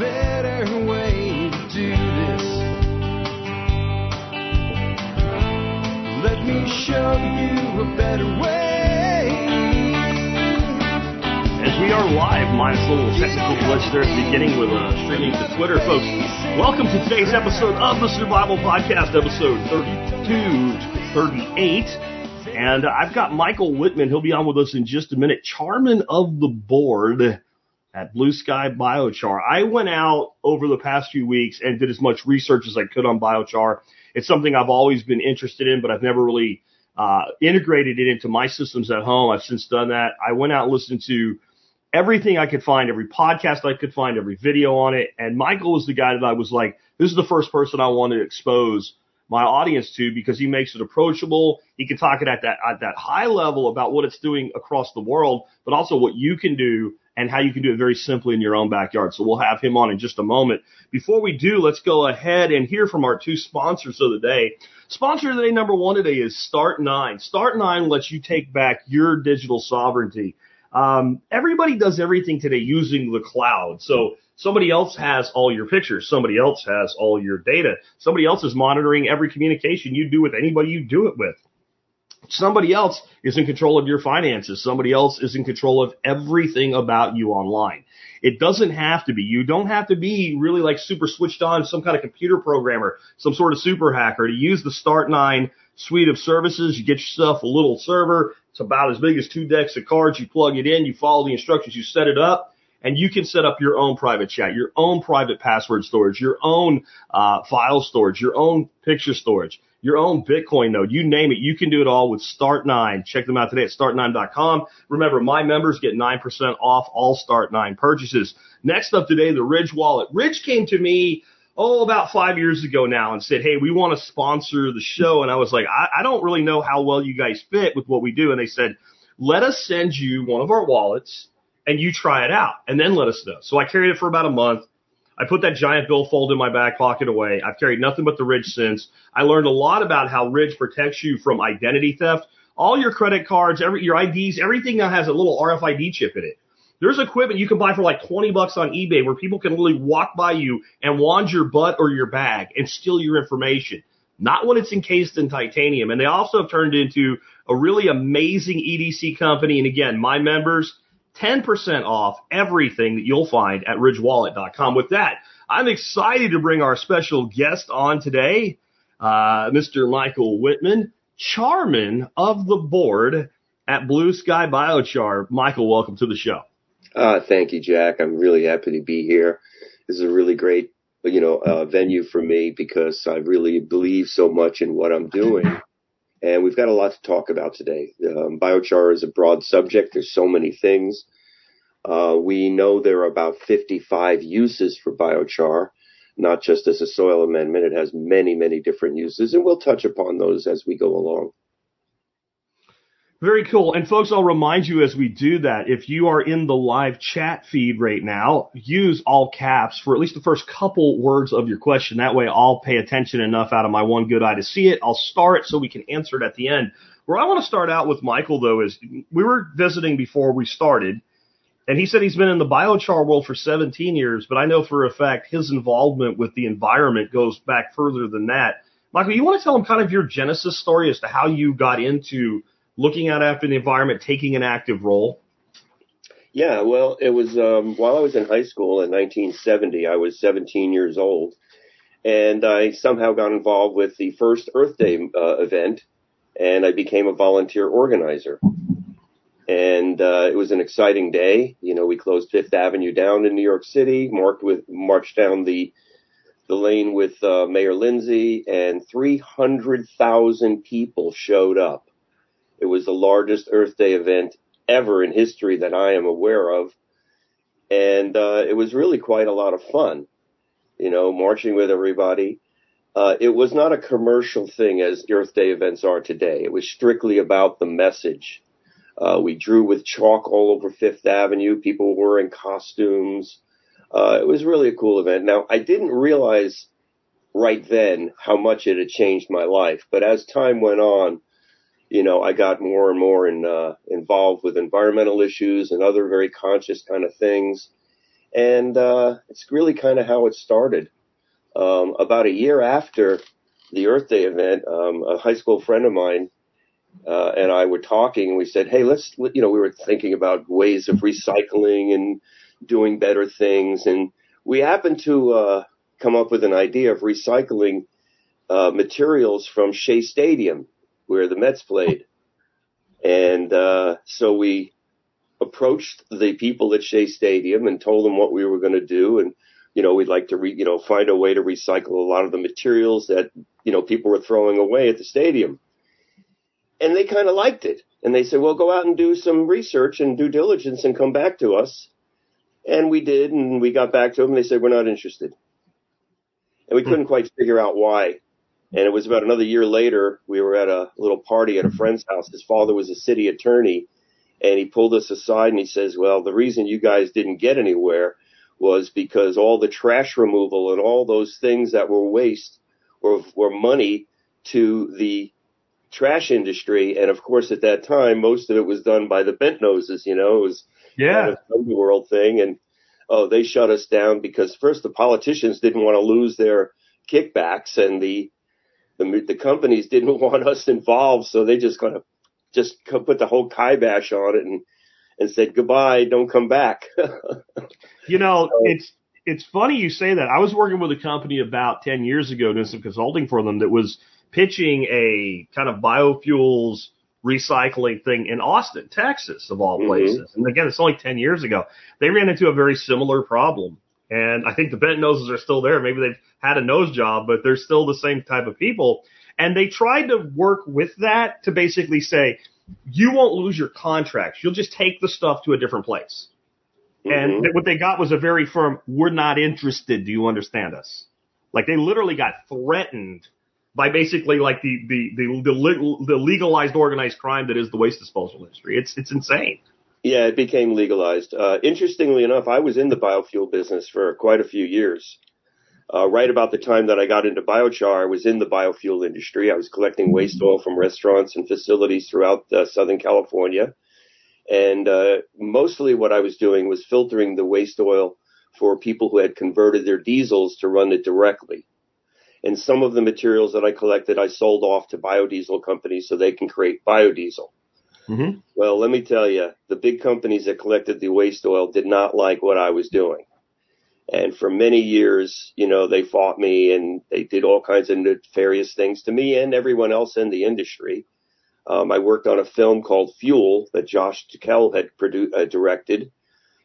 better way to do this. Let me show you a better way. As we are live, minus a little technical glitch there at the beginning with uh, streaming to Twitter, folks. Welcome to today's episode of the Survival Podcast, episode 32 to 38. And I've got Michael Wittman. He'll be on with us in just a minute. Chairman of the board at Blue Sky Biochar. I went out over the past few weeks and did as much research as I could on biochar. It's something I've always been interested in, but I've never really uh, integrated it into my systems at home. I've since done that. I went out and listened to everything I could find, every podcast I could find, every video on it. And Michael was the guy that I was like, this is the first person I want to expose my audience to because he makes it approachable. He can talk it at that at that high level about what it's doing across the world, but also what you can do and how you can do it very simply in your own backyard. So we'll have him on in just a moment. Before we do, let's go ahead and hear from our two sponsors of the day. Sponsor of the day number one today is Start9. Start9 lets you take back your digital sovereignty. Um, everybody does everything today using the cloud. So somebody else has all your pictures. Somebody else has all your data. Somebody else is monitoring every communication you do with anybody you do it with. Somebody else is in control of your finances. Somebody else is in control of everything about you online. It doesn't have to be. You don't have to be really like super switched on, some kind of computer programmer, some sort of super hacker to use the Start9 suite of services. You get yourself a little server. It's about as big as two decks of cards. You plug it in, you follow the instructions, you set it up, and you can set up your own private chat, your own private password storage, your own uh, file storage, your own picture storage your own Bitcoin node, you name it, you can do it all with Start9. Check them out today at start9.com. Remember, my members get 9% off all Start9 purchases. Next up today, the Ridge wallet. Ridge came to me, oh, about five years ago now and said, Hey, we want to sponsor the show. And I was like, I, I don't really know how well you guys fit with what we do. And they said, let us send you one of our wallets and you try it out and then let us know. So I carried it for about a month. I put that giant billfold in my back pocket away. I've carried nothing but the Ridge since. I learned a lot about how Ridge protects you from identity theft. All your credit cards, every your IDs, everything now has a little RFID chip in it. There's equipment you can buy for like 20 bucks on eBay where people can literally walk by you and wand your butt or your bag and steal your information. Not when it's encased in titanium. And they also have turned into a really amazing EDC company. And again, my members, 10% off everything that you'll find at ridgewallet.com. With that, I'm excited to bring our special guest on today, uh, Mr. Michael Wittman, chairman of the board at Blue Sky Biochar. Michael, welcome to the show. Uh, thank you, Jack. I'm really happy to be here. This is a really great, you know, uh, venue for me because I really believe so much in what I'm doing. And we've got a lot to talk about today. Um, biochar is a broad subject. There's so many things. Uh, we know there are about 55 uses for biochar, not just as a soil amendment. It has many, many different uses, and we'll touch upon those as we go along. Very cool. And folks, I'll remind you as we do that, if you are in the live chat feed right now, use all caps for at least the first couple words of your question. That way I'll pay attention enough out of my one good eye to see it. I'll star it so we can answer it at the end. Where I want to start out with Michael though is we were visiting before we started and he said he's been in the biochar world for 17 years, but I know for a fact his involvement with the environment goes back further than that. Michael, you want to tell him kind of your genesis story as to how you got into looking out after the environment, taking an active role? Yeah, well, it was um, while I was in high school in 1970. I was 17 years old, and I somehow got involved with the first Earth Day uh, event, and I became a volunteer organizer. And uh, it was an exciting day. You know, we closed Fifth Avenue down in New York City, marked with marched down the the lane with uh, Mayor Lindsay, and 300,000 people showed up it was the largest Earth Day event ever in history that I am aware of. And uh, it was really quite a lot of fun, you know, marching with everybody. Uh, it was not a commercial thing as Earth Day events are today. It was strictly about the message. Uh, we drew with chalk all over Fifth Avenue. People were in costumes. Uh, it was really a cool event. Now, I didn't realize right then how much it had changed my life, but as time went on, you know, I got more and more in, uh, involved with environmental issues and other very conscious kind of things. And uh, it's really kind of how it started. Um, about a year after the Earth Day event, um, a high school friend of mine uh, and I were talking. And we said, "Hey, let's," you know, we were thinking about ways of recycling and doing better things, and we happened to uh, come up with an idea of recycling uh, materials from Shea Stadium, where the Mets played, and uh, so we approached the people at Shea Stadium and told them what we were going to do, and you know, we'd like to, re, you know, find a way to recycle a lot of the materials that you know people were throwing away at the stadium and they kind of liked it. And they said, well, go out and do some research and due diligence and come back to us. And we did, and we got back to them. And they said, we're not interested. And we couldn't quite figure out why. And it was about another year later, we were at a little party at a friend's house. His father was a city attorney, and he pulled us aside and he says, well, the reason you guys didn't get anywhere was because all the trash removal and all those things that were waste were, were money to the trash industry. And of course, at that time, most of it was done by the bent noses, you know, it was yeah. kind of underworld thing. And, oh, they shut us down because first the politicians didn't want to lose their kickbacks and the, the, the companies didn't want us involved. So they just kind of just put the whole kibosh on it and, and said goodbye, don't come back. you know, so, it's, it's funny you say that. I was working with a company about 10 years ago doing some consulting for them that was pitching a kind of biofuels recycling thing in Austin, Texas, of all mm-hmm. places. Mm-hmm. And again, it's only 10 years ago. They ran into a very similar problem. And I think the bent noses are still there. Maybe they've had a nose job, but they're still the same type of people. And they tried to work with that to basically say, you won't lose your contracts. You'll just take the stuff to a different place. Mm-hmm. And what they got was a very firm, we're not interested. Do you understand us? Like they literally got threatened by basically like the, the, the, the, the legalized organized crime that is the waste disposal industry. It's, it's insane. Yeah, it became legalized. Uh, interestingly enough, I was in the biofuel business for quite a few years. Uh, right about the time that I got into biochar, I was in the biofuel industry. I was collecting waste oil from restaurants and facilities throughout uh, Southern California. And uh, mostly what I was doing was filtering the waste oil for people who had converted their diesels to run it directly. And some of the materials that I collected, I sold off to biodiesel companies so they can create biodiesel. Mm-hmm. Well, let me tell you, the big companies that collected the waste oil did not like what I was doing. And for many years, you know, they fought me and they did all kinds of nefarious things to me and everyone else in the industry. Um, I worked on a film called Fuel that Josh Duquesne had produced, uh, directed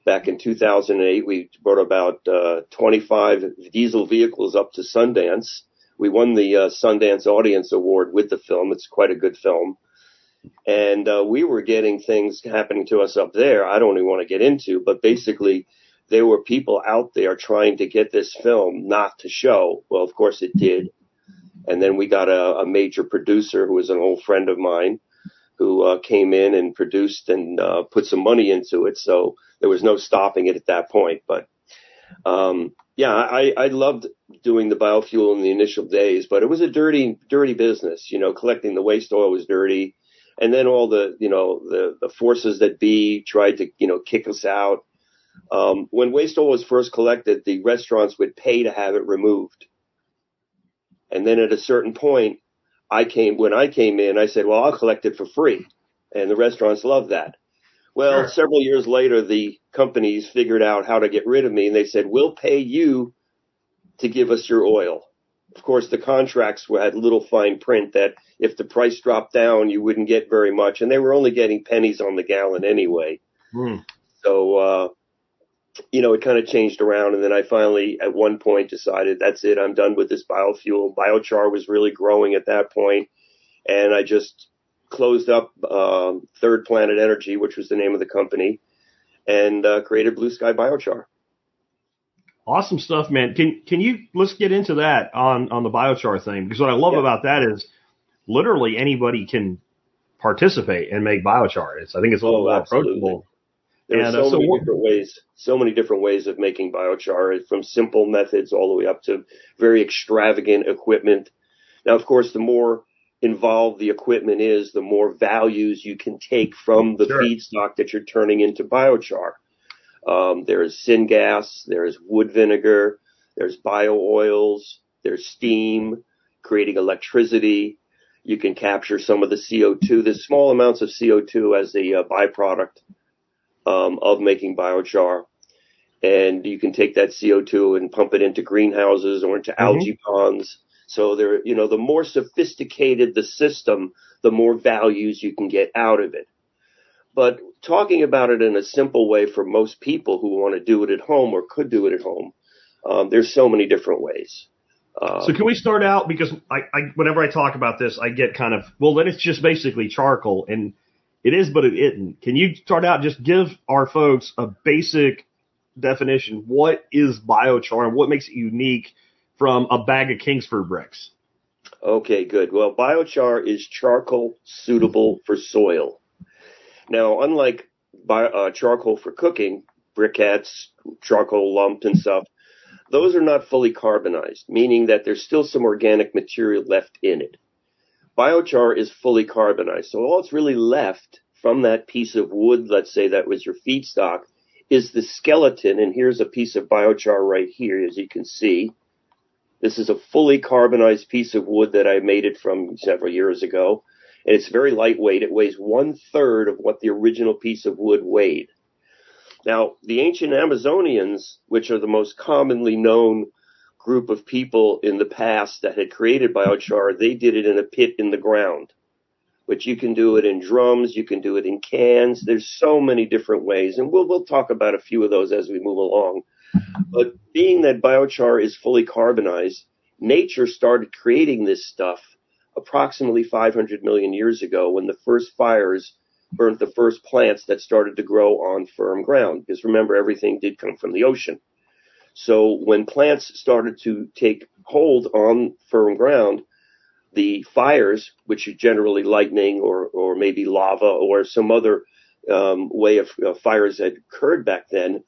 back in 2008. We brought about uh, 25 diesel vehicles up to Sundance. We won the uh, Sundance Audience Award with the film. It's quite a good film. And uh, we were getting things happening to us up there. I don't even want to get into, but basically, there were people out there trying to get this film not to show. Well, of course it did. And then we got a, a major producer who was an old friend of mine who uh, came in and produced and uh, put some money into it. So there was no stopping it at that point. But um, yeah, I, I loved doing the biofuel in the initial days, but it was a dirty, dirty business. You know, collecting the waste oil was dirty, and then all the you know the the forces that be tried to you know kick us out. Um, when waste oil was first collected, the restaurants would pay to have it removed. And then at a certain point, I came, when I came in, I said, well, I'll collect it for free. And the restaurants loved that. Well, sure. several years later, the companies figured out how to get rid of me and they said, we'll pay you to give us your oil. Of course, the contracts had little fine print that if the price dropped down, you wouldn't get very much. And they were only getting pennies on the gallon anyway. Mm. So, uh, you know, it kind of changed around. And then I finally, at one point, decided that's it. I'm done with this biofuel. Biochar was really growing at that point, and I just closed up um, Third Planet Energy, which was the name of the company, and uh, created Blue Sky Biochar. Awesome stuff, man. Can can you let's get into that on on the biochar thing because what I love yeah. about that is literally anybody can participate and make biochar. It's I think it's a little oh, approachable there are uh, so, so many different ways, so many different ways of making biochar, from simple methods all the way up to very extravagant equipment. Now, of course, the more involved the equipment is, the more values you can take from the sure. feedstock that you're turning into biochar. Um, there's syngas, there's wood vinegar, there's bio oils, there's steam, creating electricity. You can capture some of the CO2. There's small amounts of CO2 as a uh, byproduct um, of making biochar. And you can take that CO2 and pump it into greenhouses or into mm-hmm. algae ponds. So there, you know, the more sophisticated the system, the more values you can get out of it. But talking about it in a simple way for most people who want to do it at home or could do it at home, um, there's so many different ways. Um, so can we start out because I, I, whenever I talk about this, I get kind of well, then it's just basically charcoal, and it is, but it isn't. Can you start out just give our folks a basic definition? What is biochar and what makes it unique from a bag of Kingsford bricks? Okay, good. Well, biochar is charcoal suitable for soil. Now, unlike uh, charcoal for cooking, briquettes, charcoal lump and stuff, those are not fully carbonized, meaning that there's still some organic material left in it. Biochar is fully carbonized, so all that's really left from that piece of wood, let's say that was your feedstock, is the skeleton, and here's a piece of biochar right here, as you can see. This is a fully carbonized piece of wood that I made it from several years ago. And it's very lightweight. It weighs one third of what the original piece of wood weighed. Now, the ancient Amazonians, which are the most commonly known group of people in the past that had created biochar, they did it in a pit in the ground. Which you can do it in drums, you can do it in cans. There's so many different ways, and we'll we'll talk about a few of those as we move along. But being that biochar is fully carbonized, nature started creating this stuff approximately 500 million years ago when the first fires burnt the first plants that started to grow on firm ground. Because remember, everything did come from the ocean. So when plants started to take hold on firm ground, the fires, which are generally lightning or, or maybe lava or some other um, way of uh, fires that occurred back then,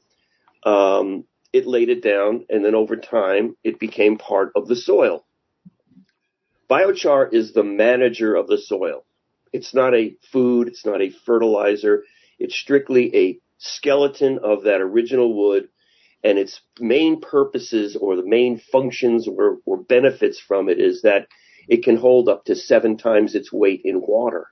um, it laid it down, and then over time, it became part of the soil. Biochar is the manager of the soil. It's not a food, it's not a fertilizer, it's strictly a skeleton of that original wood, and its main purposes or the main functions or, or benefits from it is that it can hold up to seven times its weight in water.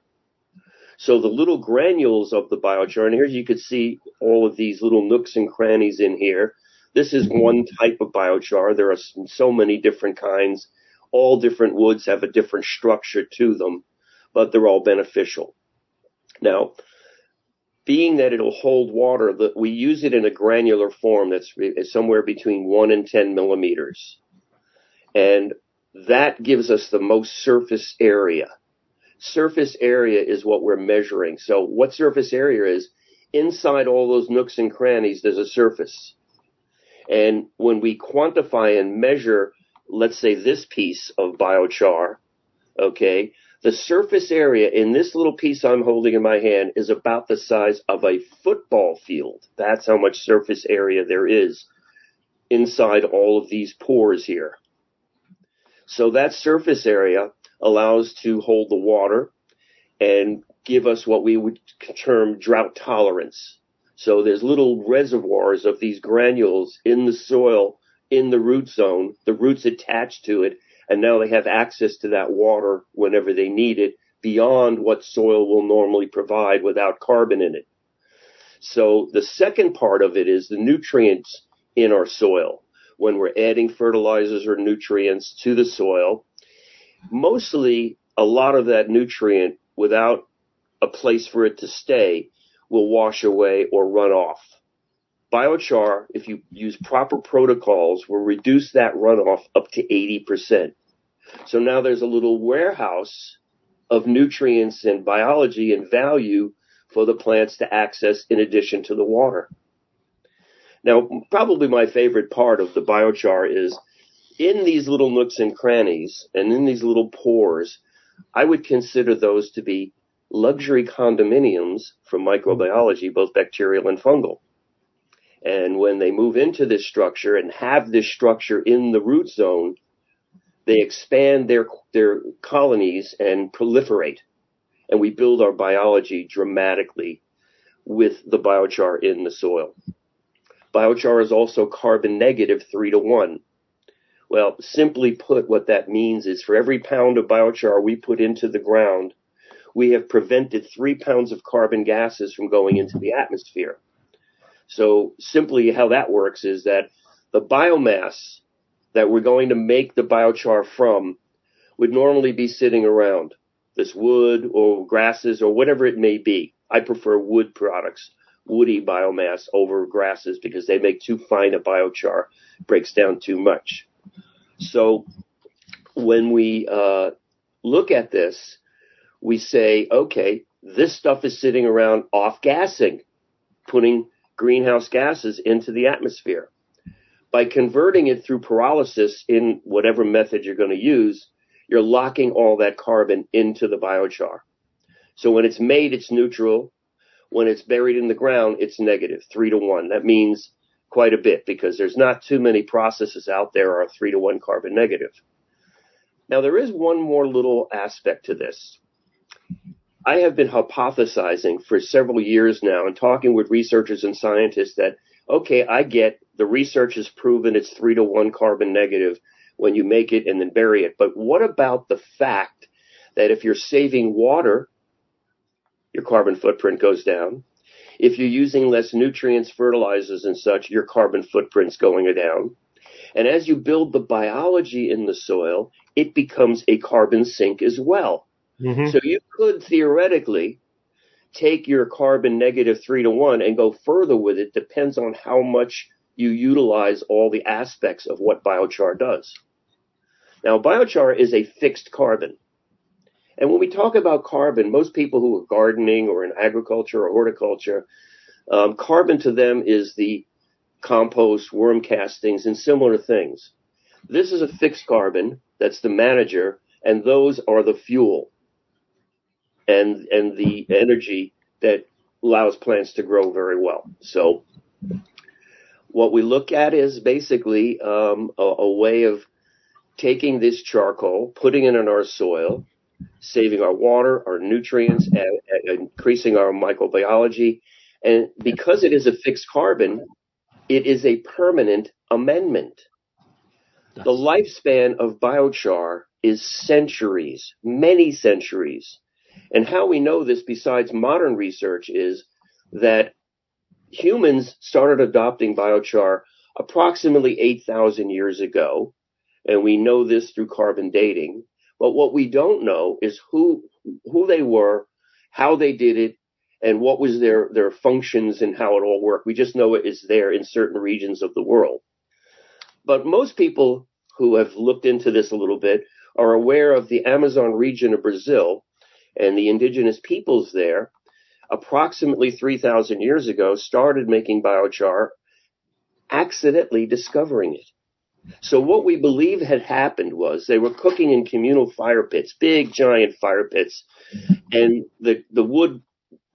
So the little granules of the biochar, and here you can see all of these little nooks and crannies in here. This is one type of biochar. There are so many different kinds. All different woods have a different structure to them, but they're all beneficial. Now, being that it'll hold water, that we use it in a granular form that's somewhere between one and 10 millimeters. And that gives us the most surface area. Surface area is what we're measuring. So what surface area is, inside all those nooks and crannies, there's a surface. And when we quantify and measure, let's say this piece of biochar, okay, the surface area in this little piece I'm holding in my hand is about the size of a football field. That's how much surface area there is inside all of these pores here. So that surface area allows to hold the water and give us what we would term drought tolerance. So there's little reservoirs of these granules in the soil in the root zone, the roots attached to it, and now they have access to that water whenever they need it beyond what soil will normally provide without carbon in it. So the second part of it is the nutrients in our soil. When we're adding fertilizers or nutrients to the soil, mostly a lot of that nutrient without a place for it to stay will wash away or run off. Biochar, if you use proper protocols, will reduce that runoff up to 80%. So now there's a little warehouse of nutrients and biology and value for the plants to access in addition to the water. Now, probably my favorite part of the biochar is in these little nooks and crannies and in these little pores, I would consider those to be luxury condominiums from microbiology, both bacterial and fungal. And when they move into this structure and have this structure in the root zone, they expand their, their colonies and proliferate. And we build our biology dramatically with the biochar in the soil. Biochar is also carbon negative 3 to 1. Well, simply put, what that means is for every pound of biochar we put into the ground, we have prevented three pounds of carbon gases from going into the atmosphere. So simply how that works is that the biomass that we're going to make the biochar from would normally be sitting around this wood or grasses or whatever it may be. I prefer wood products, woody biomass over grasses because they make too fine a biochar, breaks down too much. So when we uh, look at this, we say, okay, this stuff is sitting around off gassing, putting greenhouse gases into the atmosphere. By converting it through pyrolysis in whatever method you're going to use, you're locking all that carbon into the biochar. So when it's made, it's neutral. When it's buried in the ground, it's negative, three to one. That means quite a bit because there's not too many processes out there are three to one carbon negative. Now there is one more little aspect to this. I have been hypothesizing for several years now and talking with researchers and scientists that, okay, I get the research has proven it's three to one carbon negative when you make it and then bury it. But what about the fact that if you're saving water, your carbon footprint goes down. If you're using less nutrients, fertilizers and such, your carbon footprint's going down. And as you build the biology in the soil, it becomes a carbon sink as well. Mm-hmm. So you could theoretically take your carbon negative three to one and go further with it. Depends on how much you utilize all the aspects of what biochar does. Now, biochar is a fixed carbon. And when we talk about carbon, most people who are gardening or in agriculture or horticulture, um, carbon to them is the compost, worm castings, and similar things. This is a fixed carbon that's the manager, and those are the fuel and and the energy that allows plants to grow very well. So what we look at is basically um, a, a, way of taking this charcoal, putting it in our soil, saving our water, our nutrients, and, and increasing our microbiology. And because it is a fixed carbon, it is a permanent amendment. The lifespan of biochar is centuries, many centuries. And how we know this besides modern research is that humans started adopting biochar approximately 8,000 years ago. And we know this through carbon dating. But what we don't know is who, who they were, how they did it, and what was their, their functions and how it all worked. We just know it is there in certain regions of the world. But most people who have looked into this a little bit are aware of the Amazon region of Brazil and the indigenous peoples there, approximately 3,000 years ago, started making biochar, accidentally discovering it. So what we believe had happened was they were cooking in communal fire pits, big giant fire pits, and the, the wood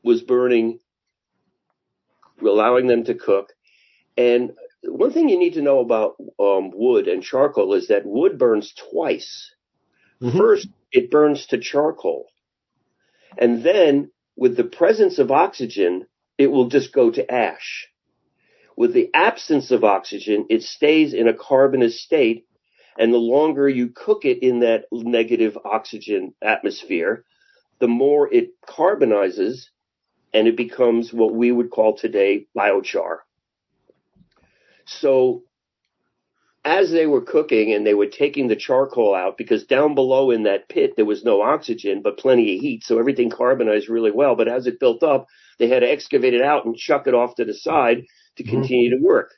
was burning, allowing them to cook. And one thing you need to know about um, wood and charcoal is that wood burns twice. Mm-hmm. First, it burns to charcoal. And then with the presence of oxygen, it will just go to ash. With the absence of oxygen, it stays in a carbonous state. And the longer you cook it in that negative oxygen atmosphere, the more it carbonizes and it becomes what we would call today biochar. So as they were cooking and they were taking the charcoal out because down below in that pit there was no oxygen but plenty of heat so everything carbonized really well. But as it built up they had to excavate it out and chuck it off to the side to mm-hmm. continue to work.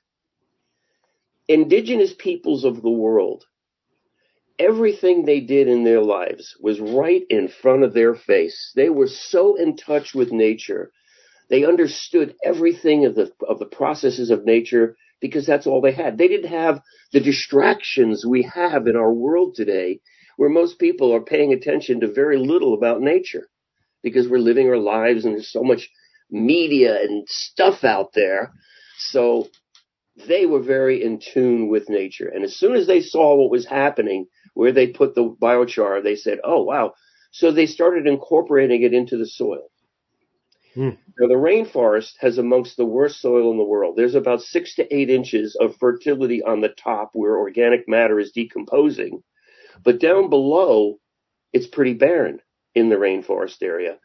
Indigenous peoples of the world everything they did in their lives was right in front of their face. They were so in touch with nature. They understood everything of the of the processes of nature because that's all they had. They didn't have the distractions we have in our world today where most people are paying attention to very little about nature because we're living our lives and there's so much media and stuff out there. So they were very in tune with nature. And as soon as they saw what was happening, where they put the biochar, they said, oh wow. So they started incorporating it into the soil. Hmm. Now, the rainforest has amongst the worst soil in the world. There's about six to eight inches of fertility on the top where organic matter is decomposing, but down below, it's pretty barren in the rainforest area.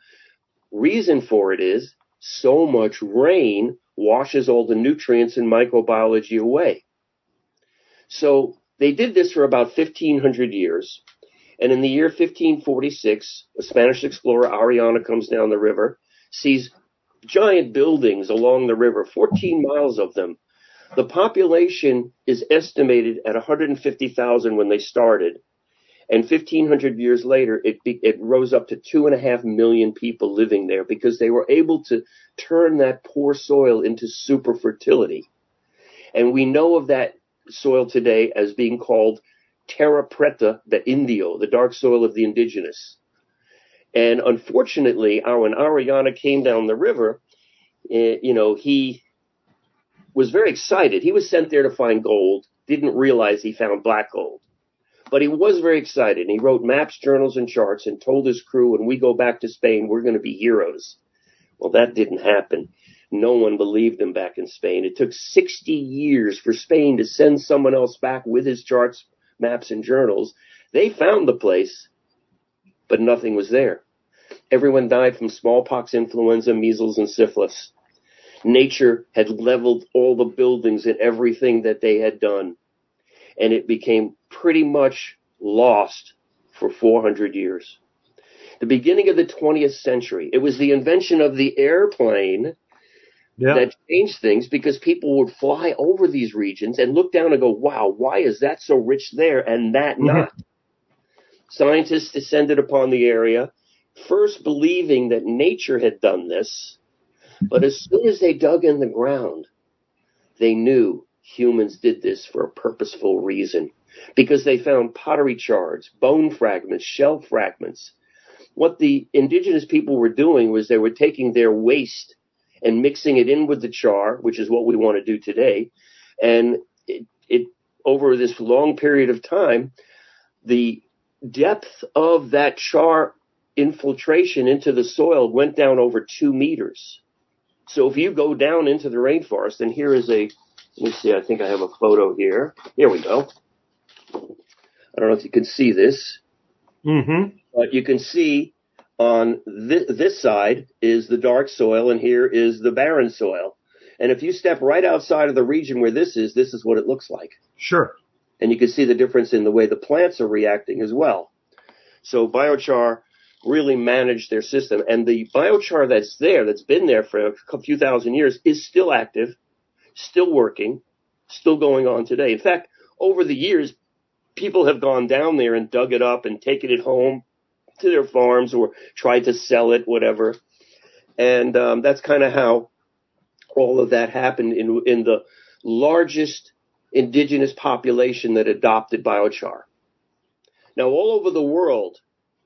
Reason for it is so much rain washes all the nutrients and microbiology away. So they did this for about 1500 years. And in the year 1546, a Spanish explorer, Orellana, comes down the river, sees giant buildings along the river, 14 miles of them. The population is estimated at 150,000 when they started. And 1500 years later, it, it rose up to two and a half million people living there because they were able to turn that poor soil into super fertility. And we know of that soil today as being called terra preta de indio, the dark soil of the indigenous. And unfortunately, when Orellana came down the river, eh, you know, he was very excited. He was sent there to find gold, didn't realize he found black gold. But he was very excited. He wrote maps, journals, and charts and told his crew, when we go back to Spain, we're going to be heroes. Well, that didn't happen. No one believed him back in Spain. It took 60 years for Spain to send someone else back with his charts, maps, and journals. They found the place, but nothing was there. Everyone died from smallpox, influenza, measles, and syphilis. Nature had leveled all the buildings and everything that they had done. And it became pretty much lost for 400 years. The beginning of the 20th century, it was the invention of the airplane Yeah. that changed things because people would fly over these regions and look down and go, wow, why is that so rich there and that mm-hmm. not? Scientists descended upon the area, first believing that nature had done this, but as soon as they dug in the ground, they knew humans did this for a purposeful reason because they found pottery shards, bone fragments, shell fragments. What the indigenous people were doing was they were taking their waste and mixing it in with the char, which is what we want to do today. And it, it over this long period of time, the depth of that char infiltration into the soil went down over two meters. So if you go down into the rainforest, and here is a, let me see, I think I have a photo here. Here we go. I don't know if you can see this, Mm-hmm. but you can see on thi- this side is the dark soil and here is the barren soil. And if you step right outside of the region where this is, this is what it looks like. Sure. And you can see the difference in the way the plants are reacting as well. So biochar really managed their system. And the biochar that's there, that's been there for a few thousand years, is still active, still working, still going on today. In fact, over the years, people have gone down there and dug it up and taken it home to their farms or tried to sell it, whatever. And um, that's kind of how all of that happened in in the largest indigenous population that adopted biochar. Now, all over the world,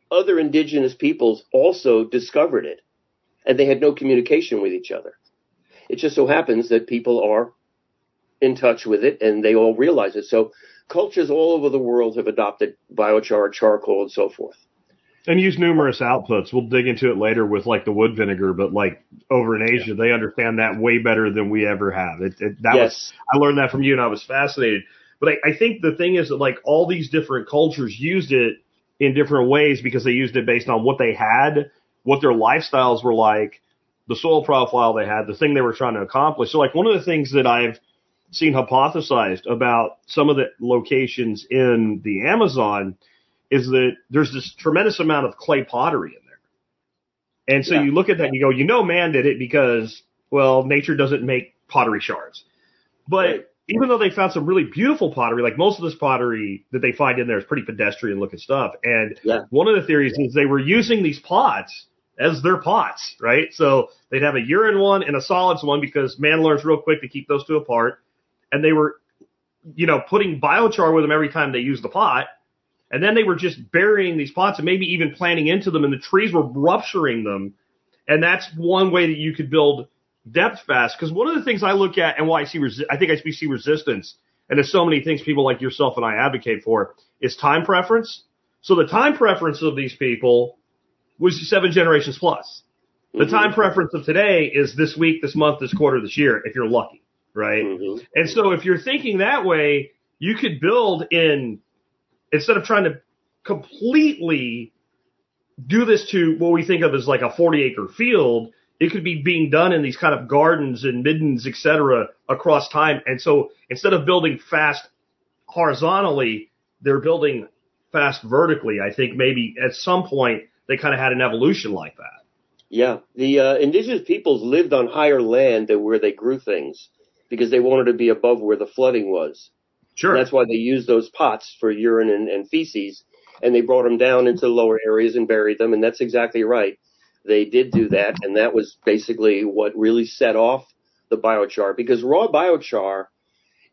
other indigenous peoples also discovered it, and they had no communication with each other. It just so happens that people are in touch with it and they all realize it. So cultures all over the world have adopted biochar, charcoal, and so forth. And use numerous outputs. We'll dig into it later with like the wood vinegar, but like over in Asia, they understand that way better than we ever have. It, it that was Yes. I learned that from you, and I was fascinated. But I, I think the thing is that like all these different cultures used it in different ways because they used it based on what they had, what their lifestyles were like, the soil profile they had, the thing they were trying to accomplish. So like one of the things that I've seen hypothesized about some of the locations in the Amazon is that there's this tremendous amount of clay pottery in there. And so Yeah. you look at that and you go, you know, man did it because, well, nature doesn't make pottery shards. But Right. even though they found some really beautiful pottery, like most of this pottery that they find in there is pretty pedestrian looking stuff. And Yeah. one of the theories is they were using these pots as their pots, right? So they'd have a urine one and a solids one because man learns real quick to keep those two apart. And they were, you know, putting biochar with them every time they used the pot. And then they were just burying these pots and maybe even planting into them and the trees were rupturing them. And that's one way that you could build depth fast. Cause one of the things I look at and why I see, resi- I think I see resistance and there's so many things people like yourself and I advocate for is time preference. So the time preference of these people was seven generations plus. The Mhm. time preference of today is this week, this month, this quarter, this year, if you're lucky, right? Mhm. And so if you're thinking that way, you could build in, instead of trying to completely do this to what we think of as like a 40 acre field, it could be being done in these kind of gardens and middens, et cetera, across time. And so instead of building fast horizontally, they're building fast vertically. I think maybe at some point they kind of had an evolution like that. Yeah, the uh, indigenous peoples lived on higher land than where they grew things because they wanted to be above where the flooding was. Sure. And that's why they used those pots for urine and, and feces, and they brought them down into the lower areas and buried them. And that's exactly right. They did do that, and that was basically what really set off the biochar because raw biochar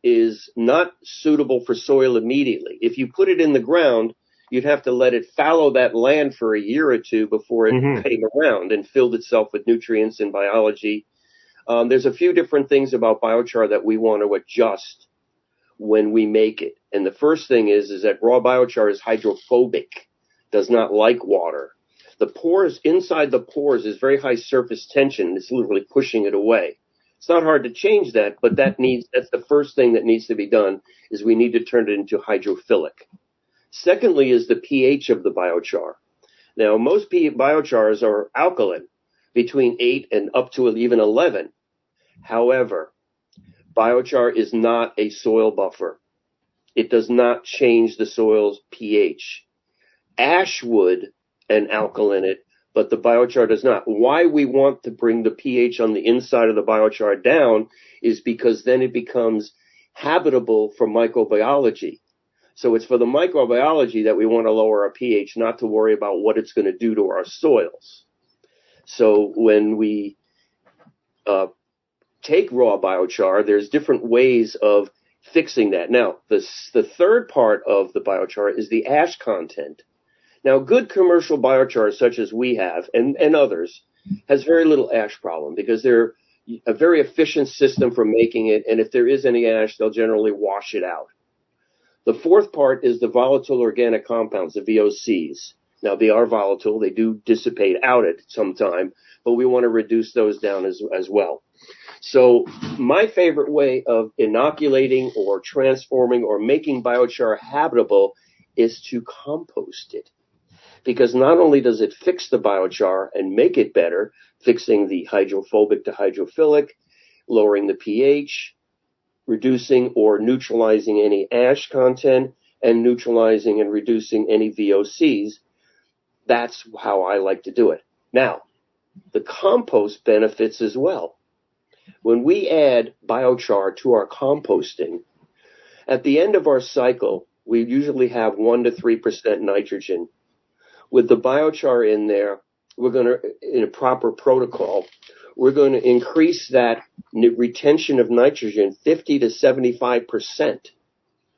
is not suitable for soil immediately. If you put it in the ground, you'd have to let it fallow that land for a year or two before it Mhm. came around and filled itself with nutrients and biology. Um, there's a few different things about biochar that we want to adjust when we make it. And the first thing is, is that raw biochar is hydrophobic, does not like water. The pores, inside the pores is very high surface tension. It's literally pushing it away. It's not hard to change that, but that needs, that's the first thing that needs to be done is we need to turn it into hydrophilic. Secondly is the pH of the biochar. Now, most biochars are alkaline between 8 and up to even 11. However, biochar is not a soil buffer. It does not change the soil's pH. Ash would and alkaline it, but the biochar does not. Why we want to bring the pH on the inside of the biochar down is because then it becomes habitable for microbiology. So it's for the microbiology that we want to lower our pH, not to worry about what it's going to do to our soils. So when we uh, take raw biochar, there's different ways of fixing that. Now, the, the third part of the biochar is the ash content. Now, good commercial biochar, such as we have and, and others, has very little ash problem because they're a very efficient system for making it. And if there is any ash, they'll generally wash it out. The fourth part is the volatile organic compounds, the VOCs. Now they are volatile; they do dissipate out at some time, but we want to reduce those down as as well. So my favorite way of inoculating or transforming or making biochar habitable is to compost it. Because not only does it fix the biochar and make it better, fixing the hydrophobic to hydrophilic, lowering the pH, reducing or neutralizing any ash content, and neutralizing and reducing any VOCs. That's how I like to do it. Now, the compost benefits as well. When we add biochar to our composting, at the end of our cycle, we usually have 1 to 3% nitrogen. With the biochar in there, we're going to, in a proper protocol, we're going to increase that retention of nitrogen 50 to 75%.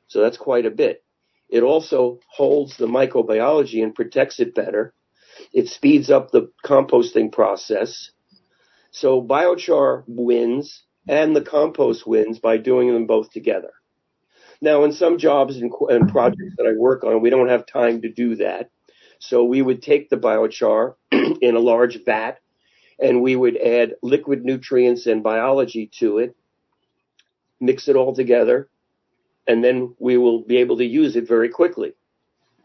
So that's quite a bit. It also holds the microbiology and protects it better. It speeds up the composting process. So biochar wins and the compost wins by doing them both together. Now, in some jobs and, and projects that I work on, we don't have time to do that. So we would take the biochar in a large vat and we would add liquid nutrients and biology to it, mix it all together, and then we will be able to use it very quickly.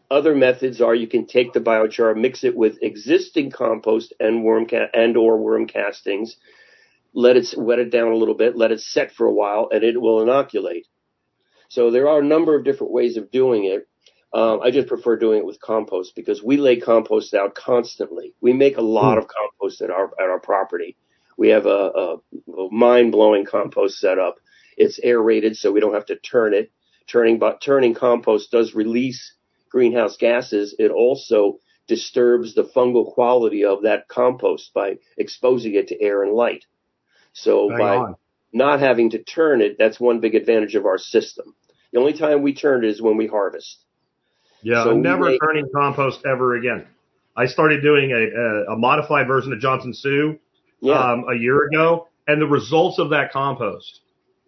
Other methods are you can take the biochar, mix it with existing compost and worm ca- and or worm castings, let it wet it down a little bit, let it set for a while, and it will inoculate. So there are a number of different ways of doing it. Um, I just prefer doing it with compost because we lay compost out constantly. We make a lot of compost at our at our property. We have a, a, a mind blowing compost setup. It's aerated, so we don't have to turn it. Turning but turning compost does release greenhouse gases. It also disturbs the fungal quality of that compost by exposing it to air and light. So by on. not having to turn it, that's one big advantage of our system. The only time we turn it is when we harvest. Yeah, So I'm never make- turning compost ever again. I started doing a, a, a modified version of Johnson-Su Yeah. um, a year ago, and the results of that compost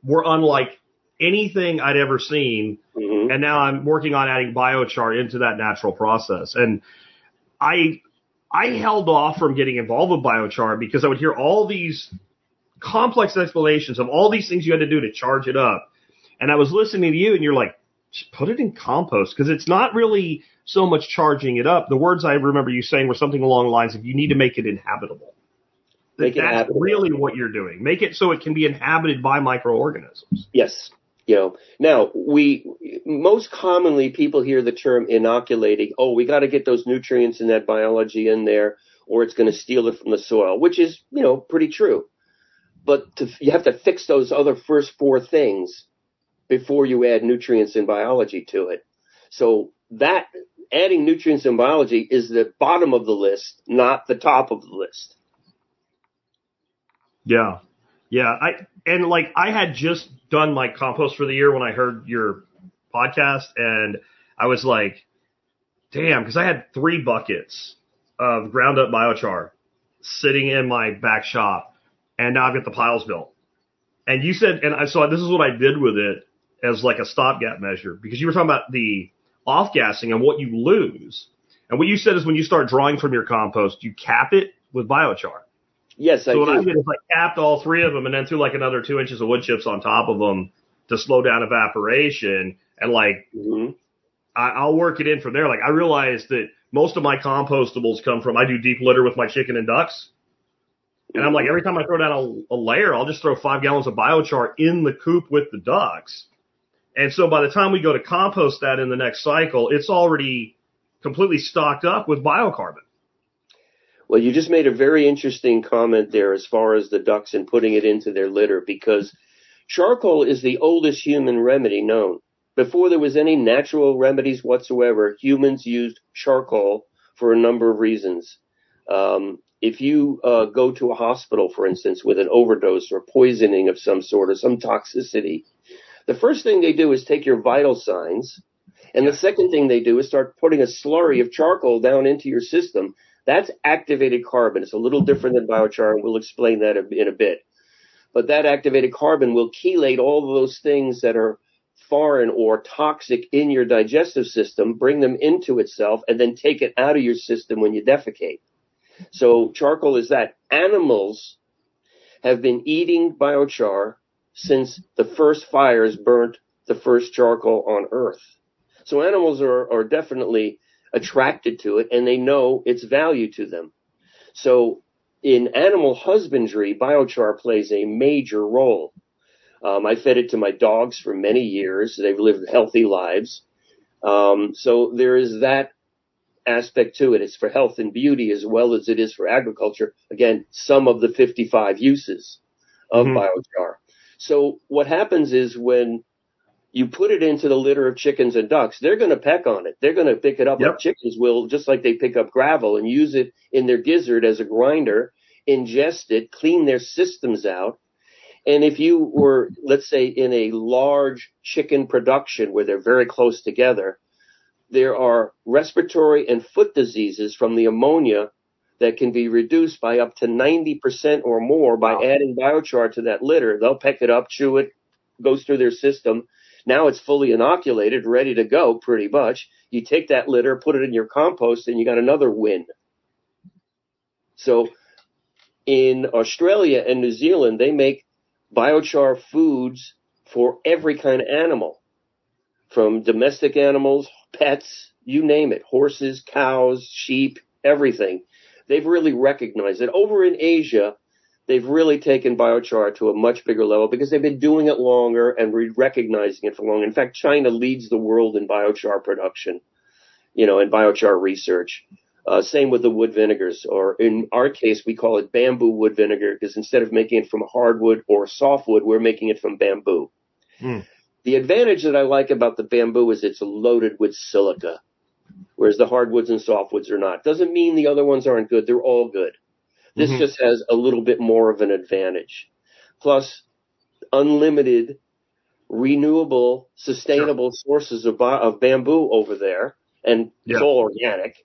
were unlike anything I'd ever seen. hmm And now I'm working on adding biochar into that natural process. And I I held off from getting involved with biochar because I would hear all these complex explanations of all these things you had to do to charge it up. And I was listening to you and you're like, just put it in compost because it's not really so much charging it up. The words I remember you saying were something along the lines of you need to make it inhabitable. Make it That's habitable. really what you're doing. Make it so it can be inhabited by microorganisms. Yes. You know, now we most commonly people hear the term inoculating. Oh, we got to get those nutrients and that biology in there, or it's going to steal it from the soil, which is you know pretty true. But to, you have to fix those other first four things before you add nutrients and biology to it. So that adding nutrients and biology is the bottom of the list, not the top of the list. Yeah. Yeah. I, and like I had just done my compost for the year when I heard your podcast and I was like, damn, cause I had three buckets of ground up biochar sitting in my back shop and now I've got the piles built. And you said, and I saw this is what I did with it as like a stopgap measure because you were talking about the off gassing and what you lose. And what you said is when you start drawing from your compost, you cap it with biochar. Yes, I So what do. I did is I capped all three of them and then threw like another two inches of wood chips on top of them to slow down evaporation. And like, Mhm. I, I'll work it in from there. Like I realized that most of my compostables come from, I do deep litter with my chicken and ducks. And I'm like, every time I throw down a, a layer, I'll just throw five gallons of biochar in the coop with the ducks. And so by the time we go to compost that in the next cycle, it's already completely stocked up with biocarbon. Well, you just made a very interesting comment there as far as the ducks and putting it into their litter because charcoal is the oldest human remedy known. Before there was any natural remedies whatsoever, humans used charcoal for a number of reasons. Um, if you uh, go to a hospital, for instance, with an overdose or poisoning of some sort or some toxicity, the first thing they do is take your vital signs, and the second thing they do is start putting a slurry of charcoal down into your system. That's activated carbon. It's a little different than biochar, we'll explain that in a bit. But that activated carbon will chelate all those things that are foreign or toxic in your digestive system, bring them into itself, and then take it out of your system when you defecate. So charcoal is that. Animals have been eating biochar since the first fires burnt the first charcoal on Earth. So animals are, are definitely attracted to it and they know its value to them. So in animal husbandry, biochar plays a major role. Um, I fed it to my dogs for many years. They've lived healthy lives. Um, so there is that aspect to it. It's for health and beauty as well as it is for agriculture. Again, some of the 55 uses of Mhm. biochar. So what happens is when you put it into the litter of chickens and ducks, they're going to peck on it. They're going to pick it up Yep. like chickens will, just like they pick up gravel and use it in their gizzard as a grinder, ingest it, clean their systems out. And if you were, let's say, in a large chicken production where they're very close together, there are respiratory and foot diseases from the ammonia that can be reduced by up to 90% or more by Wow. adding biochar to that litter. They'll peck it up, chew it, goes through their system. Now it's fully inoculated, ready to go pretty much. You take that litter, put it in your compost, and you got another win. So in Australia and New Zealand, they make biochar foods for every kind of animal, from domestic animals, pets, you name it, horses, cows, sheep, everything. They've really recognized it. Over in Asia, they've really taken biochar to a much bigger level because they've been doing it longer and re- recognizing it for long. In fact, China leads the world in biochar production, you know, in biochar research. Uh, same with the wood vinegars, or in our case, we call it bamboo wood vinegar because instead of making it from hardwood or softwood, we're making it from bamboo. Hmm. The advantage that I like about the bamboo is it's loaded with silica, whereas the hardwoods and softwoods are not. Doesn't mean the other ones aren't good. They're all good. This Mhm. just has a little bit more of an advantage. Plus, unlimited, renewable, sustainable sources of, of bamboo over there, and it's all organic.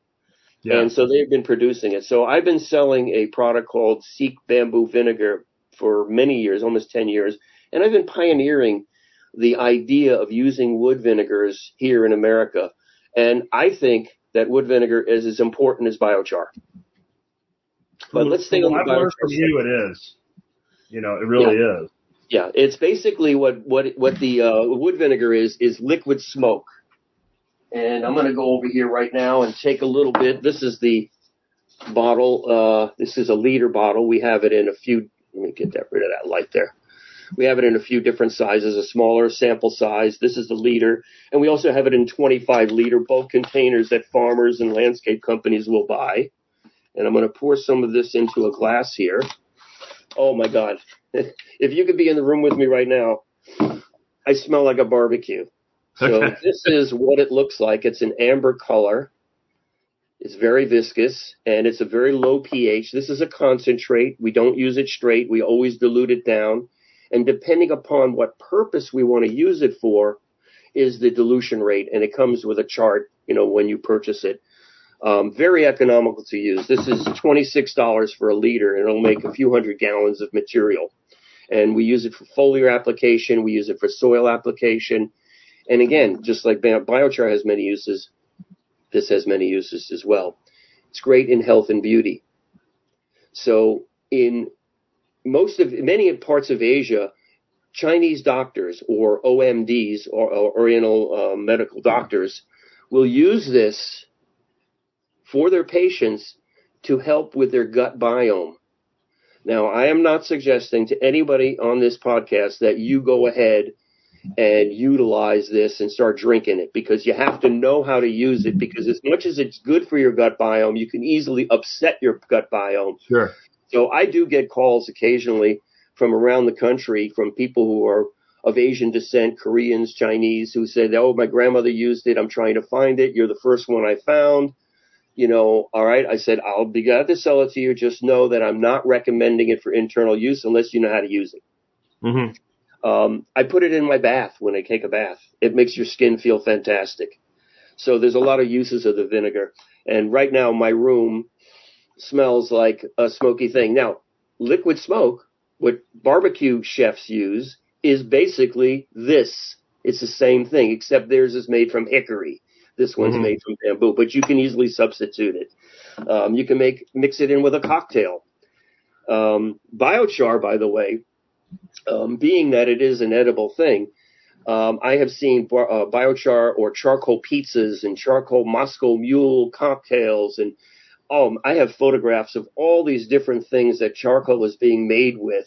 Yeah. And so they've been producing it. So I've been selling a product called Seek Bamboo Vinegar for many years, almost 10 years. And I've been pioneering the idea of using wood vinegars here in America. And I think that wood vinegar is as important as biochar. But let's stay on the I've learned from you it is. You know, it really is. Yeah, it's basically what what what the uh, wood vinegar is is liquid smoke. And I'm going to go over here right now and take a little bit. This is the bottle. Uh, this is a liter bottle. We have it in a few. Let me get that rid of that light there. We have it in a few different sizes, a smaller sample size. This is the liter, and we also have it in 25 liter bulk containers that farmers and landscape companies will buy. And I'm going to pour some of this into a glass here. Oh my God. if you could be in the room with me right now, I smell like a barbecue. So this is what it looks like. It's an amber color. It's very viscous and it's a very low pH. This is a concentrate. We don't use it straight. We always dilute it down. And depending upon what purpose we want to use it for is the dilution rate. And it comes with a chart, you know, when you purchase it. Um, very economical to use. This is $26 for a liter and it'll make a few hundred gallons of material. And we use it for foliar application. We use it for soil application. And again, just like biochar has many uses, this has many uses as well. It's great in health and beauty. So in most of many parts of Asia, Chinese doctors or OMDs or, or Oriental uh, medical doctors will use this for their patients to help with their gut biome. Now, I am not suggesting to anybody on this podcast that you go ahead and utilize this and start drinking it because you have to know how to use it because as much as it's good for your gut biome, you can easily upset your gut biome. Sure. So I do get calls occasionally from around the country from people who are of Asian descent, Koreans, Chinese, who said, "Oh, my grandmother used it. I'm trying to find it. You're the first one I found." You know, all right. I said, "I'll be glad to sell it to you. Just know that I'm not recommending it for internal use unless you know how to use it." hmm Um, I put it in my bath when I take a bath. It makes your skin feel fantastic. So there's a lot of uses of the vinegar. And right now my room smells like a smoky thing. Now, liquid smoke, what barbecue chefs use, is basically this. It's the same thing, except theirs is made from hickory. This one's Mhm. made from bamboo, but you can easily substitute it. Um, you can make mix it in with a cocktail. Um, biochar, by the way, um, being that it is an edible thing, um, I have seen bar- uh, biochar or charcoal pizzas and charcoal Moscow Mule cocktails, and um, I have photographs of all these different things that charcoal is being made with.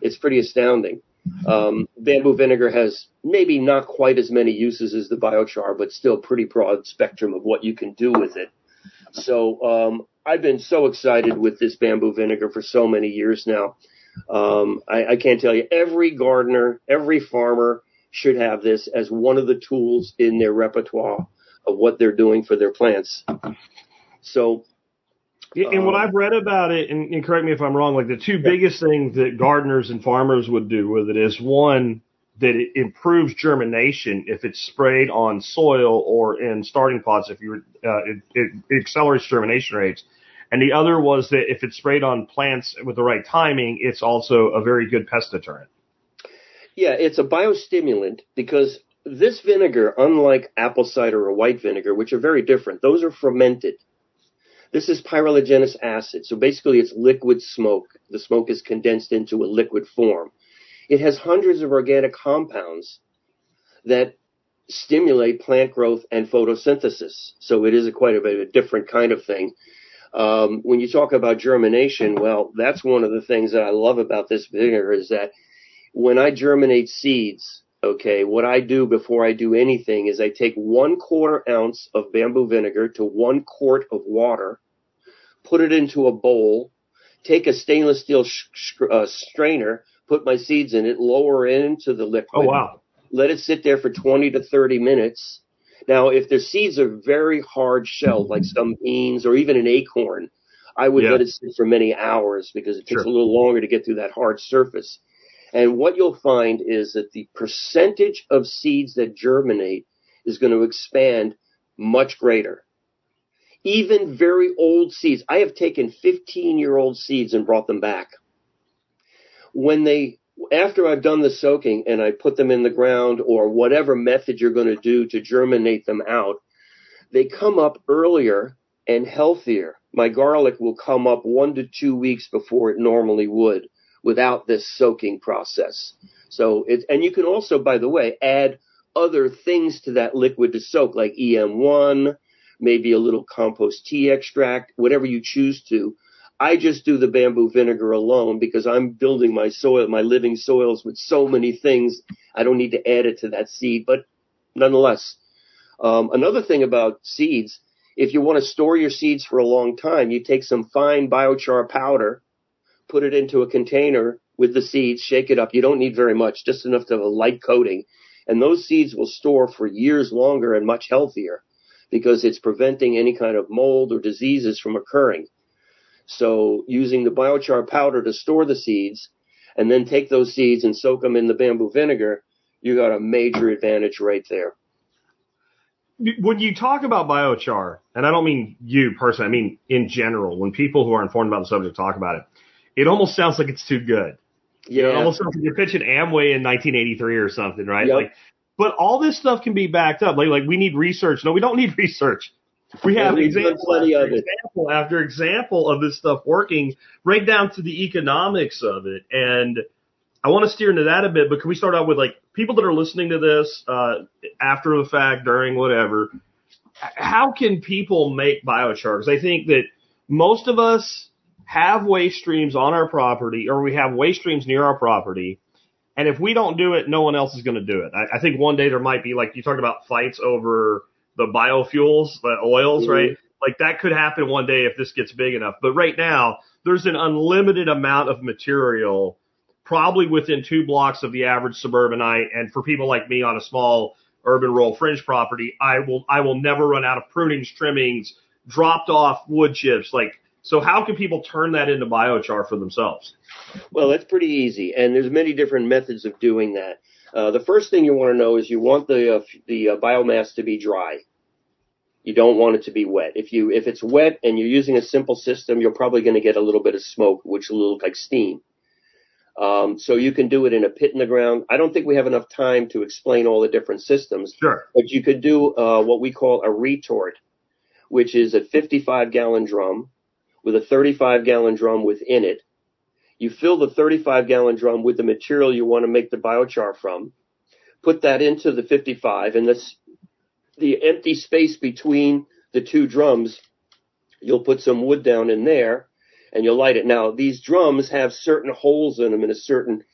It's pretty astounding. Um, bamboo vinegar has maybe not quite as many uses as the biochar, but still pretty broad spectrum of what you can do with it. So um, I've been so excited with this bamboo vinegar for so many years now. Um, I, I can't tell you. Every gardener, every farmer should have this as one of the tools in their repertoire of what they're doing for their plants. So, Yeah, and what Um, I've read about it, and, and correct me if I'm wrong, like the two biggest things that gardeners and farmers would do with it is one that it improves germination if it's sprayed on soil or in starting pots. If you uh, it, it, it accelerates germination rates, and the other was that if it's sprayed on plants with the right timing, it's also a very good pest deterrent. yeah, it's a biostimulant because this vinegar, unlike apple cider or white vinegar, which are very different, those are fermented. This is pyroligneous acid. So basically it's liquid smoke. The smoke is condensed into a liquid form. It has hundreds of organic compounds that stimulate plant growth and photosynthesis. So it is a quite a bit of a different kind of thing. Um, when you talk about germination, well, that's one of the things that I love about this vinegar is that when I germinate seeds, okay, what I do before I do anything is I take one quarter ounce of bamboo vinegar to one quart of water, put it into a bowl, take a stainless steel sh- sh- uh, strainer, put my seeds in it, lower it into the liquid Oh wow! let it sit there for 20 to 30 minutes. Now, if the seeds are very hard shelled, like some beans or even an acorn, I would Yeah. let it sit for many hours because it takes Sure. a little longer to get through that hard surface. And what you'll find is that the percentage of seeds that germinate is going to expand much greater. Even very old seeds. I have taken 15 year old seeds and brought them back. When they after I've done the soaking and I put them in the ground or whatever method you're going to do to germinate them out, they come up earlier and healthier. My garlic will come up one to two weeks before it normally would without this soaking process. So it, and you can also, by the way, add other things to that liquid to soak, like EM1, maybe a little compost tea extract, whatever you choose to. I just do the bamboo vinegar alone because I'm building my soil, my living soils with so many things. I don't need to add it to that seed, but nonetheless. Um, another thing about seeds, if you want to store your seeds for a long time, you take some fine biochar powder, put it into a container with the seeds, shake it up. You don't need very much, just enough to have a light coating. And those seeds will store for years longer and much healthier because it's preventing any kind of mold or diseases from occurring. So using the biochar powder to store the seeds and then take those seeds and soak them in the bamboo vinegar, you got a major advantage right there. When you talk about biochar, and I don't mean you personally, I mean in general, when people who are informed about the subject talk about it, it almost sounds like it's too good. Yeah. It almost sounds like you're pitching Amway in 1983 or something, right? Yep. Like, but all this stuff can be backed up. Like, like we need research. No, we don't need research. We have example after example after example of this stuff working right down to the economics of it. And I want to steer into that a bit, but can we start out with like people that are listening to this uh, after the fact, during whatever? How can people make biochar? Because I think that most of us have waste streams on our property, or we have waste streams near our property. And if we don't do it, no one else is going to do it. I, I think one day there might be like you talked about fights over the biofuels, the oils, mm-hmm. right? Like that could happen one day if this gets big enough. But right now, there's an unlimited amount of material, probably within two blocks of the average suburbanite. And for people like me on a small urban rural fringe property, I will, I will never run out of prunings, trimmings, dropped off wood chips. Like, so how can people turn that into biochar for themselves? Well, that's pretty easy. And there's many different methods of doing that. Uh, the first thing you want to know is you want the uh, the uh, biomass to be dry. You don't want it to be wet. If you if it's wet and you're using a simple system, you're probably going to get a little bit of smoke, which will look like steam. Um, so you can do it in a pit in the ground. I don't think we have enough time to explain all the different systems. Sure. But you could do uh, what we call a retort, which is a 55 gallon drum with a 35 gallon drum within it you fill the 35 gallon drum with the material you want to make the biochar from, put that into the 55 and this, the empty space between the two drums, you'll put some wood down in there and you'll light it. Now these drums have certain holes in them in a certain,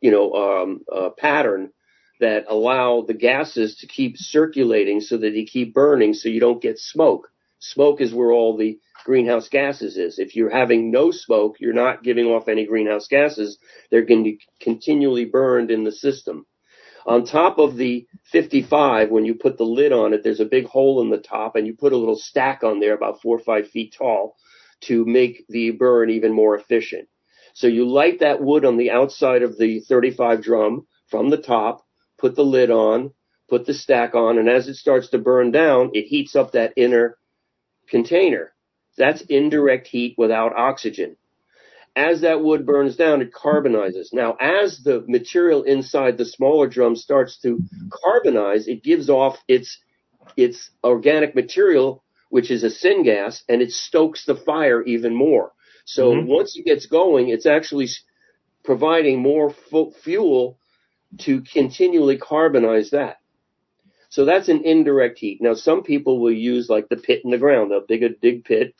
you know, um, uh, pattern that allow the gases to keep circulating so that they keep burning so you don't get smoke. Smoke is where all the greenhouse gases is. If you're having no smoke, you're not giving off any greenhouse gases. They're going to be continually burned in the system. On top of the 55, when you put the lid on it, there's a big hole in the top and you put a little stack on there about four or five feet tall to make the burn even more efficient. So you light that wood on the outside of the 35 drum from the top, put the lid on, put the stack on, and as it starts to burn down, it heats up that inner container. That's indirect heat without oxygen. As that wood burns down, it carbonizes. Now, as the material inside the smaller drum starts to carbonize, it gives off its, its organic material, which is a syngas, and it stokes the fire even more. So mm-hmm. once it gets going, it's actually providing more fuel to continually carbonize that. So that's an indirect heat. Now, some people will use like the pit in the ground. They'll dig a dig pit.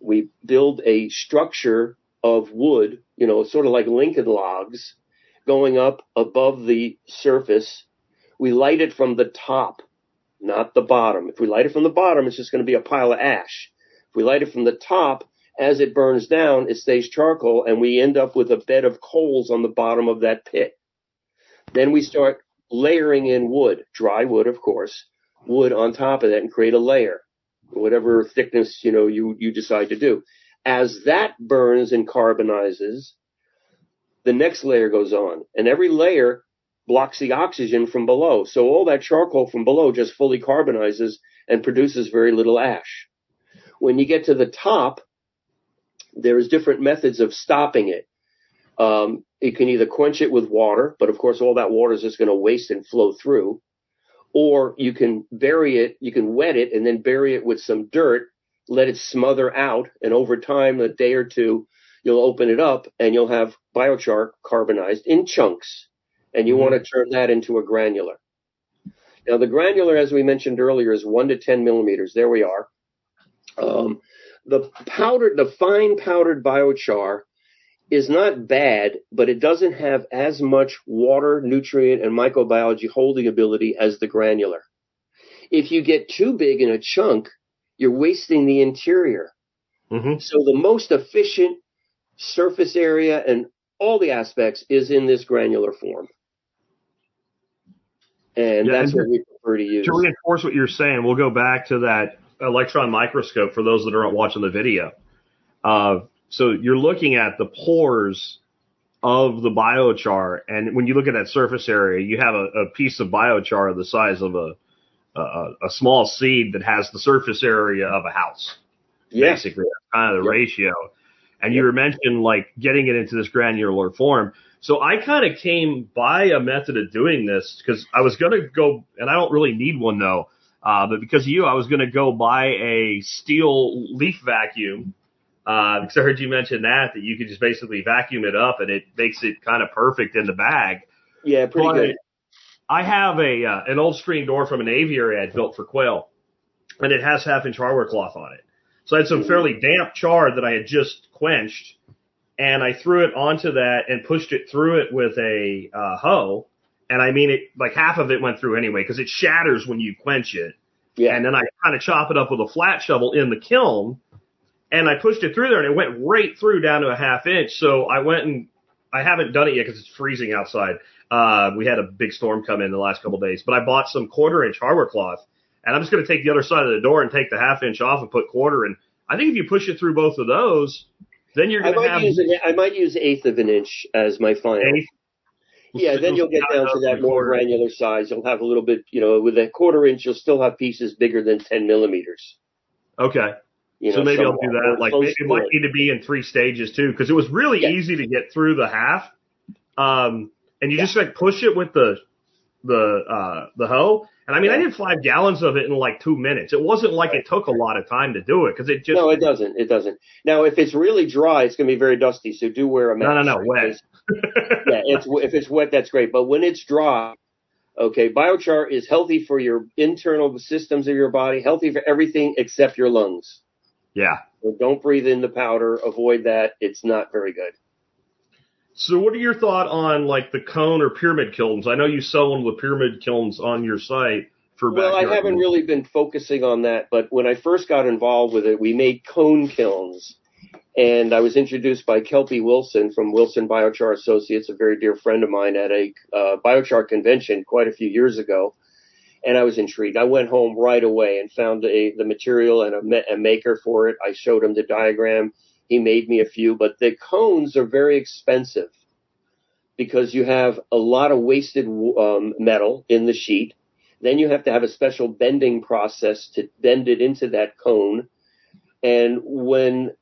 We build a structure of wood, you know, sort of like Lincoln logs going up above the surface. We light it from the top, not the bottom. If we light it from the bottom, it's just going to be a pile of ash. If we light it from the top, as it burns down, it stays charcoal and we end up with a bed of coals on the bottom of that pit. Then we start layering in wood, dry wood, of course, wood on top of that and create a layer, whatever thickness, you know, you, you decide to do. As that burns and carbonizes, the next layer goes on and every layer blocks the oxygen from below. So all that charcoal from below just fully carbonizes and produces very little ash. When you get to the top, there's different methods of stopping it. Um, you can either quench it with water, but of course all that water is just going to waste and flow through. Or you can bury it, you can wet it and then bury it with some dirt let it smother out, and over time, a day or two, you'll open it up and you'll have biochar carbonized in chunks, and you Mhm. want to turn that into a granular. Now, the granular, as we mentioned earlier, is one to 10 millimeters. There we are. Um, the powdered, the fine powdered biochar is not bad, but it doesn't have as much water, nutrient, and microbiology holding ability as the granular. If you get too big in a chunk, you're wasting the interior. hmm So the most efficient surface area and all the aspects is in this granular form. And Yeah, that's and what we prefer to use. To reinforce what you're saying, we'll go back to that electron microscope for those that aren't watching the video. Uh, so you're looking at the pores of the biochar, and when you look at that surface area, you have a, a piece of biochar the size of a, a a small seed that has the surface area of a house. Basically, that's kind of the Yep. ratio. And you were mentioning like getting it into this granular form. So I kind of came by a method of doing this because I was going to go, and I don't really need one though, uh, but because of you, I was going to go buy a steel leaf vacuum. Uh, because I heard you mention that, that you could just basically vacuum it up and it makes it kind of perfect in the bag. Yeah, pretty But good. I have a, uh, an old screen door from an aviary I built for quail and it has half inch hardware cloth on it. So I had some fairly damp char that I had just quenched and I threw it onto that and pushed it through it with a uh, hoe. And I mean, it like half of it went through anyway because it shatters when you quench it. Yeah. And then I kind of chop it up with a flat shovel in the kiln and I pushed it through there and it went right through down to a half inch. So I went and I haven't done it yet because it's freezing outside. Uh, we had a big storm come in the last couple of days, but I bought some quarter inch hardware cloth and I'm just going to take the other side of the door and take the half inch off and put quarter. And I think if you push it through both of those, then you're going to have use an, I might use eighth of an inch as my final. eighth. Yeah, then you'll get down to that more granular size. You'll have a little bit, you know, with a quarter inch, you'll still have pieces bigger than 10 millimeters. Okay. You so know, maybe I'll do that. Like maybe it might it. need to be in three stages too, because it was really Yeah. easy to get through the half. Um, and you just like push it with the the uh the hoe. And I mean, I did five gallons of it in like two minutes. It wasn't like it took a lot of time to do it because it just no, it doesn't. It doesn't. Now, if it's really dry, it's going to be very dusty. So do wear a mask. no, no, no, wet. yeah, it's if it's wet, that's great. But when it's dry, okay, biochar is healthy for your internal systems of your body, healthy for everything except your lungs. Yeah. So don't breathe in the powder. Avoid that. It's not very good. So, what are your thought on like the cone or pyramid kilns? I know you sell one the pyramid kilns on your site for. Well, I haven't really been focusing on that, but when I first got involved with it, we made cone kilns. And I was introduced by Kelpie Wilson from Wilson Biochar Associates, a very dear friend of mine at a uh, biochar convention quite a few years ago. And I was intrigued. I went home right away and found a, the material and a, a maker for it. I showed him the diagram. He made me a few, but the cones are very expensive because you have a lot of wasted um, metal in the sheet. Then you have to have a special bending process to bend it into that cone. And when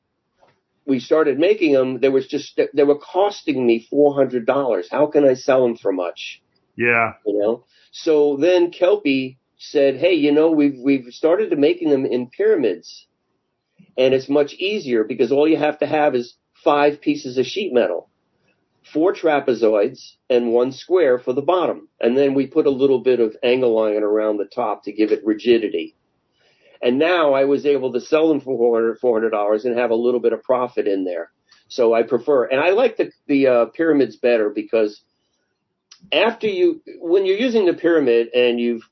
we started making them, there was just they were costing me four hundred dollars. How can I sell them for much? Yeah. You know. So then Kelpie said, "Hey, you know, we've we've started to making them in pyramids, and it's much easier because all you have to have is five pieces of sheet metal, four trapezoids, and one square for the bottom, and then we put a little bit of angle iron around the top to give it rigidity." And now I was able to sell them for $400 and have a little bit of profit in there. So I prefer, and I like the the uh, pyramids better because after you, when you're using the pyramid and you've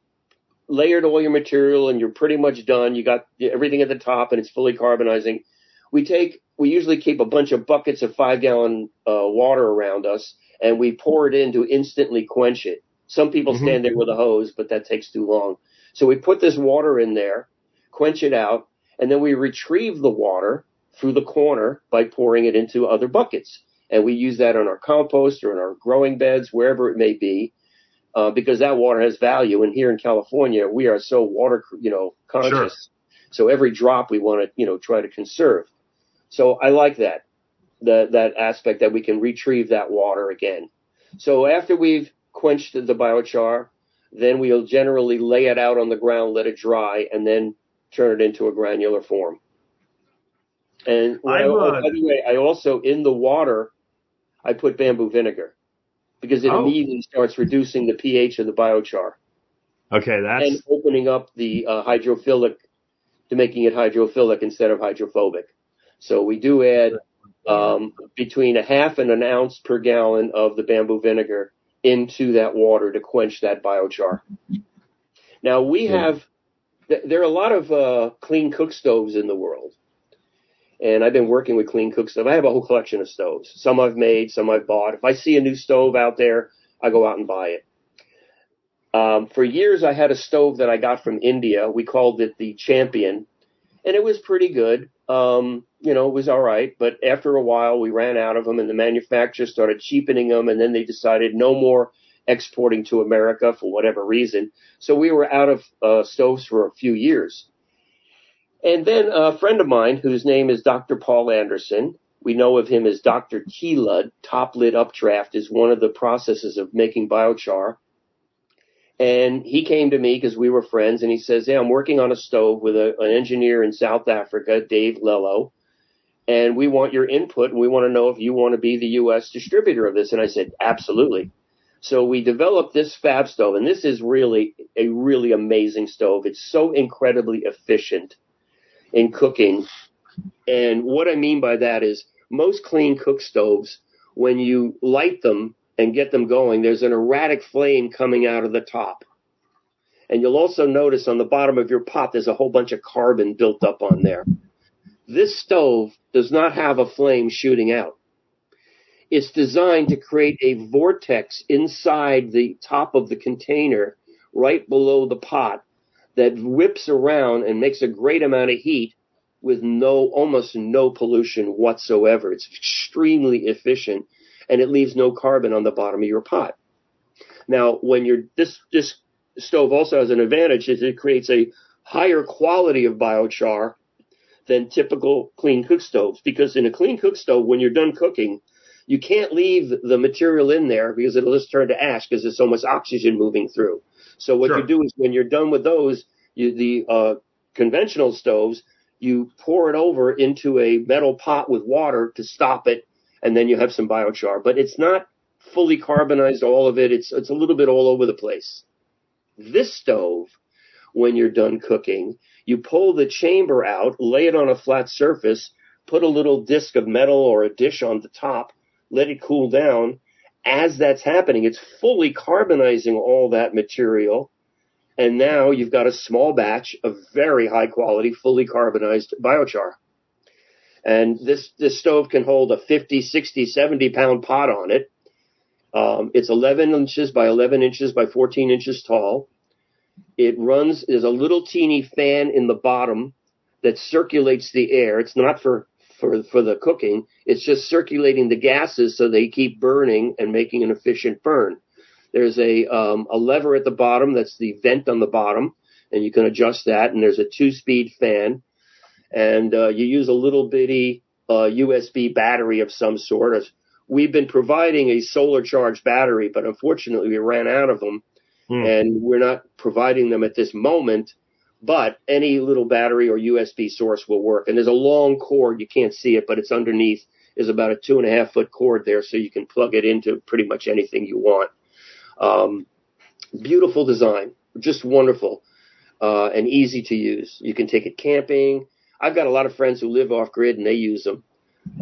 layered all your material and you're pretty much done, you got everything at the top and it's fully carbonizing. We take, we usually keep a bunch of buckets of five gallon uh, water around us and we pour it in to instantly quench it. Some people Mhm. stand there with a hose, but that takes too long. So we put this water in there, quench it out, and then we retrieve the water through the corner by pouring it into other buckets. And we use that on our compost or in our growing beds, wherever it may be, uh, because that water has value. And here in California, we are so water, you know, conscious. Sure. So every drop we want to, you know, try to conserve. So I like that, that, that aspect that we can retrieve that water again. So after we've quenched the biochar, then we'll generally lay it out on the ground, let it dry, and then turn it into a granular form. And I, uh, by the way, I also in the water, I put bamboo vinegar because it oh. immediately starts reducing the pH of the biochar. Okay, that's and opening up the uh, hydrophilic to making it hydrophilic instead of hydrophobic. So we do add um, between a half and an ounce per gallon of the bamboo vinegar into that water to quench that biochar. Now we have there are a lot of uh, clean cook stoves in the world, and I've been working with clean cook stove. I have a whole collection of stoves. Some I've made, some I've bought. If I see a new stove out there, I go out and buy it. Um, for years, I had a stove that I got from India. We called it the Champion, and it was pretty good. Um, you know, it was all right. But after a while, we ran out of them, and the manufacturer started cheapening them, and then they decided no more exporting to America for whatever reason. So we were out of uh, stoves for a few years. And then a friend of mine, whose name is Dr. Paul Anderson, we know of him as Dr. TLUD, top lid updraft is one of the processes of making biochar. And he came to me because we were friends and he says, Hey, I'm working on a stove with a, an engineer in South Africa, Dave Lello, and we want your input and we want to know if you want to be the U.S. distributor of this. And I said, Absolutely. So we developed this fab stove and this is really a really amazing stove. It's so incredibly efficient in cooking. And what I mean by that is most clean cook stoves, when you light them, and get them going, there's an erratic flame coming out of the top. And you'll also notice on the bottom of your pot, there's a whole bunch of carbon built up on there. This stove does not have a flame shooting out. It's designed to create a vortex inside the top of the container right below the pot that whips around and makes a great amount of heat with no, almost no pollution whatsoever. It's extremely efficient and it leaves no carbon on the bottom of your pot. Now, when you're this this stove also has an advantage is it creates a higher quality of biochar than typical clean cook stoves because in a clean cook stove when you're done cooking you can't leave the material in there because it'll just turn to ash because there's so much oxygen moving through. So what sure. you do is when you're done with those, you, the uh, conventional stoves, you pour it over into a metal pot with water to stop it and then you have some biochar. But it's not fully carbonized, all of it. It's, it's a little bit all over the place. This stove, when you're done cooking, you pull the chamber out, lay it on a flat surface, put a little disc of metal or a dish on the top, let it cool down. As that's happening, it's fully carbonizing all that material. And now you've got a small batch of very high quality, fully carbonized biochar. And this, this stove can hold a 50, 60, 70 pound pot on it. Um, it's 11 inches by 11 inches by 14 inches tall. It runs, there's a little teeny fan in the bottom that circulates the air. It's not for, for, for the cooking. It's just circulating the gases so they keep burning and making an efficient burn. There's a, um, a lever at the bottom that's the vent on the bottom and you can adjust that. And there's a two speed fan and uh, you use a little bitty uh, USB battery of some sort. We've been providing a solar charged battery, but unfortunately we ran out of them, hmm. and we're not providing them at this moment. But any little battery or USB source will work. And there's a long cord, you can't see it, but it's underneath. Is about a two and a half foot cord there, so you can plug it into pretty much anything you want. Um, beautiful design, just wonderful, uh, and easy to use. You can take it camping. I've got a lot of friends who live off grid and they use them.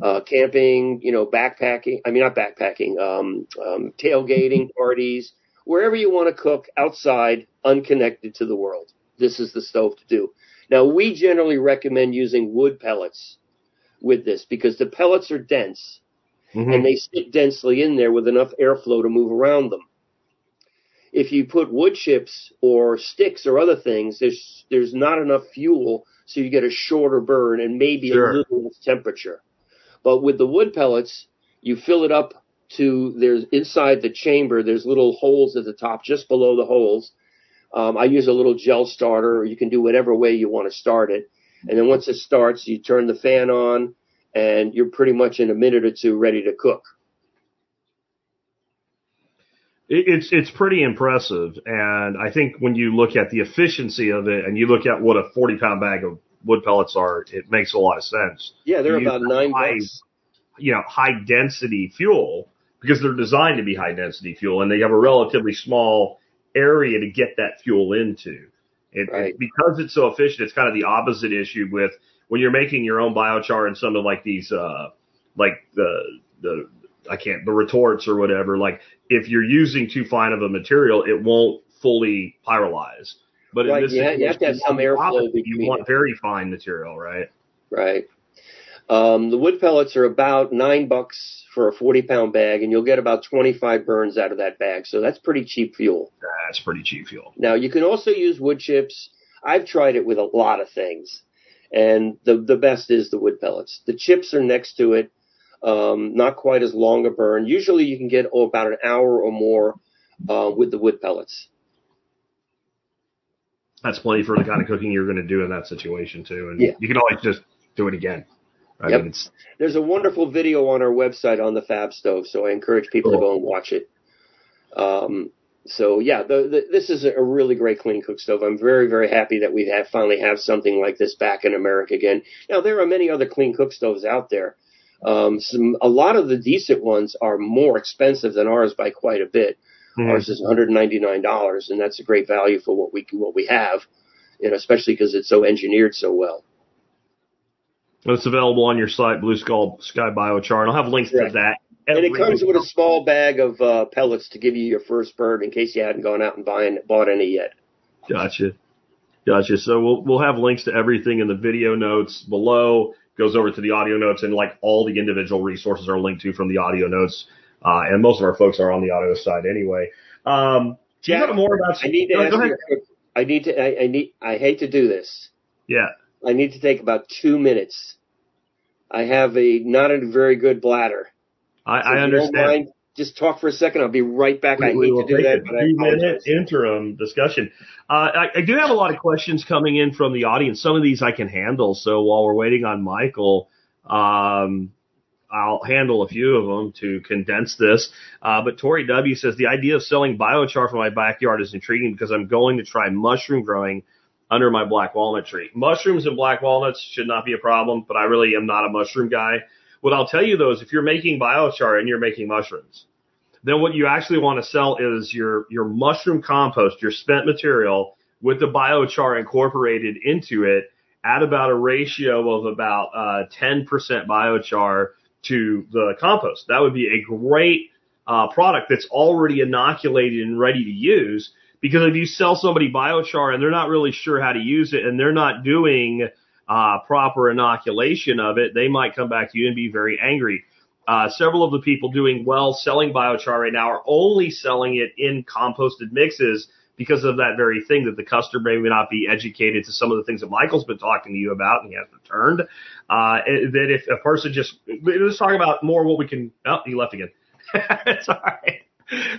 Uh, camping, you know, backpacking. I mean, not backpacking. Um, um, tailgating parties, wherever you want to cook outside, unconnected to the world. This is the stove to do. Now, we generally recommend using wood pellets with this because the pellets are dense mm-hmm. and they sit densely in there with enough airflow to move around them. If you put wood chips or sticks or other things, there's there's not enough fuel so you get a shorter burn and maybe sure. a little less temperature. But with the wood pellets, you fill it up to there's inside the chamber. There's little holes at the top, just below the holes. Um, I use a little gel starter. You can do whatever way you want to start it. And then once it starts, you turn the fan on, and you're pretty much in a minute or two ready to cook it's it's pretty impressive, and I think when you look at the efficiency of it, and you look at what a forty pound bag of wood pellets are, it makes a lot of sense. Yeah, they're You about nine high- bucks. You know, high density fuel because they're designed to be high density fuel and they have a relatively small area to get that fuel into. It, it- because it's so efficient, it's kind of the opposite issue with when you're making your own biochar and some of like these, uh, like the, the, I can't, the retorts or whatever, like if you're using too fine of a material, it won't fully pyrolyze. But in this you have to have some airflow. You want very fine material, right? Right. Um, the wood pellets are about nine bucks for a 40 pound bag, and you'll get about 25 burns out of that bag. So that's pretty cheap fuel. That's pretty cheap fuel. Now you can also use wood chips. I've tried it with a lot of things, and the the best is the wood pellets. The chips are next to it, um, not quite as long a burn. Usually you can get oh, about an hour or more uh, with the wood pellets. That's plenty for the kind of cooking you're going to do in that situation too. And Yeah. you can always just do it again. I Yep. mean, There's a wonderful video on our website on the Fab Stove, so I encourage people to go and watch it. Um, so yeah, the, the, this is a really great clean cook stove. I'm very very happy that we have finally have something like this back in America again. Now there are many other clean cook stoves out there. Um, some a lot of the decent ones are more expensive than ours by quite a bit. Mhm. Ours is 199 dollars, and that's a great value for what we what we have, and especially because it's so engineered so well. It's available on your site, Blue Skull Sky Biochar, and I'll have links Correct. to that. And it comes with a small bag of uh, pellets to give you your first bird in case you hadn't gone out and buying, bought any yet. Gotcha. Gotcha. So we'll we'll have links to everything in the video notes below. Goes over to the audio notes, and like all the individual resources are linked to from the audio notes. Uh, and most of our folks are on the audio side anyway. Um, do you Jack, know more about? I need to Go- ask you. ahead. a quick- I need to. I, I need. I hate to do this. Yeah. I need to take about two minutes. I have a not a very good bladder. I, So I if don't understand. mind, just talk for a second. I'll be right back. I we hate will to do take that, a but I three minute interim discussion. Uh, I, I do have a lot of questions coming in from the audience. Some of these I can handle. So while we're waiting on Michael, um, I'll handle a few of them to condense this. Uh, but Tori W says the idea of selling biochar from my backyard is intriguing because I'm going to try mushroom growing under my black walnut tree. Mushrooms and black walnuts should not be a problem, but I really am not a mushroom guy. What I'll tell you though is if you're making biochar and you're making mushrooms, then what you actually want to sell is your your mushroom compost, your spent material with the biochar incorporated into it at about a ratio of about uh, 10% biochar to the compost. That would be a great uh, product that's already inoculated and ready to use. Because if you sell somebody biochar and they're not really sure how to use it and they're not doing uh, proper inoculation of it, they might come back to you and be very angry. Uh, several of the people doing well selling biochar right now are only selling it in composted mixes because of that very thing that the customer may not be educated to some of the things that Michael's been talking to you about and he has returned. Uh, that if a person just, let's talk about more what we can, oh, he left again. it's all right.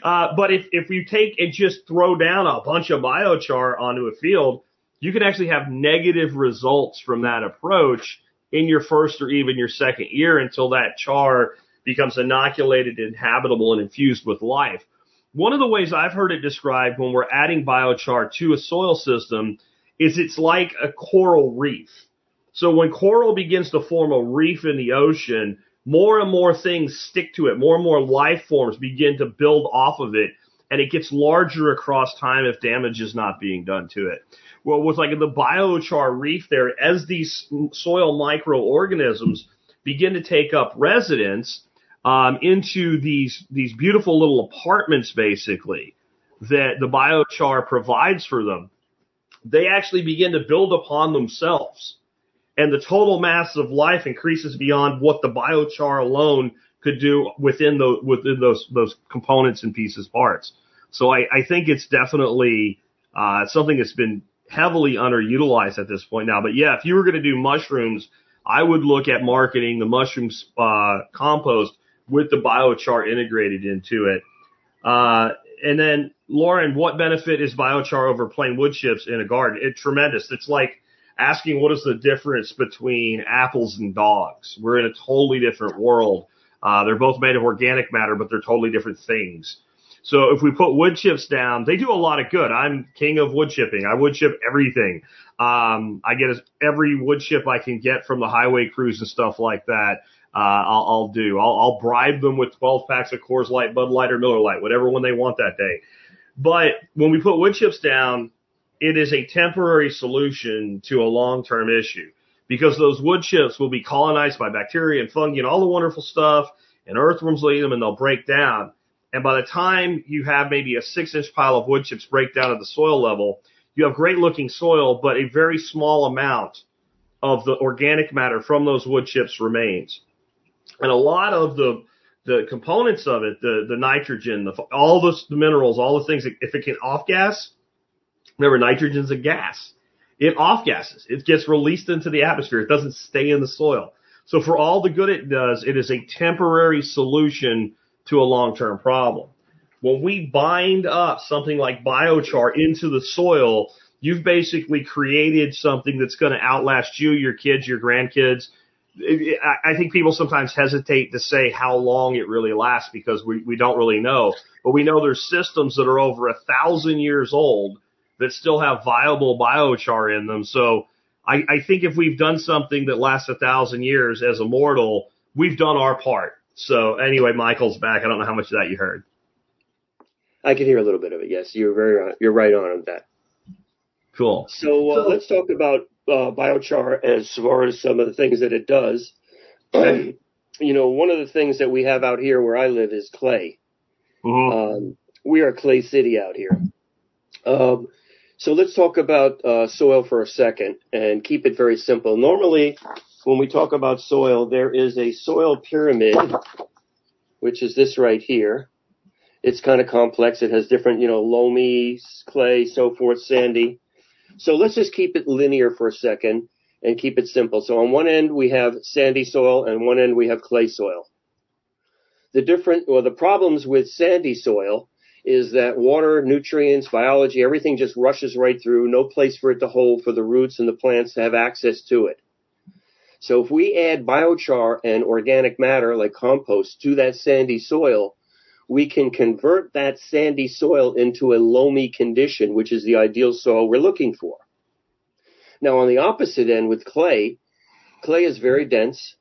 Uh, but if, if you take and just throw down a bunch of biochar onto a field, you can actually have negative results from that approach in your first or even your second year until that char becomes inoculated, inhabitable, and infused with life. One of the ways I've heard it described when we're adding biochar to a soil system is it's like a coral reef. So when coral begins to form a reef in the ocean, more and more things stick to it. More and more life forms begin to build off of it and it gets larger across time if damage is not being done to it. Well, with like the biochar reef there, as these soil microorganisms begin to take up residence um, into these these beautiful little apartments, basically that the biochar provides for them, they actually begin to build upon themselves, and the total mass of life increases beyond what the biochar alone could do within the within those those components and pieces parts. So I, I think it's definitely uh, something that's been heavily underutilized at this point now. But yeah, if you were going to do mushrooms, I would look at marketing the mushroom uh, compost with the biochar integrated into it. Uh, and then Lauren, what benefit is biochar over plain wood chips in a garden? It's tremendous. It's like asking what is the difference between apples and dogs. We're in a totally different world. Uh, they're both made of organic matter, but they're totally different things. So if we put wood chips down, they do a lot of good. I'm king of wood chipping. I wood chip everything. Um, I get every wood chip I can get from the highway crews and stuff like that. Uh, I'll, I'll do. I'll, I'll bribe them with 12 packs of Coors Light, Bud Light, or Miller Light, whatever one they want that day. But when we put wood chips down, it is a temporary solution to a long-term issue because those wood chips will be colonized by bacteria and fungi and all the wonderful stuff and earthworms will eat them and they'll break down. And by the time you have maybe a six inch pile of wood chips break down at the soil level, you have great looking soil, but a very small amount of the organic matter from those wood chips remains. And a lot of the the components of it, the the nitrogen, the all the, the minerals, all the things, if it can off gas, remember nitrogen's a gas. It off gases. It gets released into the atmosphere. It doesn't stay in the soil. So for all the good it does, it is a temporary solution to a long-term problem. When we bind up something like biochar into the soil, you've basically created something that's going to outlast you, your kids, your grandkids. I think people sometimes hesitate to say how long it really lasts because we, we don't really know. But we know there's systems that are over a thousand years old that still have viable biochar in them. So I, I think if we've done something that lasts a thousand years as a mortal, we've done our part. So anyway, Michael's back. I don't know how much of that you heard. I can hear a little bit of it. Yes, you're very you're right on on that. Cool. So, uh, so let's talk about uh, biochar as far as some of the things that it does. you know, one of the things that we have out here where I live is clay. Mm-hmm. Um, we are clay city out here. Um, so let's talk about uh, soil for a second and keep it very simple. Normally, when we talk about soil, there is a soil pyramid, which is this right here. It's kind of complex. It has different, you know, loamy, clay, so forth, sandy. So let's just keep it linear for a second and keep it simple. So on one end we have sandy soil and one end we have clay soil. The different, or the problems with sandy soil is that water, nutrients, biology, everything just rushes right through, no place for it to hold for the roots and the plants to have access to it. So if we add biochar and organic matter like compost to that sandy soil, we can convert that sandy soil into a loamy condition, which is the ideal soil we're looking for. Now on the opposite end with clay, clay is very dense,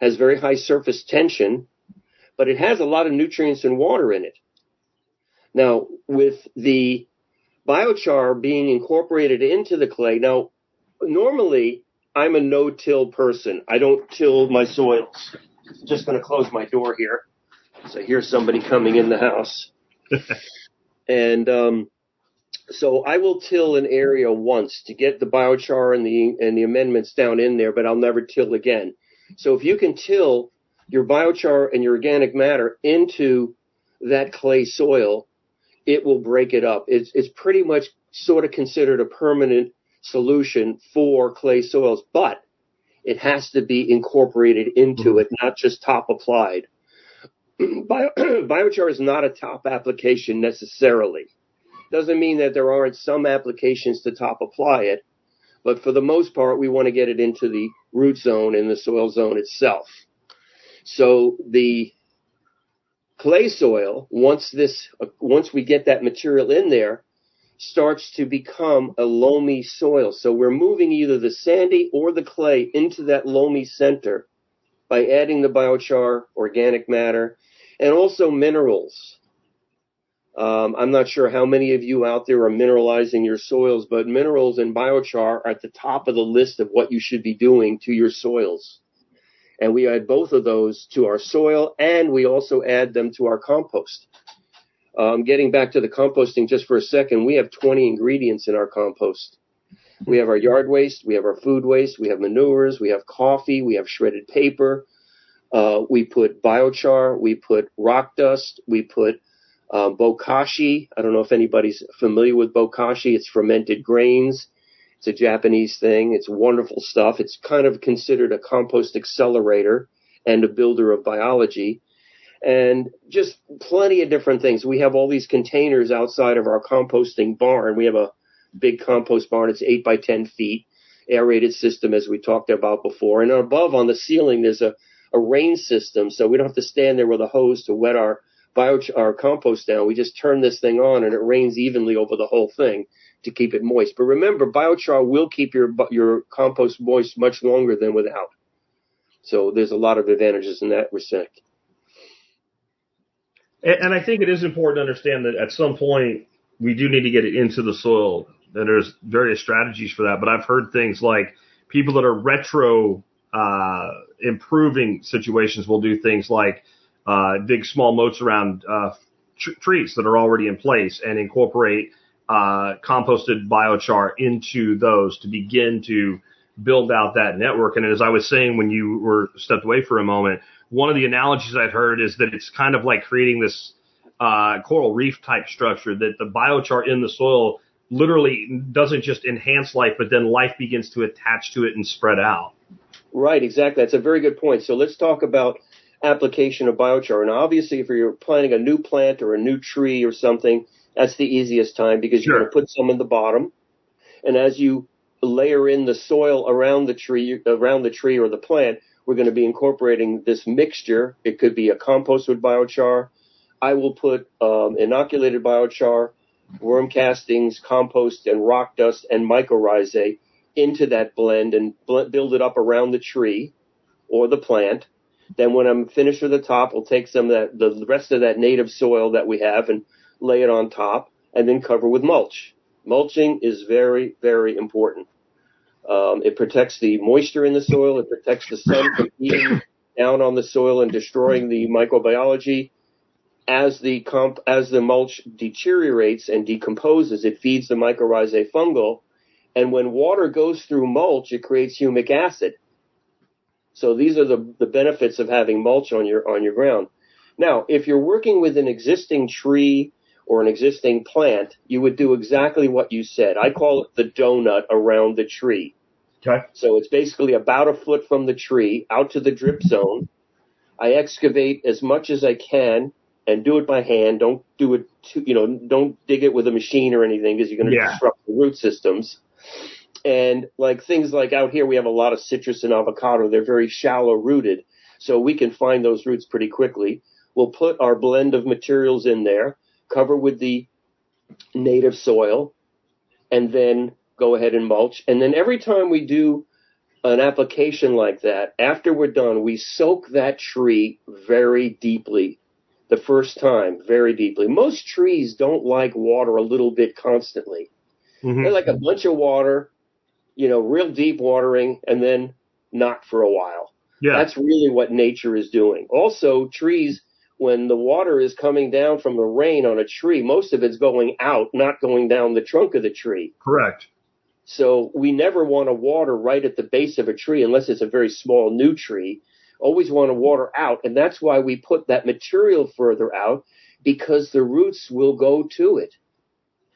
has very high surface tension, but it has a lot of nutrients and water in it. Now, with the biochar being incorporated into the clay, now, normally I'm a no-till person. I don't till my soils. I'm Just going to close my door here. So I hear somebody coming in the house. and um, so I will till an area once to get the biochar and the and the amendments down in there, but I'll never till again. So if you can till your biochar and your organic matter into that clay soil, it will break it up. It's, it's pretty much sort of considered a permanent solution for clay soils, but it has to be incorporated into mm-hmm. it, not just top applied. Bio, biochar is not a top application necessarily. Doesn't mean that there aren't some applications to top apply it, but for the most part, we want to get it into the root zone and the soil zone itself. So the clay soil, once this, once we get that material in there, starts to become a loamy soil. So we're moving either the sandy or the clay into that loamy center by adding the biochar, organic matter, and also minerals. Um, I'm not sure how many of you out there are mineralizing your soils, but minerals and biochar are at the top of the list of what you should be doing to your soils. And we add both of those to our soil and we also add them to our compost. Um, getting back to the composting just for a second, we have 20 ingredients in our compost. We have our yard waste, we have our food waste, we have manures, we have coffee, we have shredded paper, uh, we put biochar, we put rock dust, we put um, bokashi. I don't know if anybody's familiar with bokashi. It's fermented grains. It's a Japanese thing. It's wonderful stuff. It's kind of considered a compost accelerator and a builder of biology and just plenty of different things. We have all these containers outside of our composting barn. We have a big compost barn. It's eight by 10 feet, aerated system as we talked about before. And above on the ceiling, there's a, a rain system. So we don't have to stand there with a hose to wet our biochar our compost down, we just turn this thing on and it rains evenly over the whole thing to keep it moist. But remember, biochar will keep your your compost moist much longer than without. So there's a lot of advantages in that respect. And, and I think it is important to understand that at some point we do need to get it into the soil. And there's various strategies for that. But I've heard things like people that are retro uh, improving situations will do things like uh, dig small moats around uh, tr- trees that are already in place and incorporate uh, composted biochar into those to begin to build out that network. And as I was saying when you were stepped away for a moment, one of the analogies I've heard is that it's kind of like creating this uh, coral reef type structure that the biochar in the soil literally doesn't just enhance life, but then life begins to attach to it and spread out. Right, exactly. That's a very good point. So let's talk about application of biochar. And obviously, if you're planting a new plant or a new tree or something, that's the easiest time because Sure. you're going to put some in the bottom. And as you layer in the soil around the tree, around the tree or the plant, we're going to be incorporating this mixture. It could be a compost with biochar. I will put um, inoculated biochar, worm castings, compost, and rock dust and mycorrhizae into that blend and bl- build it up around the tree or the plant. Then when I'm finished with the top, I'll take some of that, the rest of that native soil that we have and lay it on top and then cover with mulch. Mulching is very, very important. Um, it protects the moisture in the soil. It protects the sun from beating down on the soil and destroying the microbiology. As the comp, as the mulch deteriorates and decomposes, it feeds the mycorrhizae fungal. And when water goes through mulch, it creates humic acid. So these are the, the benefits of having mulch on your, on your ground. Now, if you're working with an existing tree or an existing plant, you would do exactly what you said. I call it the donut around the tree. Okay. So it's basically about a foot from the tree out to the drip zone. I excavate as much as I can and do it by hand. Don't do it, too, you know, don't dig it with a machine or anything because you're going to Yeah. disrupt the root systems. And like things like out here, we have a lot of citrus and avocado. They're very shallow rooted. So we can find those roots pretty quickly. We'll put our blend of materials in there, cover with the native soil, and then go ahead and mulch. And then every time we do an application like that, after we're done, we soak that tree very deeply the first time, very deeply. Most trees don't like water a little bit constantly. Mhm. They like a bunch of water, you know, real deep watering, and then not for a while. Yeah. That's really what nature is doing. Also, trees, when the water is coming down from the rain on a tree, most of it's going out, not going down the trunk of the tree. correct. So we never want to water right at the base of a tree unless it's a very small new tree. Always want to water out. And that's why we put that material further out because the roots will go to it.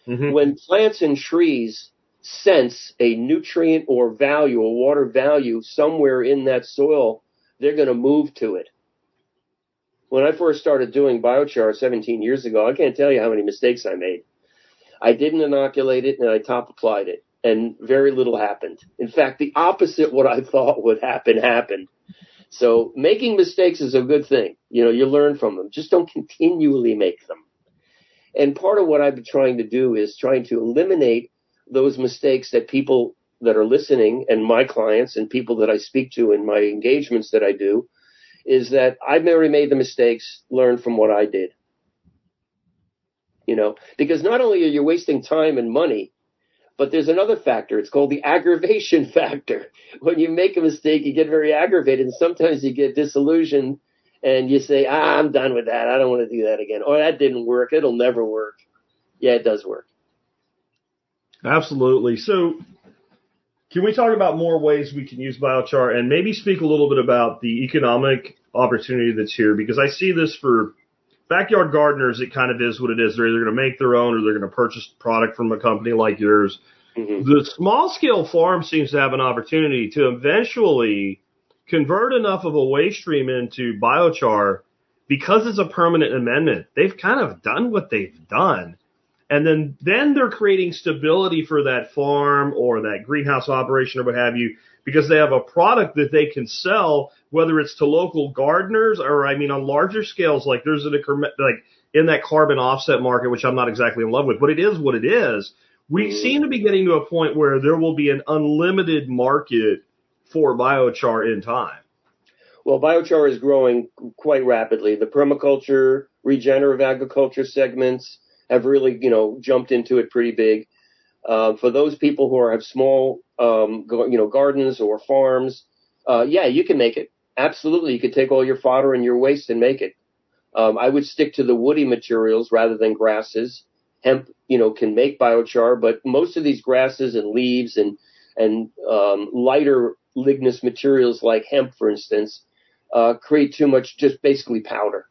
Mhm. When plants and trees sense a nutrient or value, a water value somewhere in that soil, they're going to move to it. When I first started doing biochar 17 years ago, I can't tell you how many mistakes I made. I didn't inoculate it and I top applied it and very little happened. In fact, the opposite what I thought would happen happened. So making mistakes is a good thing. You know, you learn from them. Just don't continually make them. And part of what I've been trying to do is trying to eliminate those mistakes that people that are listening and my clients and people that I speak to in my engagements that I do is that I've already made the mistakes, learn from what I did. You know, because not only are you wasting time and money, but there's another factor. It's called the aggravation factor. When you make a mistake, you get very aggravated and sometimes you get disillusioned and you say, ah, I'm done with that. I don't want to do that again. Or that didn't work. It'll never work. Yeah, it does work. Absolutely. So, can we talk about more ways we can use biochar and maybe speak a little bit about the economic opportunity that's here? Because I see this for backyard gardeners, it kind of is what it is. They're either going to make their own or they're going to purchase product from a company like yours. Mhm. The small scale farm seems to have an opportunity to eventually convert enough of a waste stream into biochar because it's a permanent amendment. They've kind of done what they've done. And then, then they're creating stability for that farm or that greenhouse operation or what have you because they have a product that they can sell, whether it's to local gardeners or, I mean, on larger scales, like there's an, like in that carbon offset market, which I'm not exactly in love with, but it is what it is. We mm. seem to be getting to a point where there will be an unlimited market for biochar in time. Well, biochar is growing quite rapidly. The permaculture, regenerative agriculture segments have really, you know, jumped into it pretty big. Uh, for those people who are, have small, um, you know, gardens or farms, uh, yeah, you can make it. Absolutely, you could take all your fodder and your waste and make it. Um, I would stick to the woody materials rather than grasses. Hemp, you know, can make biochar, but most of these grasses and leaves and and um, lighter lignous materials like hemp, for instance, uh, create too much, just basically powder.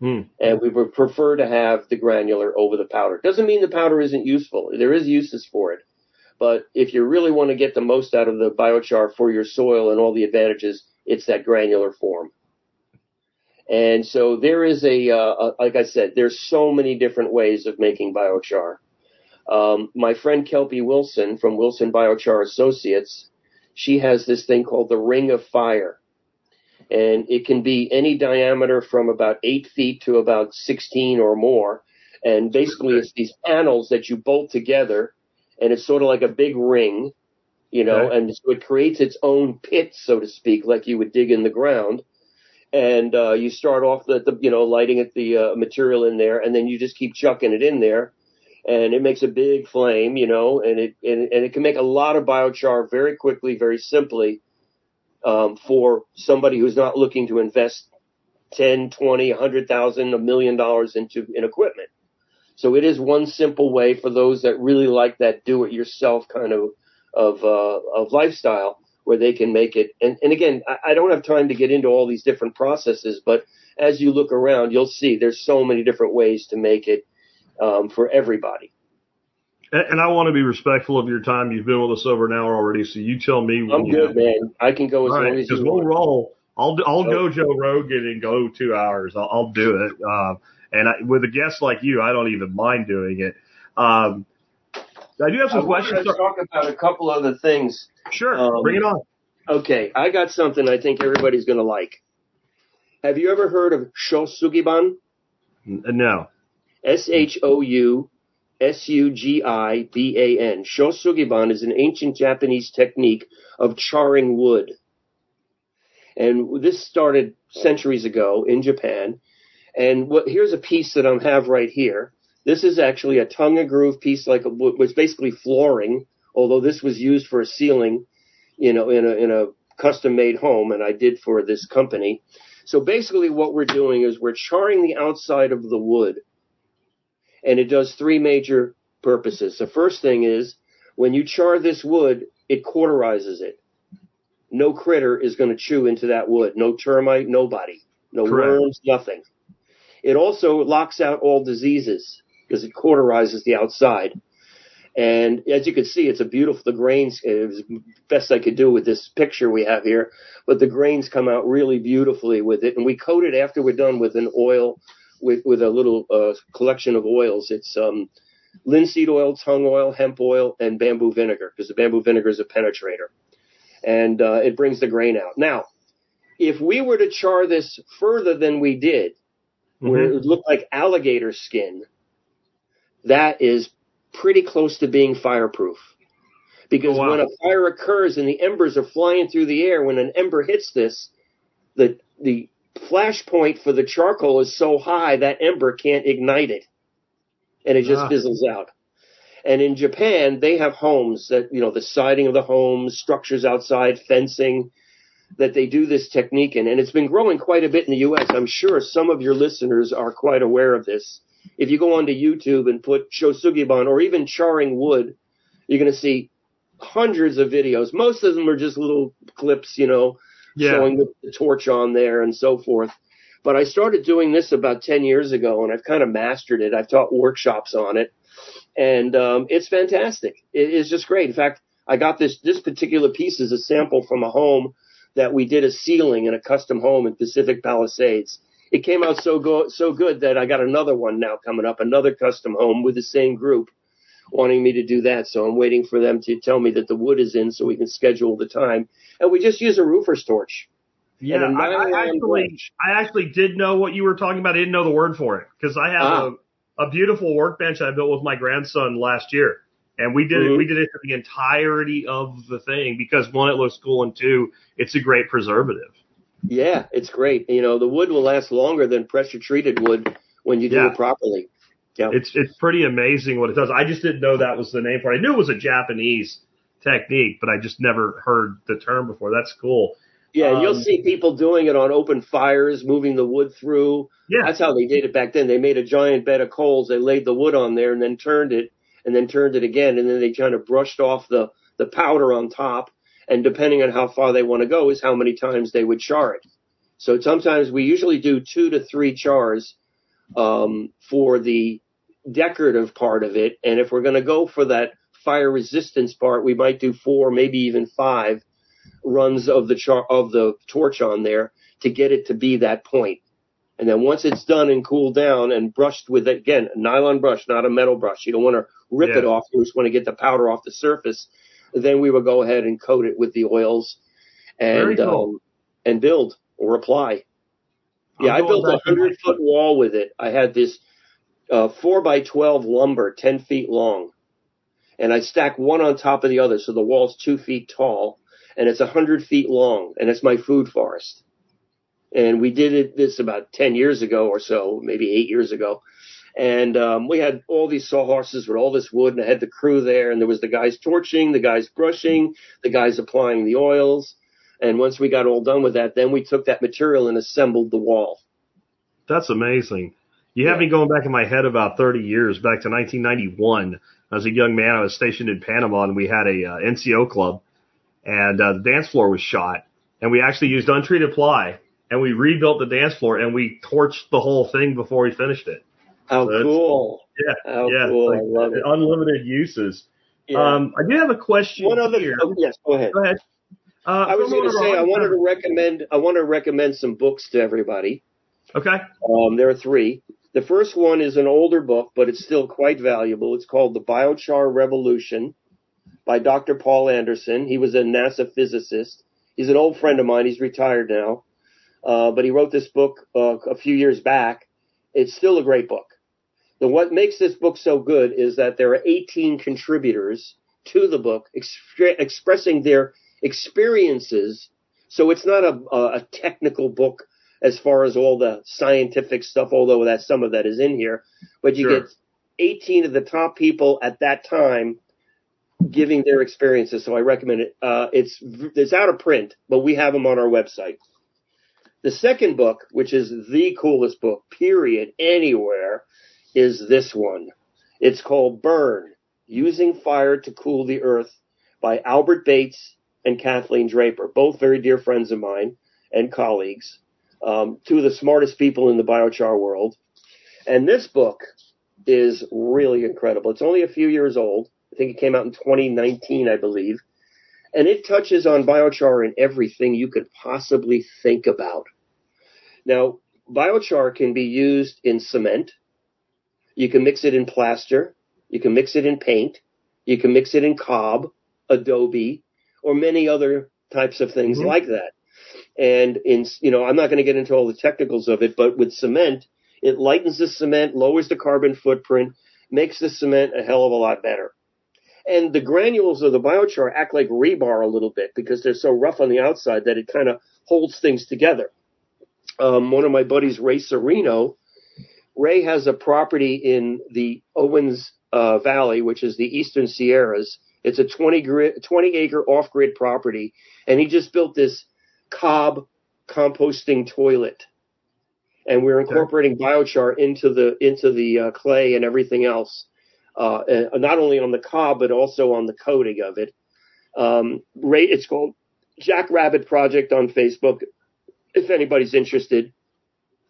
Hmm. And we would prefer to have the granular over the powder. Doesn't mean the powder isn't useful. There is uses for it. But if you really want to get the most out of the biochar for your soil and all the advantages, it's that granular form. And so there is a, uh, like I said, there's so many different ways of making biochar. Um, my friend Kelpie Wilson from Wilson Biochar Associates, she has this thing called the Ring of Fire and it can be any diameter from about eight feet to about 16 or more. And basically, it's these panels that you bolt together, and it's sort of like a big ring, you know, and so it creates its own pit, so to speak, like you would dig in the ground. And uh, you start off the, the, you know, lighting it the uh, material in there, and then you just keep chucking it in there, and it makes a big flame, you know, and it and, and it can make a lot of biochar very quickly, very simply um, for somebody who's not looking to invest 10, 20, 100,000, a million dollars into in equipment. So it is one simple way for those that really like that do it yourself kind of of uh, of lifestyle where they can make it. And, and again, I, I don't have time to get into all these different processes, but as you look around, you'll see there's so many different ways to make it um, for everybody. And I want to be respectful of your time. You've been with us over an hour already, so you tell me. I'm good, man. I can go as long as you we'll roll. I'll I'll go Joe Rogan and go two hours. I'll, I'll do it. Um, and I, with a guest like you, I don't even mind doing it. Um, I do have some I questions. To talk about a couple other things. Sure, um, bring it on. Okay, I got something I think everybody's going to like. Have you ever heard of Shou No. S H O U S-U-G-I-B-A-N. Shou Sugi Ban is an ancient Japanese technique of charring wood. And this started centuries ago in Japan. And what, here's a piece that I have right here. This is actually a tongue and groove piece, like a, was basically flooring, although this was used for a ceiling, you know, in a, in a custom made home, and I did for this company. So basically what we're doing is we're charring the outside of the wood and it does three major purposes. The first thing is when you char this wood, it cauterizes it. No critter is going to chew into that wood. No termite, nobody. No Correct. worms, nothing. It also locks out all diseases because it cauterizes the outside. And as you can see, it's a beautiful, the grains, it was best I could do with this picture we have here, but the grains come out really beautifully with it. And we coat it after we're done with an oil with, with a little uh, collection of oils. It's um, linseed oil, tung oil, hemp oil, and bamboo vinegar because the bamboo vinegar is a penetrator, and uh, it brings the grain out. Now, if we were to char this further than we did, mm-hmm. where it would look like alligator skin, that is pretty close to being fireproof. Because oh, wow. when a fire occurs and the embers are flying through the air, when an ember hits this, the the flash point for the charcoal is so high that ember can't ignite it. And it just ah. fizzles out. And in Japan, they have homes that, you know, the siding of the homes, structures outside, fencing, that they do this technique in. And it's been growing quite a bit in the U.S. I'm sure some of your listeners are quite aware of this. If you go onto YouTube and put Shou Sugi Ban or even charring wood, you're going to see hundreds of videos. Most of them are just little clips, you know, yeah. showing the, the torch on there and so forth. But I started doing this about 10 years ago and I've kind of mastered it. I've taught workshops on it and um, it's fantastic. It is just great. In fact, I got this, this particular piece is a sample from a home that we did a ceiling in a custom home in Pacific Palisades. it came out so go so good that I got another one now coming up, another custom home with the same group wanting me to do that. So I'm waiting for them to tell me that the wood is in so we can schedule the time. And we just use a roofer's torch. Yeah, I, I actually. I actually did know what you were talking about. I didn't know the word for it because I have Ah. a, a beautiful workbench I built with my grandson last year, and we did it. Mhm. We did it for the entirety of the thing because one, it looks cool, and two, it's a great preservative. Yeah, it's great. You know, the wood will last longer than pressure treated wood when you do Yeah. it properly. Yeah. It's it's pretty amazing what it does. I just didn't know that was the name for it. I knew it was a Japanese technique, but I just never heard the term before. That's cool. Yeah, and you'll Um, see people doing it on open fires, moving the wood through. Yeah, That's how they did it back then. They made a giant bed of coals, they laid the wood on there and then turned it and then turned it again and then they kind of brushed off the the powder on top and depending on how far they want to go is how many times they would char it. So sometimes we usually do 2 to 3 chars um for the decorative part of it and if we're going to go for that fire resistance part, we might do 4, maybe even 5 runs of the char of the torch on there to get it to be that point. And then once it's done and cooled down and brushed with again a nylon brush, not a metal brush. You don't want to rip it off. You just want to get the powder off the surface. Then we will go ahead and coat it with the oils and cool. um, and build or apply. Yeah, I built a back to my- hundred foot wall with it. I had this uh, four by twelve lumber, ten feet long, and I stack one on top of the other, so the wall's two feet tall, and it's a hundred feet long, and it's my food forest. And we did it this about ten years ago or so, maybe eight years ago. And um, we had all these sawhorses with all this wood, and I had the crew there, and there was the guys torching, the guys brushing, the guys applying the oils. And once we got all done with that, then we took that material and assembled the wall. That's amazing. You have me going back in my head about 30 years, back to 1991. As a young man, I was stationed in Panama, and we had a uh, NCO club, and uh, the dance floor was shot, and we actually used untreated ply, and we rebuilt the dance floor, and we torched the whole thing before we finished it. How So cool! Yeah, How yeah, cool! like, I love it. unlimited uses. Yeah. Um, I do have a question One other, here. oh, yes, go ahead. Go ahead. Uh, I was going to say I wanted to recommend I want to recommend some books to everybody. Okay. Um, there are three. The first one is an older book, but it's still quite valuable. It's called The Biochar Revolution by Dr. Paul Anderson. He was a NASA physicist. He's an old friend of mine. He's retired now, uh, but he wrote this book uh, a few years back. It's still a great book. The, what makes this book so good is that there are 18 contributors to the book expre- expressing their experiences. So it's not a, a technical book as far as all the scientific stuff, although that some of that is in here. But you Sure. get 18 of the top people at that time giving their experiences. So I recommend it. Uh, it's it's out of print, but we have them on our website. The second book, which is the coolest book, period, anywhere, is this one. It's called Burn: Using Fire to Cool the Earth by Albert Bates and Kathleen Draper, both very dear friends of mine and colleagues, um, two of the smartest people in the biochar world. And this book is really incredible. It's only a few years old. I think it came out in 2019, I believe. And it touches on biochar in everything you could possibly think about. Now, biochar can be used in cement. You can mix it in plaster. You can mix it in paint. You can mix it in cob, adobe, or many other types of things Mhm. like that. And in, you know, I'm not going to get into all the technicals of it, but with cement, it lightens the cement, lowers the carbon footprint, makes the cement a hell of a lot better. And the granules of the biochar act like rebar a little bit because they're so rough on the outside that it kind of holds things together. Um, one of my buddies, Ray Sereno, Ray has a property in the Owens uh, Valley, which is the Eastern Sierras. It's a 20, gri- 20 acre off grid property, and he just built this cob composting toilet. And we're incorporating biochar into the into the uh, clay and everything else, uh, and not only on the cob but also on the coating of it. Um, Ray, it's called Jack Rabbit Project on Facebook. If anybody's interested,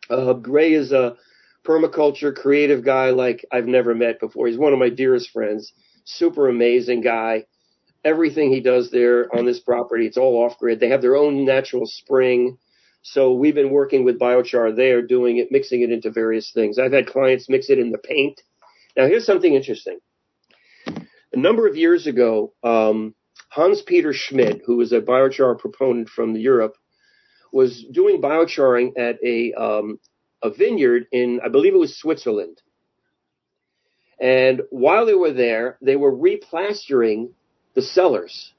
uh, Ray is a permaculture creative guy like I've never met before. He's one of my dearest friends. Super amazing guy. Everything he does there on this property, it's all off grid. They have their own natural spring. So we've been working with biochar there, doing it, mixing it into various things. I've had clients mix it in the paint. Now here's something interesting. A number of years ago, um, Hans Peter Schmidt, who was a biochar proponent from Europe, was doing biocharing at a um, a vineyard in, I believe it was Switzerland. And while they were there, they were replastering the cellars.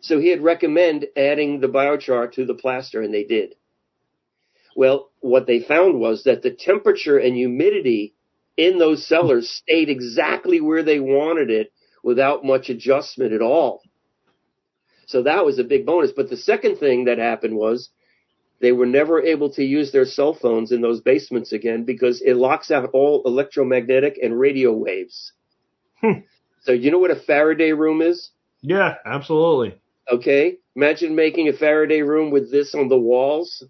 So he had recommend adding the biochar to the plaster, and they did. Well, what they found was that the temperature and humidity in those cellars stayed exactly where they wanted it without much adjustment at all. So that was a big bonus. But the second thing that happened was they were never able to use their cell phones in those basements again because it locks out all electromagnetic and radio waves. Hmm. So you know what a Faraday room is? Yeah, absolutely. Okay. Imagine making a Faraday room with this on the walls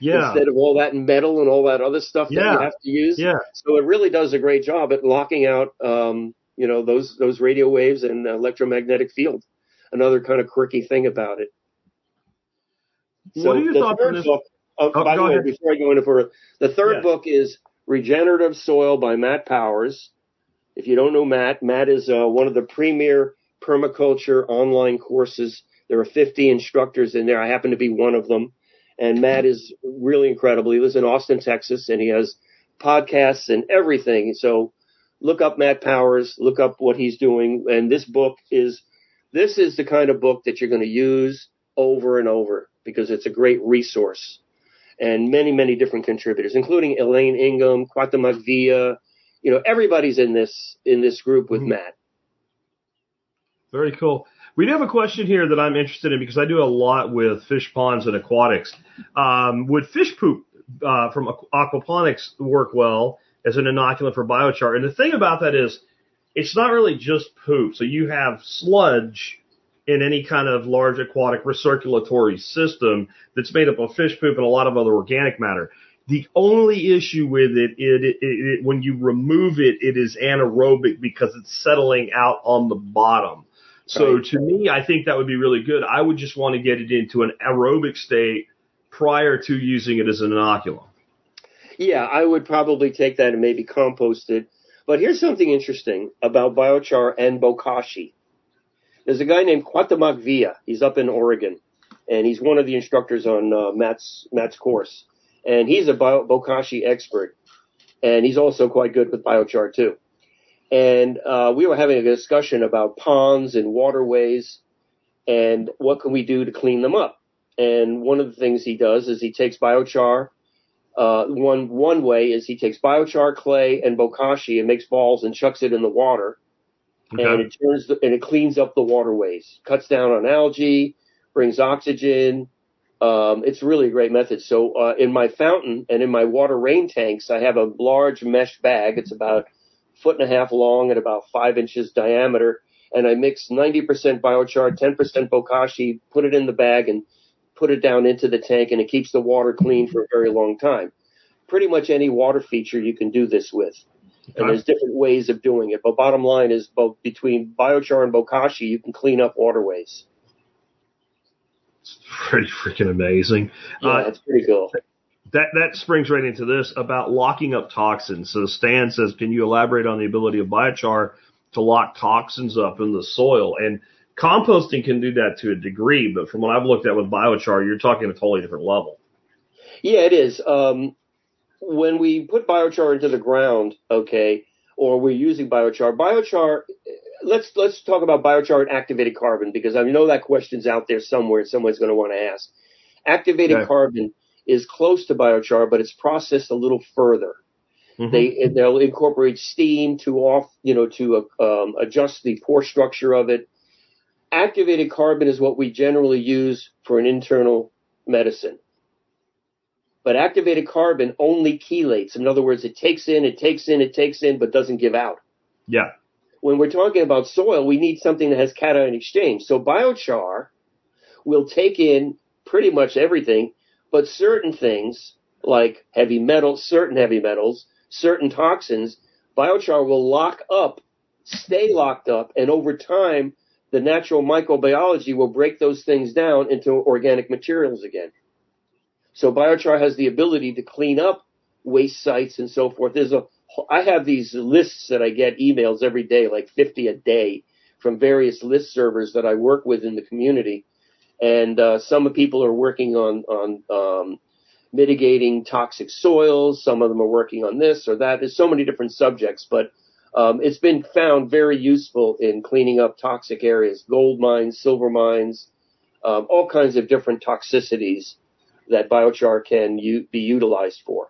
Yeah. instead of all that metal and all that other stuff that you have to use. Yeah. So it really does a great job at locking out, um, you know, those those radio waves and electromagnetic field. Another kind of quirky thing about it. What are your thoughts on this? Book, oh, Oh, by the way, ahead. before I go into further, the third Yeah. book is Regenerative Soil by Matt Powers. If you don't know Matt, Matt is uh, one of the premier permaculture online courses. There are 50 instructors in there. I happen to be one of them. And Matt is really incredible. He lives in Austin, Texas, and he has podcasts and everything. So look up Matt Powers, look up what he's doing. And this book is, this is the kind of book that you're going to use over and over because it's a great resource. And many, many different contributors, including Elaine Ingham, Cuauhtemoc Villa, you know, everybody's in this, in this group with Mhm. Matt. Very cool. We do have a question here that I'm interested in because I do a lot with fish ponds and aquatics. Um, would fish poop uh, from aquaponics work well as an inoculant for biochar? And the thing about that is, it's not really just poop. So you have sludge in any kind of large aquatic recirculatory system that's made up of fish poop and a lot of other organic matter. The only issue with it, it, it, it when you remove it, it is anaerobic because it's settling out on the bottom. So Right. to me, I think that would be really good. I would just want to get it into an aerobic state prior to using it as an inoculum. Yeah, I would probably take that and maybe compost it. But here's something interesting about biochar and bokashi. There's a guy named Cuauhtemoc Villa. He's up in Oregon, and he's one of the instructors on uh, Matt's Matt's course. And he's a bio, bokashi expert, and he's also quite good with biochar too. And uh, we were having a discussion about ponds and waterways, and what can we do to clean them up. And one of the things he does is he takes biochar uh, one one way is he takes biochar clay and bokashi and makes balls and chucks it in the water, and it turns the, and it cleans up the waterways, cuts down on algae, brings oxygen. Um, it's really a great method. So uh, in my fountain and in my water rain tanks, I have a large mesh bag. It's about a foot and a half long and about five inches diameter, and I mix 90% biochar, 10% bokashi, put it in the bag, and put it down into the tank and it keeps the water clean for a very long time. Pretty much any water feature you can do this with. And there's different ways of doing it. But bottom line is both between biochar and bokashi, you can clean up waterways. It's pretty freaking amazing. Yeah, Uh, it's pretty cool. That that springs right into this about locking up toxins. So Stan says, can you elaborate on the ability of biochar to lock toxins up in the soil? And composting can do that to a degree, but from what I've looked at with biochar, you're talking a totally different level. Yeah, it is. Um, when we put biochar into the ground, okay, or we're using biochar, biochar. Let's let's talk about biochar and activated carbon because I know that question's out there somewhere. Someone's going to want to ask. Activated carbon is close to biochar, but it's processed a little further. Mhm. They they'll incorporate steam to off you know to um, adjust the pore structure of it. Activated carbon is what we generally use for an internal medicine. But activated carbon only chelates. In other words, it takes in, it takes in, it takes in, but doesn't give out. yeah. When we're talking about soil, we need something that has cation exchange. So biochar will take in pretty much everything, but certain things like heavy metals, certain heavy metals, certain toxins, biochar will lock up, stay locked up, and over time, the natural microbiology will break those things down into organic materials again. So biochar has the ability to clean up waste sites and so forth. There's a I have these lists that I get emails every day, like 50 a day, from various list servers that I work with in the community. And uh, some of people are working on on um, mitigating toxic soils. Some of them are working on this or that. There's so many different subjects, but um, it's been found very useful in cleaning up toxic areas, gold mines, silver mines, um, all kinds of different toxicities that biochar can u- be utilized for.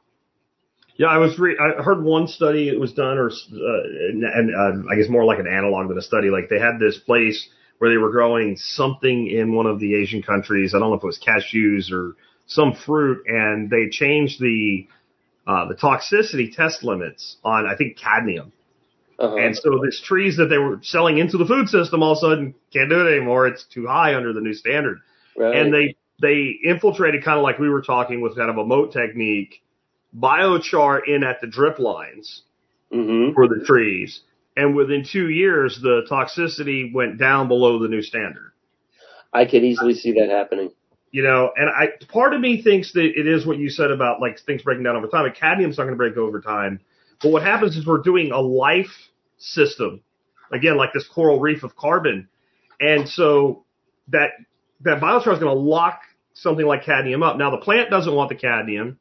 Yeah, I was re- I heard one study it was done, or uh, and, uh, I guess more like an analog than a study. Like they had this place where they were growing something in one of the Asian countries. I don't know if it was cashews or some fruit, and they changed the uh, the toxicity test limits on I think cadmium. Uh-huh. And so these trees that they were selling into the food system all of a sudden can't do it anymore. It's too high under the new standard. Right. And they they infiltrated kind of like we were talking with kind of a moat technique, biochar in at the drip lines mm-hmm. for the trees. And within two years, the toxicity went down below the new standard. I could easily see that happening. You know, and I part of me thinks that it is what you said about like things breaking down over time. And cadmium's not going to break over time. But what happens is we're doing a life system, again, like this coral reef of carbon, and so that that biochar is going to lock something like cadmium up. Now the plant doesn't want the cadmium,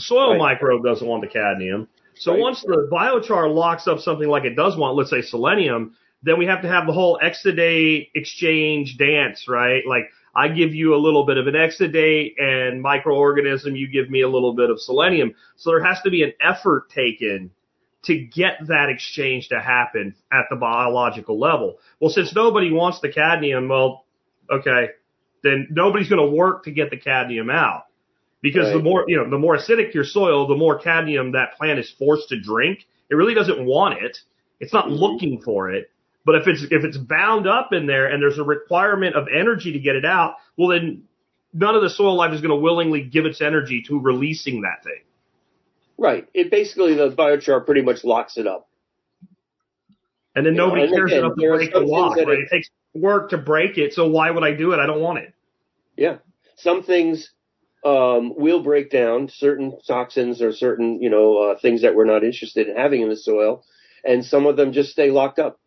the soil right. microbe doesn't want the cadmium. So right. once the biochar locks up something like it does want, let's say selenium, then we have to have the whole exudate exchange dance, right? Like I give you a little bit of an exudate and microorganism, you give me a little bit of selenium. So there has to be an effort taken to get that exchange to happen at the biological level. Well, since nobody wants the cadmium, well, okay, then nobody's going to work to get the cadmium out. Because right. the more, you know, the more acidic your soil, the more cadmium that plant is forced to drink. It really doesn't want it. It's not mm-hmm. looking for it. But if it's, if it's bound up in there and there's a requirement of energy to get it out, well then none of the soil life is going to willingly give its energy to releasing that thing. Right. It basically the biochar pretty much locks it up. And then you nobody know, cares again, enough to break the lock, right? It, it takes work to break it, so why would I do it? I don't want it. Yeah. Some things um, will break down, certain toxins or certain, you know, uh, things that we're not interested in having in the soil, and some of them just stay locked up.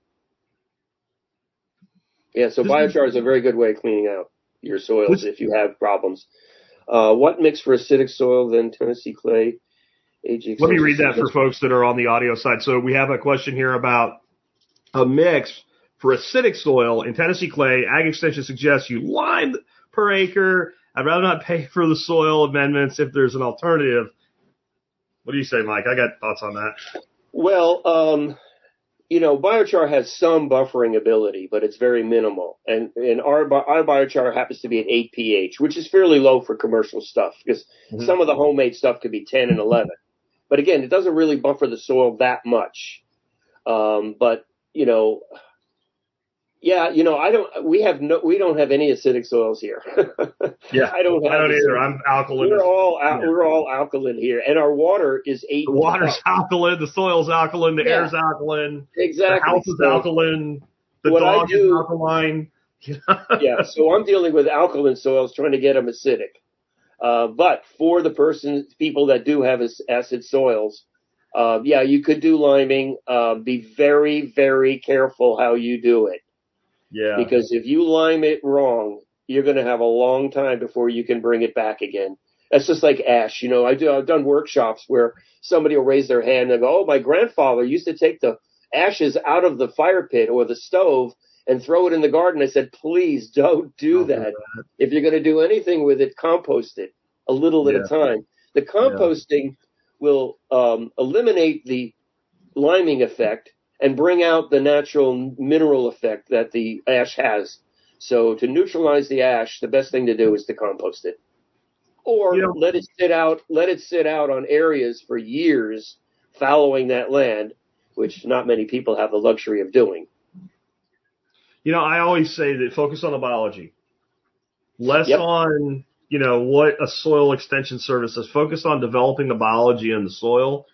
Yeah, so biochar is a very good way of cleaning out your soils if you have problems. Uh, what mix for acidic soil than Tennessee clay? AG Let me read that for folks that are on the audio side. So we have a question here about a mix for acidic soil in Tennessee clay. Ag Extension suggests you lime per acre. I'd rather not pay for the soil amendments if there's an alternative. What do you say, Mike? I got thoughts on that. Well, um, you know, biochar has some buffering ability, but it's very minimal. And, and our, our biochar happens to be at 8 pH, which is fairly low for commercial stuff because mm-hmm. some of the homemade stuff could be 10 and 11. But again, it doesn't really buffer the soil that much. Um, but you know, yeah, you know, I don't. We have no. We don't have any acidic soils here. yeah, I don't. I don't either. I'm alkaline. We're all yeah. we're all alkaline here, and our water is eight. The water's alkaline. The soil's alkaline. The yeah. air's alkaline. Exactly. The house is so alkaline. The dog do, is alkaline. yeah, so I'm dealing with alkaline soils, trying to get them acidic. Uh, but for the person, people that do have acid soils, uh, yeah, you could do liming. Uh, be very, very careful how you do it. Yeah. Because if you lime it wrong, you're going to have a long time before you can bring it back again. That's just like ash. You know, I do, I've done workshops where somebody will raise their hand and go, Oh, my grandfather used to take the ashes out of the fire pit or the stove and throw it in the garden. I said, please don't do that. If you're going to do anything with it, compost it a little yeah. at a time. The composting yeah. will um, eliminate the liming effect and bring out the natural mineral effect that the ash has. So to neutralize the ash, the best thing to do is to compost it. Or yeah. let it sit out, let it sit out on areas for years following that land, which not many people have the luxury of doing. You know, I always say that focus on the biology, less yep. on you know what a soil extension service is. Focus on developing the biology in the soil,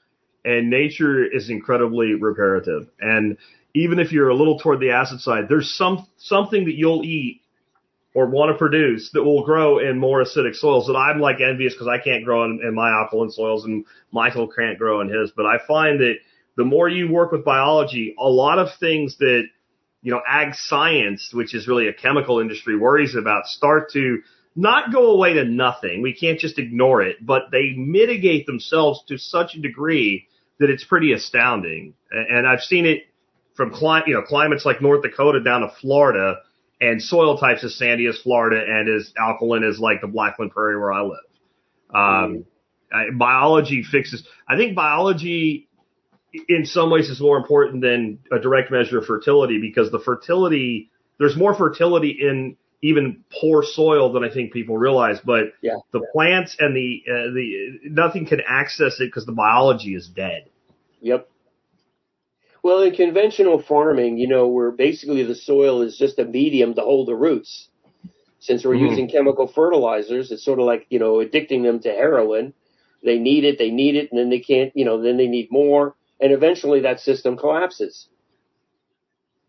and nature is incredibly reparative. And even if you're a little toward the acid side, there's some something that you'll eat or want to produce that will grow in more acidic soils that I'm like envious because I can't grow in, in my alkaline soils and Michael can't grow in his. But I find that the more you work with biology, a lot of things that, you know, ag science, which is really a chemical industry worries about start to not go away to nothing. We can't just ignore it, but they mitigate themselves to such a degree that it's pretty astounding. And I've seen it from cli- you know, climates like North Dakota down to Florida and soil types as sandy as Florida and as alkaline as like the Blackland Prairie where I live. Um, I, biology fixes, I think biology in some ways is more important than a direct measure of fertility because the fertility, there's more fertility in even poor soil than I think people realize. But Yeah. the plants and the uh, the nothing can access it because the biology is dead. Yep. Well, in conventional farming, you know, where basically the soil is just a medium to hold the roots. Since we're Mhm. using chemical fertilizers, it's sort of like, you know, addicting them to heroin. They need it, they need it, and then they can't, you know, then they need more. And eventually that system collapses.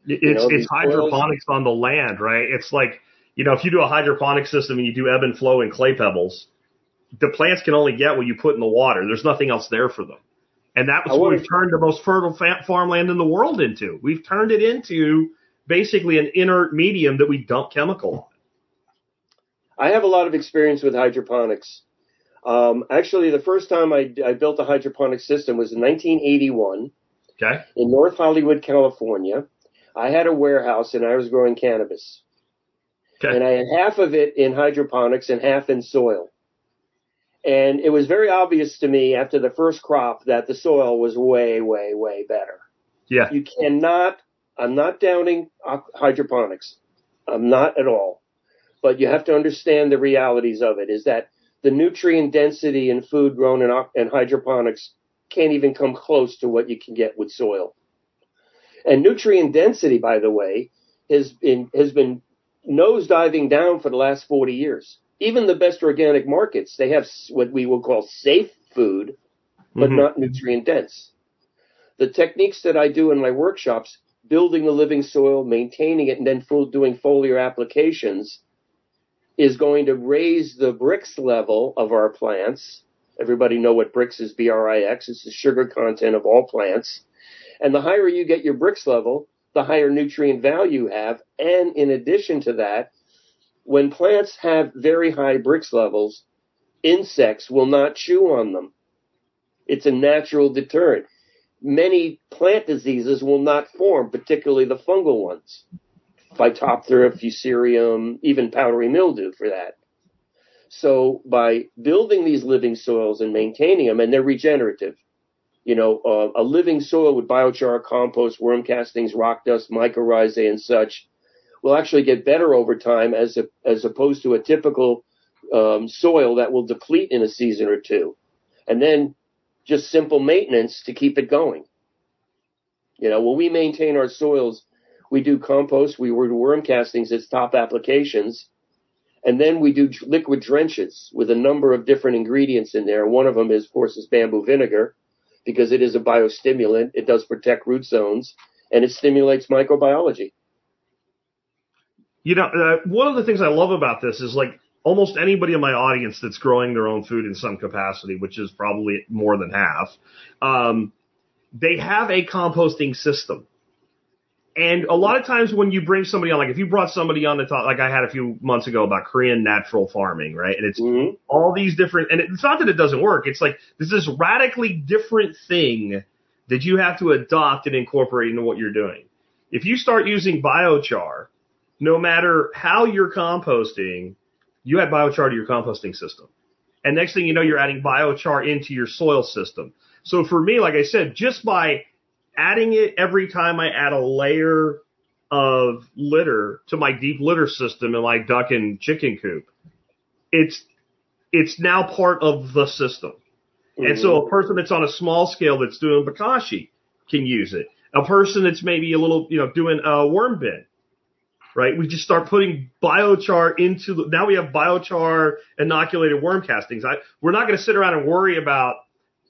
It's know, it's hydroponics on the land, right? It's like you know if you do a hydroponic system and you do ebb and flow in clay pebbles, the plants can only get what you put in the water. There's nothing else there for them, and that's I what we've turned the most fertile fa- farmland in the world into. We've turned it into basically an inert medium that we dump chemical on. I have a lot of experience with hydroponics. Um, actually, the first time I, I built a hydroponic system was in 1981 Okay, in North Hollywood, California. I had a warehouse and I was growing cannabis. Okay, and I had half of it in hydroponics and half in soil. And it was very obvious to me after the first crop that the soil was way, way, way better. yeah, You cannot, I'm not downing hydroponics. I'm not at all. But you have to understand the realities of it is that the nutrient density in food grown in, in hydroponics can't even come close to what you can get with soil. And nutrient density, by the way, has been, has been nosediving down for the last 40 years. Even the best organic markets, they have what we will call safe food, but Mhm. not nutrient dense. The techniques that I do in my workshops, building the living soil, maintaining it, and then full, doing foliar applications, is going to raise the Brix level of our plants. Everybody know what Brix is, B-R-I-X. It's the sugar content of all plants. And the higher you get your Brix level, the higher nutrient value you have. And in addition to that, when plants have very high Brix levels, insects will not chew on them. It's a natural deterrent. Many plant diseases will not form, particularly the fungal ones. Phytophthora, fusarium, even powdery mildew for that. So by building these living soils and maintaining them, and they're regenerative, you know, uh, a living soil with biochar, compost, worm castings, rock dust, mycorrhizae, and such will actually get better over time as a, as opposed to a typical um, soil that will deplete in a season or two, and then just simple maintenance to keep it going. You know, when we maintain our soils, we do compost, we do worm castings as top applications, and then we do liquid drenches with a number of different ingredients in there. One of them is, of course, is bamboo vinegar because it is a biostimulant. It does protect root zones and it stimulates microbiology. You know, uh, one of the things I love about this is like almost anybody in my audience that's growing their own food in some capacity, which is probably more than half, um, they have a composting system. And a lot of times when you bring somebody on, like if you brought somebody on to talk, like I had a few months ago about Korean natural farming, right? And it's Mhm. all these different, and it's not that it doesn't work. It's like this is radically different thing that you have to adopt and incorporate into what you're doing. If you start using biochar, no matter how you're composting, you add biochar to your composting system. And next thing you know, you're adding biochar into your soil system. So for me, like I said, just by adding it every time I add a layer of litter to my deep litter system in my duck and chicken coop, it's it's now part of the system. And so a mm-hmm. person that's on a small scale that's doing bokashi can use it. A person that's maybe a little, you know, doing a worm bin, right? We just start putting biochar into the, now we have biochar inoculated worm castings. I, we're not going to sit around and worry about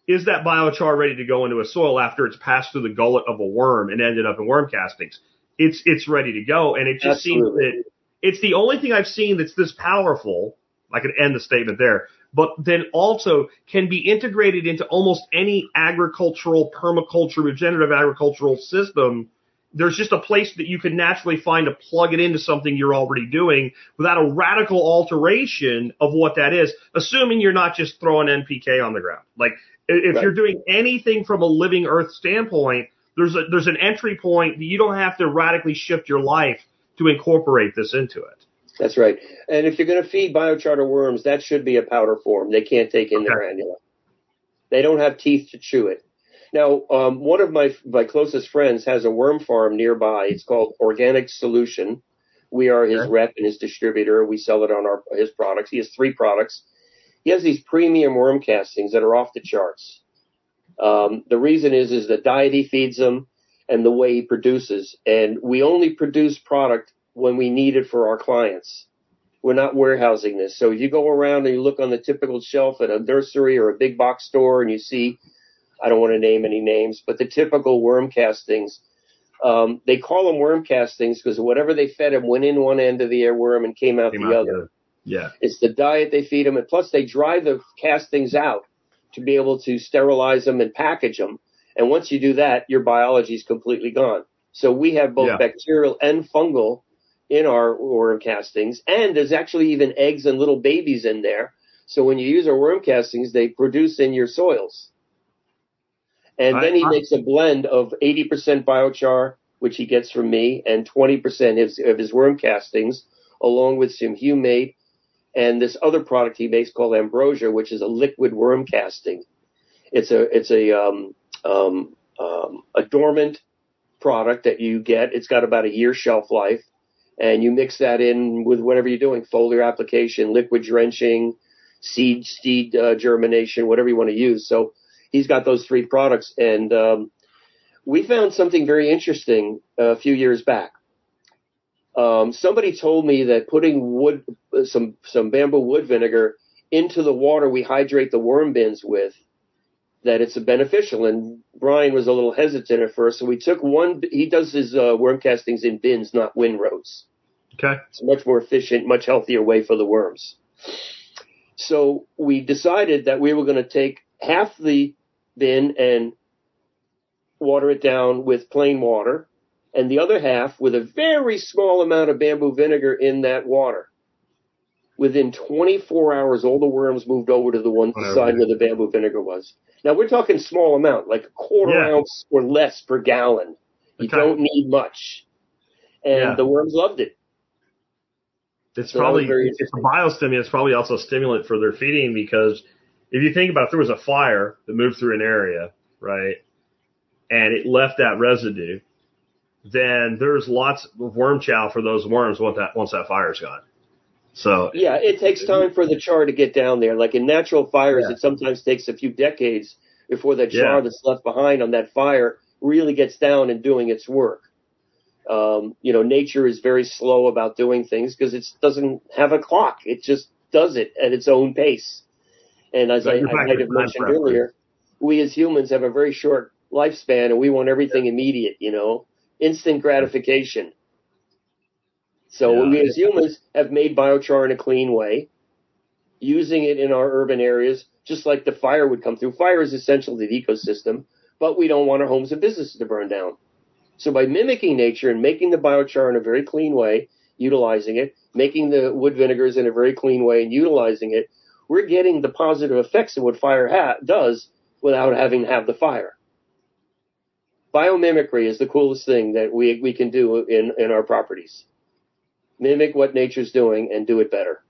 is that biochar ready to go into a soil after it's passed through the gullet of a worm and ended up in worm castings. It's, it's ready to go. And it just seems that it's the only thing I've seen that's this powerful. I could end the statement there, but then also can be integrated into almost any agricultural, permaculture, regenerative agricultural system. There's just a place that you can naturally find to plug it into something you're already doing without a radical alteration of what that is, assuming you're not just throwing NPK on the ground. Like if Right. you're doing anything from a living earth standpoint, there's a, there's an entry point that you don't have to radically shift your life to incorporate this into it. That's right. And if you're going to feed biochar to worms, that should be a powder form. They can't take in the Okay. granule. They don't have teeth to chew it. Now, um, one of my my closest friends has a worm farm nearby. It's called Organic Solution. We are his Okay. rep and his distributor. We sell it on our his products. He has three products. He has these premium worm castings that are off the charts. Um, the reason is is the diet he feeds them and the way he produces. And we only produce product when we need it for our clients. We're not warehousing this. So if you go around and you look on the typical shelf at a nursery or a big box store and you see, I don't want to name any names, but the typical worm castings, um, they call them worm castings because whatever they fed him went in one end of the airworm and came out Came the out other. Yeah. It's the diet they feed them, and plus they dry the castings out to be able to sterilize them and package them. And once you do that, your biology is completely gone. So we have both Yeah. bacterial and fungal in our worm castings, and there's actually even eggs and little babies in there. So when you use our worm castings, they produce in your soils. And I- then he I- makes a blend of 80% biochar, which he gets from me, and 20% of his, of his worm castings, along with some humate and this other product he makes called Ambrosia, which is a liquid worm casting. It's a it's a um, um, um, a dormant product that you get. It's got about a year shelf life, and you mix that in with whatever you're doing: foliar application, liquid drenching, seed seed uh, germination, whatever you want to use. So he's got those three products, and um, we found something very interesting a few years back. Um, somebody told me that putting wood, some some bamboo wood vinegar into the water we hydrate the worm bins with, that it's beneficial. And Brian was a little hesitant at first, so we took one. He does his uh, worm castings in bins, not windrows. Okay. It's a much more efficient, much healthier way for the worms. So we decided that we were going to take half the bin and water it down with plain water, and the other half with a very small amount of bamboo vinegar in that water. Within 24 hours, all the worms moved over to the one Whatever. side where the bamboo vinegar was. Now we're talking small amount, like a quarter Yeah. ounce or less per gallon. You Okay. don't need much. And Yeah. the worms loved it. It's So probably it's a biostimulant. It's probably also a stimulant for their feeding because if you think about it, if there was a fire that moved through an area, right, and it left that residue, then there's lots of worm chow for those worms once that once that fire's gone. So Yeah, it takes time for the char to get down there. Like in natural fires, Yeah. it sometimes takes a few decades before that char Yeah. that's left behind on that fire really gets down and doing its work. Um, you know, nature is very slow about doing things because it doesn't have a clock. It just does it at its own pace. And as I, I might have mentioned earlier, we as humans have a very short lifespan and we want everything immediate, you know, instant gratification. So Yeah. we as humans have made biochar in a clean way, using it in our urban areas, just like the fire would come through. Fire is essential to the ecosystem, but we don't want our homes and businesses to burn down. So by mimicking nature and making the biochar in a very clean way, utilizing it, making the wood vinegars in a very clean way and utilizing it, we're getting the positive effects of what fire ha- does without having to have the fire. Biomimicry is the coolest thing that we, we can do in, in our properties. Mimic what nature's doing and do it better.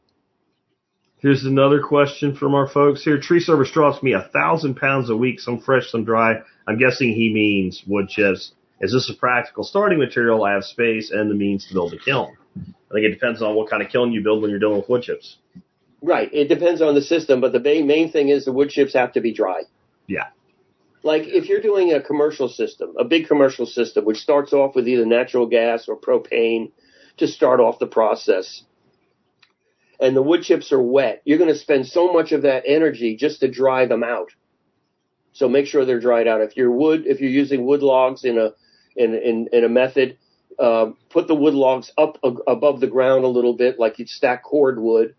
Here's another question from our folks here. Tree service drops me a thousand pounds a week, some fresh, some dry. I'm guessing he means wood chips. Is this a practical starting material? I have space and the means to build a kiln. I think it depends on what kind of kiln you build when you're dealing with wood chips. Right. It depends on the system, but the main thing is the wood chips have to be dry. Yeah. Like if you're doing a commercial system, a big commercial system, which starts off with either natural gas or propane to start off the process, and the wood chips are wet, you're going to spend so much of that energy just to dry them out. So make sure they're dried out. If you're wood, if you're using wood logs in a in in, in a method, uh, put the wood logs up a- above the ground a little bit, like you'd stack cordwood,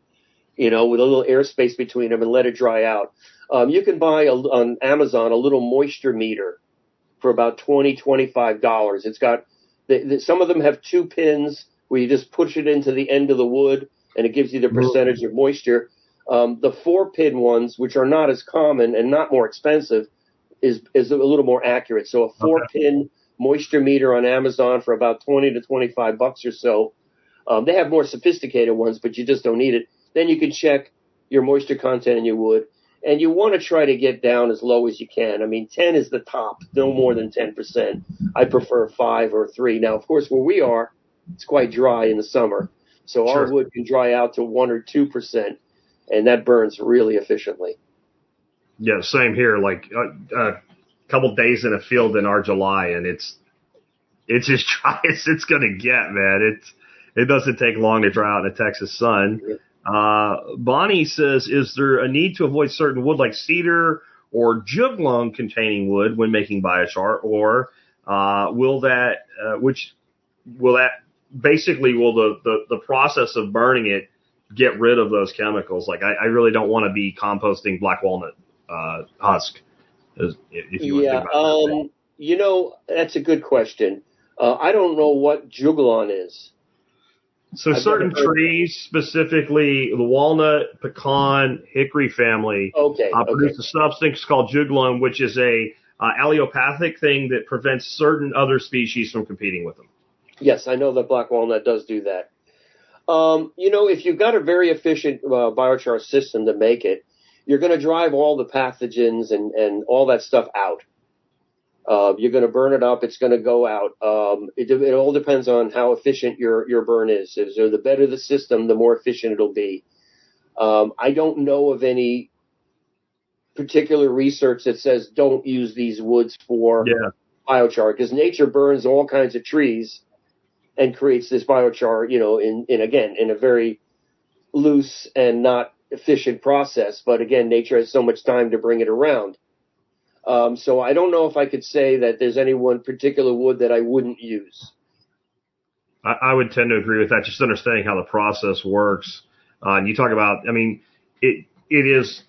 you know, with a little airspace between them, and let it dry out. Um, you can buy a, on Amazon a little moisture meter for about twenty twenty five dollars. It's got the, the, some of them have two pins where you just push it into the end of the wood, and it gives you the percentage of moisture. Um, the four pin ones, which are not as common and not more expensive, is is a little more accurate. So a four pin moisture meter on Amazon for about twenty to twenty five bucks or so. Um, they have more sophisticated ones, but you just don't need it. Then you can check your moisture content in your wood, and you want to try to get down as low as you can. I mean, ten is the top, no more than ten percent. I prefer five or three. Now, of course, where we are, it's quite dry in the summer, so our wood can dry out to one or two percent, and that burns really efficiently. Yeah, same here. Like a uh, couple days in a field in our July, and it's it's as dry as it's gonna get, man. It's it doesn't take long to dry out in the Texas sun. Uh, Bonnie says, is there a need to avoid certain wood like cedar or juglone containing wood when making biochar, or uh, will that uh, which will that basically will the, the the process of burning it get rid of those chemicals? Like I, I really don't want to be composting black walnut uh, husk. If you yeah, think about it that way. um, you know that's a good question. Uh, I don't know what juglone is. So I've certain trees, specifically the walnut, pecan, hickory family, Okay, uh, okay. produce a substance called juglone, which is a uh, allelopathic thing that prevents certain other species from competing with them. Yes, I know that black walnut does do that. Um, you know, if you've got a very efficient uh, biochar system to make it, you're going to drive all the pathogens and, and all that stuff out. Uh, you're going to burn it up. It's going to go out. Um, it, it all depends on how efficient your, your burn is. So the better the system, the more efficient it'll be. Um, I don't know of any particular research that says don't use these woods for Yeah. biochar because nature burns all kinds of trees and creates this biochar, you know, in, in again, in a very loose and not efficient process. But again, nature has so much time to bring it around. Um, so I don't know if I could say that there's any one particular wood that I wouldn't use. I, I would tend to agree with that. Just understanding how the process works. Uh, and you talk about, I mean, it it is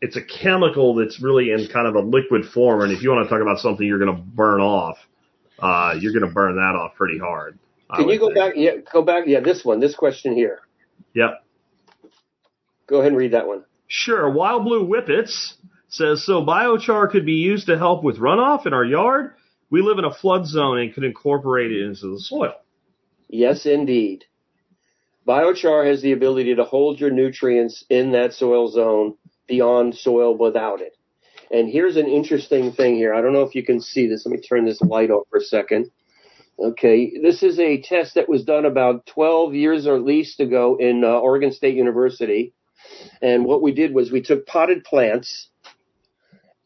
it's a chemical that's really in kind of a liquid form. And if you want to talk about something you're going to burn off, uh, you're going to burn that off pretty hard. I Can you go think. back? Yeah, go back. Yeah, this one, this question here. Yep. Go ahead and read that one. Sure. Wild Blue Whippets says so. Biochar could be used to help with runoff in our yard. We live in a flood zone and could incorporate it into the soil. Yes, indeed. Biochar has the ability to hold your nutrients in that soil zone beyond soil without it. And here's an interesting thing here. I don't know if you can see this. Let me turn this light off for a second. Okay, this is a test that was done about 12 years or at least ago in uh, Oregon State University. And what we did was we took potted plants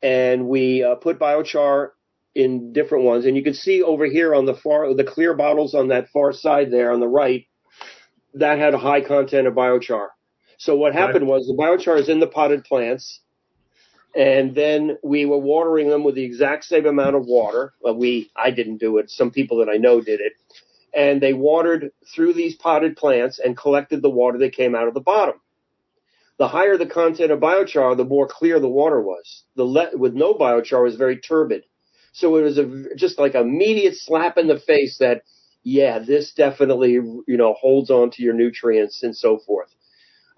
and we uh, put biochar in different ones. And you can see over here on the far, the clear bottles on that far side there on the right, that had a high content of biochar. So what happened was the biochar is in the potted plants, and then we were watering them with the exact same amount of water. Well, we, I didn't do it. Some people that I know did it. And they watered through these potted plants and collected the water that came out of the bottom. The higher the content of biochar, the more clear the water was. The le- with no biochar was very turbid. So it was a, just like immediate slap in the face that, yeah, this definitely, you know, holds on to your nutrients and so forth.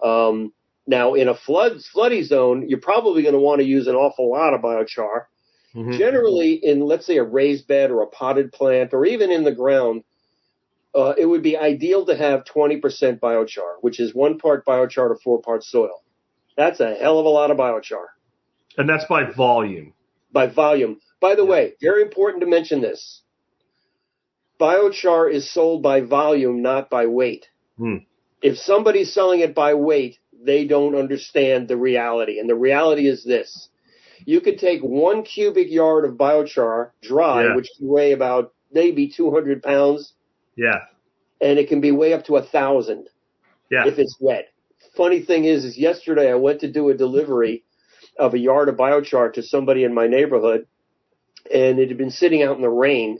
Um, now in a flood, floody zone, you're probably going to want to use an awful lot of biochar. Mhm. Generally in, let's say a raised bed or a potted plant or even in the ground, uh, it would be ideal to have 20% biochar, which is one part biochar to four parts soil. That's a hell of a lot of biochar And that's by volume. by volume. By the way, very important to mention this. Biochar is sold by volume, not by weight. Hmm. If somebody's selling it by weight, they don't understand the reality. And the reality is this. You could take one cubic yard of biochar dry, Yeah. which can weigh about maybe 200 pounds, Yeah. and it can be way up to a thousand Yeah. if it's wet. Funny thing is, is yesterday I went to do a delivery of a yard of biochar to somebody in my neighborhood, and it had been sitting out in the rain,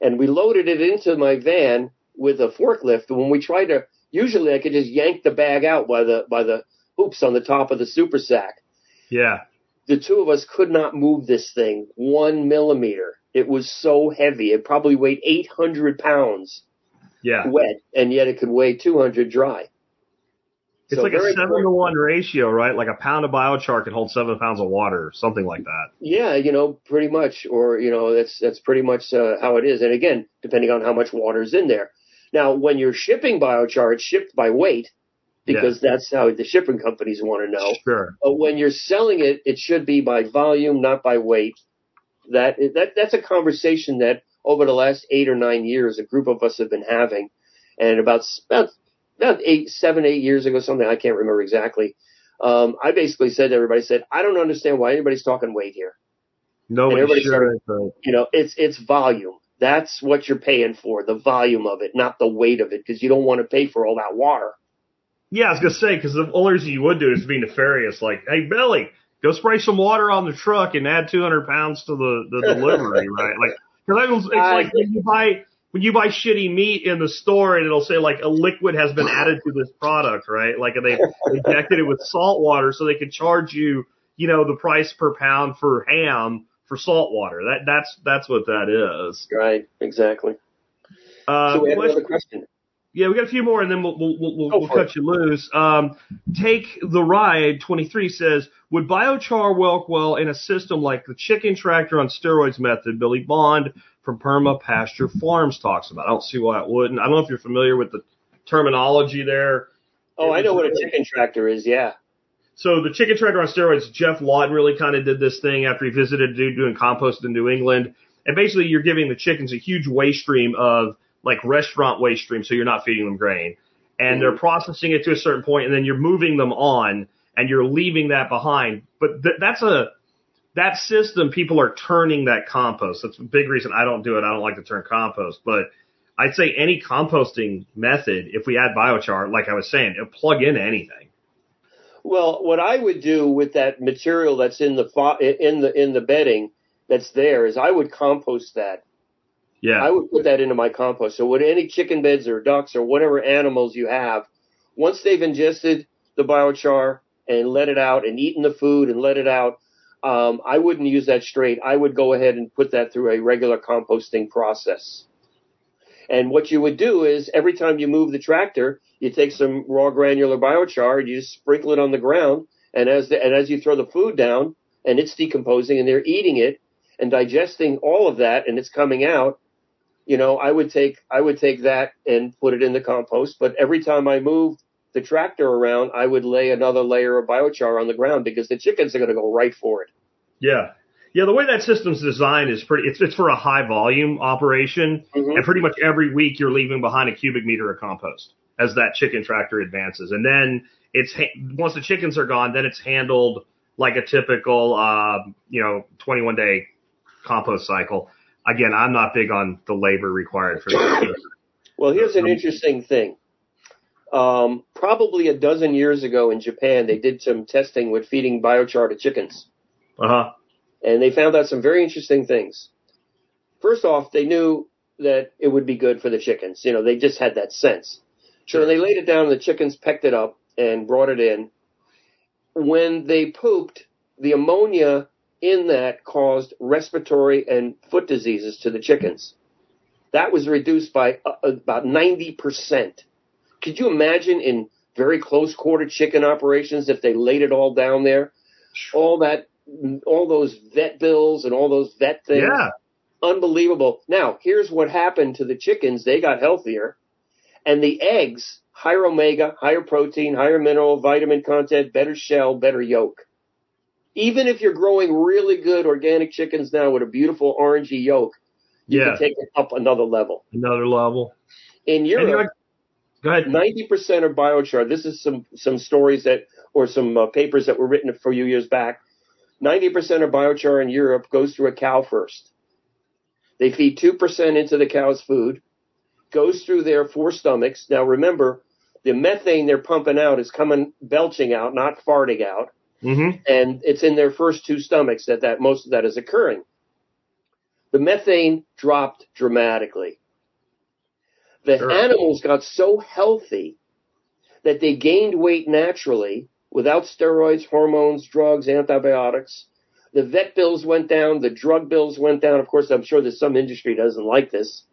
and we loaded it into my van with a forklift. And when we tried to, usually I could just yank the bag out by the by the hoops on the top of the super sack. Yeah. The two of us could not move this thing one millimeter. It was so heavy. It probably weighed 800 pounds Yeah. wet, and yet it could weigh 200 dry. It's So like a seven important. to one ratio, right? Like a pound of biochar can hold seven pounds of water, something like that. Yeah, you know, pretty much, or you know, that's that's pretty much uh, how it is. And again, depending on how much water is in there. Now, when you're shipping biochar, it's shipped by weight because that's how the shipping companies want to know. Sure. But when you're selling it, it should be by volume, not by weight. That that that's a conversation that over the last eight or nine years, a group of us have been having, and about about about eight, seven, eight years ago, something I can't remember exactly. Um, I basically said to everybody, said, I don't understand why anybody's talking weight here. Nobody everybody sure. but- You know, it's it's volume. That's what you're paying for, the volume of it, not the weight of it, because you don't want to pay for all that water. Yeah, I was gonna say because the only reason you would do it is be nefarious. Like, hey Billy, go spray some water on the truck and add 200 pounds to the the delivery, right? Like, because it's like when you buy when you buy shitty meat in the store and it'll say like a liquid has been added to this product, right? Like they injected it with salt water so they could charge you, you know, the price per pound for ham for salt water. That that's that's what that is. Right, exactly. Uh, so we have question- another question. Yeah, we got a few more, and then we'll we'll we'll, we'll, Go we'll for cut you loose. Um, take the ride. Twenty three says, would biochar work well in a system like the chicken tractor on steroids method? Billy Bond from Perma Pasture Farms talks about. I don't see why it wouldn't. I don't know if you're familiar with the terminology there. Oh, I know what a chicken tractor is. Yeah. So the chicken tractor on steroids, Geoff Lawton really kind of did this thing after he visited a dude doing compost in New England. And basically you're giving the chickens a huge waste stream of like restaurant waste stream, so you're not feeding them grain. And they're mm-hmm. processing it to a certain point and then you're moving them on and you're leaving that behind. But th- that's a, that system, people are turning that compost. That's a big reason I don't do it. I don't like to turn compost, but I'd say any composting method, if we add biochar, like I was saying, it'll plug in anything. Well, what I would do with that material that's in the fo- in the in the bedding that's there is I would compost that. Yeah. I would put that into my compost. So with any chicken beds or ducks or whatever animals you have, once they've ingested the biochar and let it out and eaten the food and let it out, um, I wouldn't use that straight. I would go ahead and put that through a regular composting process. And what you would do is every time you move the tractor, you take some raw granular biochar and you just sprinkle it on the ground. And as the, and as you throw the food down and it's decomposing and they're eating it and digesting all of that and it's coming out, you know, I would take I would take that and put it in the compost. But every time I moved the tractor around, I would lay another layer of biochar on the ground because the chickens are going to go right for it. Yeah. Yeah, the way that system's designed is pretty, it's, it's for a high volume operation. Mhm. And pretty much every week you're leaving behind a cubic meter of compost as that chicken tractor advances. And then it's, once the chickens are gone, then it's handled like a typical, um, you know, 21 day compost cycle. Again, I'm not big on the labor required for that. Well, here's an interesting thing. Um, probably a dozen years ago in Japan, they did some testing with feeding biochar to chickens, Uh huh. and they found out some very interesting things. First off, they knew that it would be good for the chickens. You know, they just had that sense. So they laid it down, and the chickens pecked it up and brought it in. When they pooped, the ammonia in that caused respiratory and foot diseases to the chickens. That was reduced by uh, about 90%. Could you imagine in very close quarter chicken operations if they laid it all down there? All that, all those vet bills and all those vet things. Yeah. Unbelievable. Now, here's what happened to the chickens. They got healthier. And the eggs, higher omega, higher protein, higher mineral, vitamin content, better shell, better yolk. Even if you're growing really good organic chickens now with a beautiful orangey yolk, you Yeah. can take it up another level. Another level. In Europe, go ahead. ninety percent of biochar. This is some some stories that or some uh, papers that were written a few years back. Ninety percent of biochar in Europe goes through a cow first. They feed two percent into the cow's food, goes through their four stomachs. Now remember, the methane they're pumping out is coming belching out, not farting out, Mm-hmm. and it's in their first two stomachs that that most of that is occurring. the methane dropped dramatically. The Sure. animals got so healthy that they gained weight naturally without steroids, hormones, drugs, antibiotics. The vet bills went down, the drug bills went down. Of course, I'm sure that some industry doesn't like this,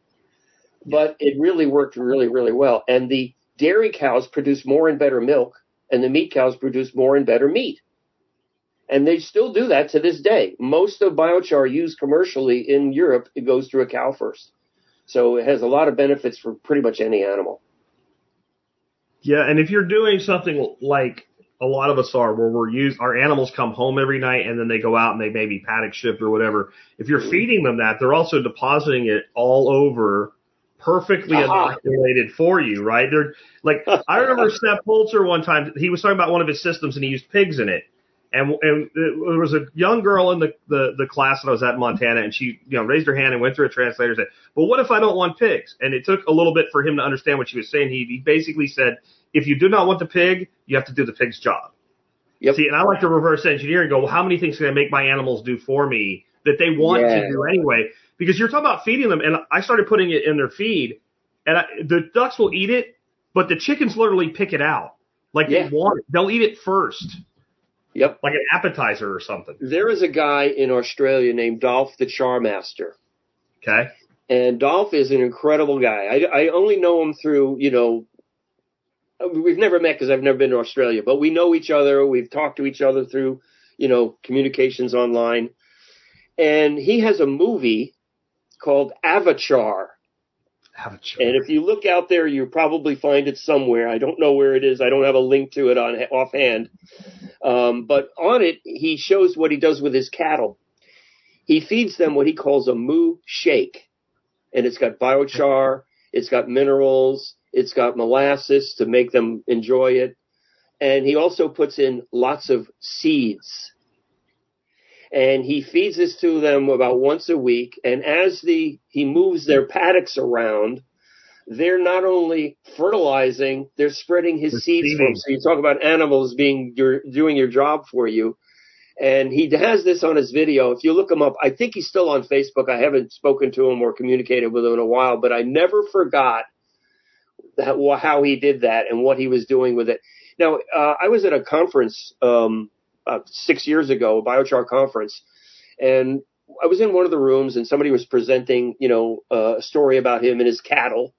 but it really worked really, really well. And the dairy cows produce more and better milk, and the meat cows produce more and better meat. And they still do that to this day. Most of biochar used commercially in Europe, it goes through a cow first. So it has a lot of benefits for pretty much any animal. Yeah, and if you're doing something like a lot of us are, where we're use our animals come home every night and then they go out and they maybe paddock shift or whatever. If you're mm-hmm. feeding them that, they're also depositing it all over, perfectly inoculated for you, right? They're like I remember Sepp Holzer one time. He was talking about one of his systems and he used pigs in it. And, and there was a young girl in the, the, the class that I was at in Montana, and she, you know, raised her hand and went through a translator and said, "But what if I don't want pigs?" And it took a little bit for him to understand what she was saying. He, he basically said, "If you do not want the pig, you have to do the pig's job." Yep. See, and I like to reverse engineer and go, well, how many things can I make my animals do for me that they want Yeah. to do anyway? Because you're talking about feeding them, and I started putting it in their feed, and I, the ducks will eat it, but the chickens literally pick it out. Like Yeah. they want it. They'll eat it first, Yep. like an appetizer or something. There is a guy in Australia named Dolph the Charmaster. Okay. And Dolph is an incredible guy. I, I only know him through, you know, we've never met because I've never been to Australia, but we know each other. We've talked to each other through, you know, communications online. And he has a movie called Avatar. Have a ch- And if you look out there, you probably find it somewhere. I don't know where it is. I don't have a link to it on offhand. Um, but on it, he shows what he does with his cattle. He feeds them what he calls a moo shake, and it's got biochar, it's got minerals, it's got molasses to make them enjoy it, and he also puts in lots of seeds. And he feeds this to them about once a week. And as the he moves their paddocks around, they're not only fertilizing, they're spreading his seeds. Him. So you talk about animals being your doing your job for you. And he has this on his video. If you look him up, I think he's still on Facebook. I haven't spoken to him or communicated with him in a while, but I never forgot that how he did that and what he was doing with it. Now, uh, I was at a conference um, uh, six years ago, a biochar conference, and I was in one of the rooms, and somebody was presenting, you know, uh, a story about him and his cattle,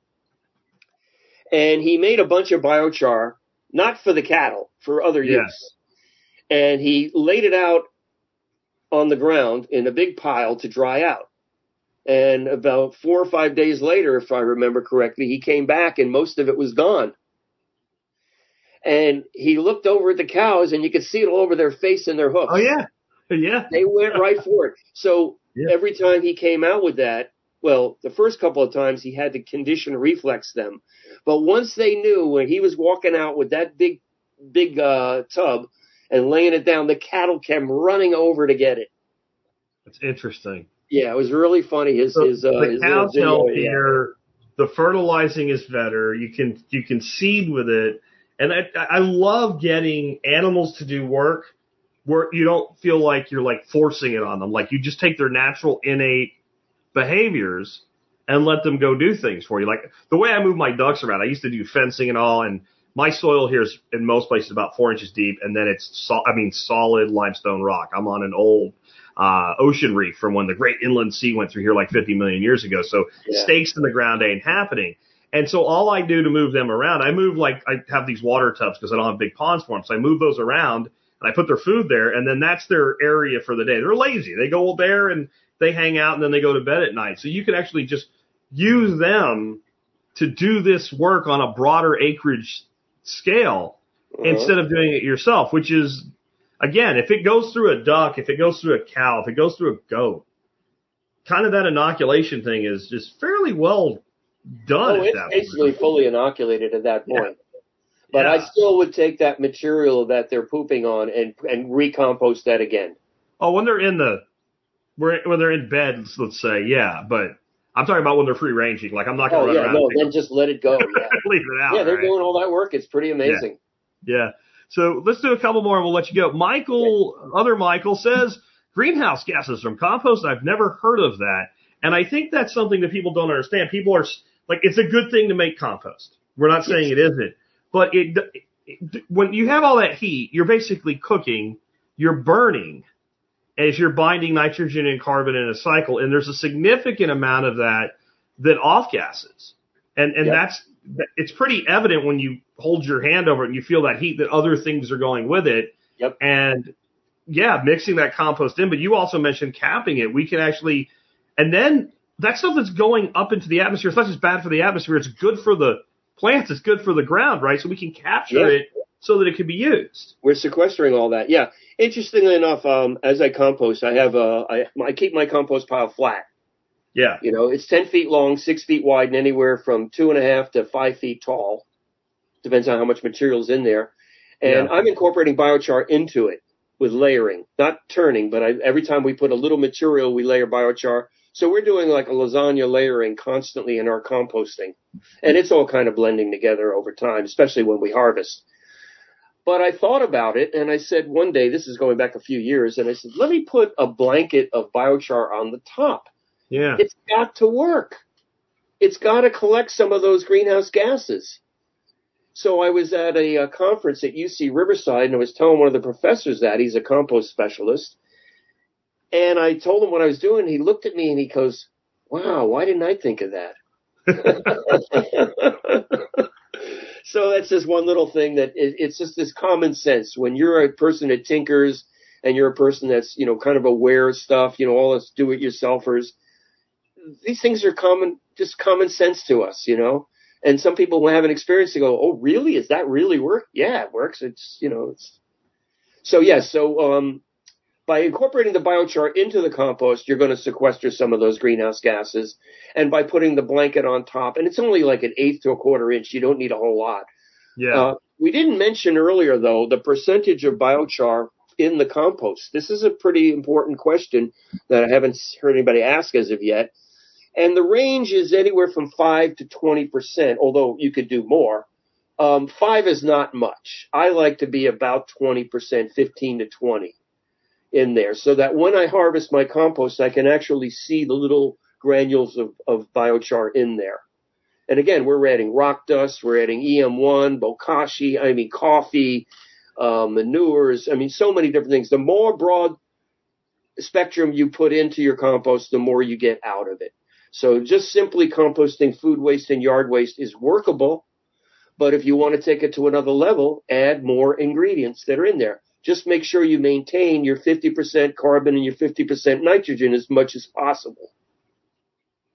and he made a bunch of biochar, not for the cattle, for other Yeah. use, and he laid it out on the ground in a big pile to dry out. And about four or five days later, if I remember correctly, he came back and most of it was gone. And he looked over at the cows and you could see it all over their face and their hoofs. oh yeah, yeah. They went right for it. So Yeah. every time he came out with that, well, the first couple of times he had to condition reflex them. But once they knew when he was walking out with that big, big, uh, tub and laying it down, the cattle came running over to get it. It's interesting. Yeah, it was really funny. His, So his, uh, the his cow's video, yeah. The fertilizing is better. You can you can seed with it, and I I love getting animals to do work where you don't feel like you're like forcing it on them. Like you just take their natural innate behaviors and let them go do things for you. Like the way I move my ducks around, I used to do fencing and all, and my soil here is in most places about four inches deep, and then it's sol- I mean solid limestone rock. I'm on an old uh, ocean reef from when the Great Inland Sea went through here like 50 million years ago. So Yeah. stakes in the ground ain't happening. And so all I do to move them around, I move like I have these water tubs because I don't have big ponds for them. So I move those around and I put their food there, and then that's their area for the day. They're lazy. They go there and they hang out, and then they go to bed at night. So you can actually just use them to do this work on a broader acreage scale Uh-huh. instead of doing it yourself, which is again, if it goes through a duck, if it goes through a cow, if it goes through a goat, kind of that inoculation thing is just fairly well done Oh, it's basically fully inoculated at that Yeah. point. But I still would take that material that they're pooping on and and recompost that again. Oh, when they're in the when they're in bed, let's say, yeah, but I'm talking about when they're free ranging. Like I'm not going Oh to run yeah, around no, then just let it go. Yeah, leave it out. yeah, they're right? doing all that work. It's pretty amazing. Yeah. yeah. So let's do a couple more and we'll let you go. Michael, other Michael says greenhouse gases from compost. I've never heard of that. And I think that's something that people don't understand. People are like, it's a good thing to make compost. We're not saying it isn't, but it, it when you have all that heat, you're basically cooking, you're burning as you're binding nitrogen and carbon in a cycle, and there's a significant amount of that that off gases, and and Yep. that's it's pretty evident when you hold your hand over it and you feel that heat that other things are going with it. Yep. And yeah, mixing that compost in, but you also mentioned capping it. We can actually, and then that stuff that's going up into the atmosphere. It's not just bad for the atmosphere; it's good for the plants. It's good for the ground, right? So we can capture Yeah. it so that it can be used. We're sequestering all that. Yeah. Interestingly enough, um, as I compost, I have uh, I, I keep my compost pile flat. Yeah. You know, it's 10 feet long, six feet wide, and anywhere from two and a half to five feet tall. Depends on how much material's in there. And Yeah. I'm incorporating biochar into it with layering, not turning, but I, every time we put a little material, we layer biochar. So we're doing like a lasagna layering constantly in our composting. And it's all kind of blending together over time, especially when we harvest. But I thought about it and I said one day, this is going back a few years, and I said, let me put a blanket of biochar on the top. Yeah. It's got to work. It's got to collect some of those greenhouse gases. So I was at a, uh conference at UC Riverside and I was telling one of the professors that he's a compost specialist. And I told him what I was doing. He looked at me and he goes, wow, why didn't I think of that? so that's just one little thing that it, it's just this common sense. When you're a person that tinkers and you're a person that's, you know, kind of aware of stuff, you know, all us do-it-yourselfers, these things are common, just common sense to us, you know. And some people will have an experience to go, oh, really? Is that really work? Yeah, it works. It's, you know, it's. So yeah, so um, by incorporating the biochar into the compost, you're going to sequester some of those greenhouse gases. And by putting the blanket on top, and it's only like an eighth to a quarter inch, you don't need a whole lot. Yeah. Uh, we didn't mention earlier, though, the percentage of biochar in the compost. This is a pretty important question that I haven't heard anybody ask as of yet. And the range is anywhere from 5 to 20%, although you could do more. Um, 5 is not much. I like to be about 20%, 15 to 20 in there, so that when I harvest my compost, I can actually see the little granules of, of biochar in there. And again, we're adding rock dust, we're adding EM1, bokashi, I mean coffee, uh, manures. I mean, so many different things. The more broad spectrum you put into your compost, the more you get out of it. So just simply composting food waste and yard waste is workable. But if you want to take it to another level, add more ingredients that are in there. Just make sure you maintain your 50% carbon and your 50% nitrogen as much as possible.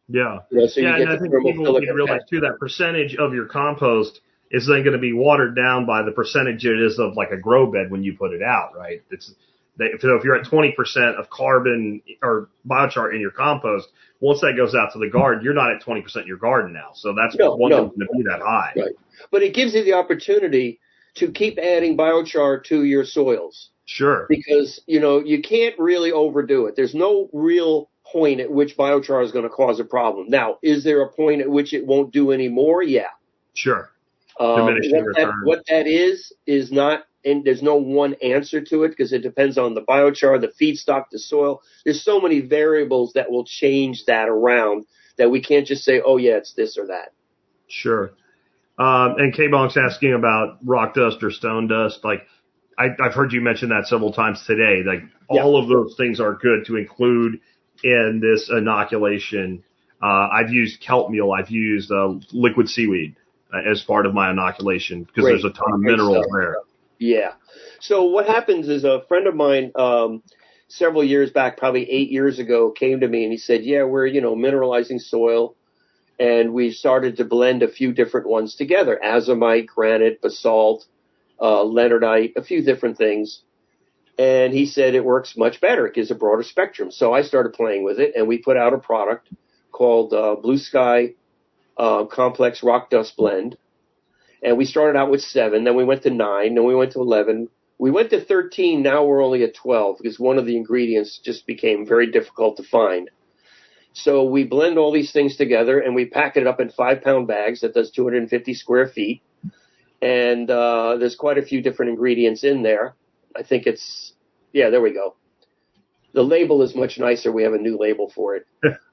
yeah. You know, so yeah, you and I think people need to realize too that percentage of your compost is then going to be watered down by the percentage it is of like a grow bed when you put it out, right? It's so if you're at 20% of carbon or biochar in your compost, once that goes out to the garden, you're not at 20% in your garden now. So that's No, one no. going to be that high. Right. But it gives you the opportunity to keep adding biochar to your soils Sure. because, you know, you can't really overdo it. There's no real point at which biochar is going to cause a problem. Now, is there a point at which it won't do any more? Yeah. Sure. Um, what, that, what that is is not, and there's no one answer to it because it depends on the biochar, the feedstock, the soil. There's so many variables that will change that around that we can't just say, oh yeah, it's this or that. Sure. Um, and K-Bonk's asking about rock dust or stone dust. Like, I, I've heard you mention that several times today. Like, all of those things are good to include in this inoculation. Uh, I've used kelp meal. I've used uh, liquid seaweed uh, as part of my inoculation because there's a ton of Great minerals stuff. there. Yeah. So what happens is a friend of mine, um, several years back, probably eight years ago, came to me and he said, yeah, we're, you know, mineralizing soil. And we started to blend a few different ones together, azomite, granite, basalt, uh, leonardite, a few different things. And he said it works much better. It gives a broader spectrum. So I started playing with it and we put out a product called, uh, Blue Sky, uh, Complex Rock Dust Blend and we started out with seven, then we went to nine, then we went to 11. We went to 13, now we're only at 12 because one of the ingredients just became very difficult to find. So we blend all these things together and we pack it up in five pound bags that does 250 square feet. And, uh, there's quite a few different ingredients in there. I think it's, yeah, there we go. The label is much nicer. We have a new label for it.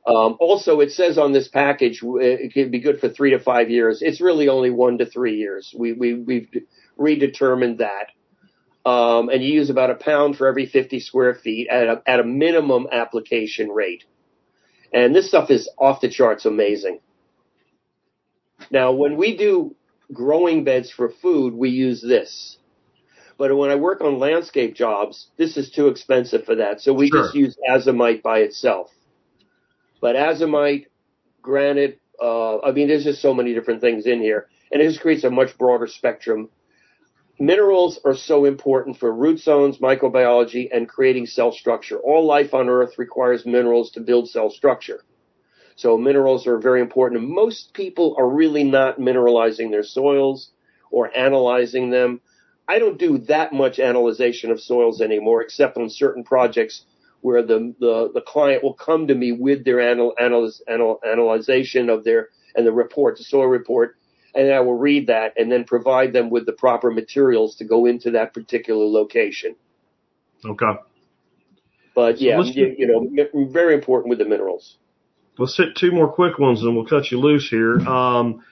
um, also, it says on this package it can be good for three to five years. It's really only one to three years. We we we've redetermined that. Um, and you use about a pound for every 50 square feet at a, at a minimum application rate. And this stuff is off the charts amazing. Now, when we do growing beds for food, we use this. But when I work on landscape jobs, this is too expensive for that. So we Sure. just use azomite by itself. But azomite, granite, uh, I mean, there's just so many different things in here. And it just creates a much broader spectrum. Minerals are so important for root zones, microbiology, and creating cell structure. All life on Earth requires minerals to build cell structure. So minerals are very important. Most people are really not mineralizing their soils or analyzing them. I don't do that much analyzation of soils anymore, except on certain projects where the, the, the client will come to me with their anal, analyz, anal, analyzation of their, and the report, the soil report, and I will read that and then provide them with the proper materials to go into that particular location. Okay. But yeah, let's- you, you know, very important with the minerals. Let's hit two more quick ones and we'll cut you loose here. Um,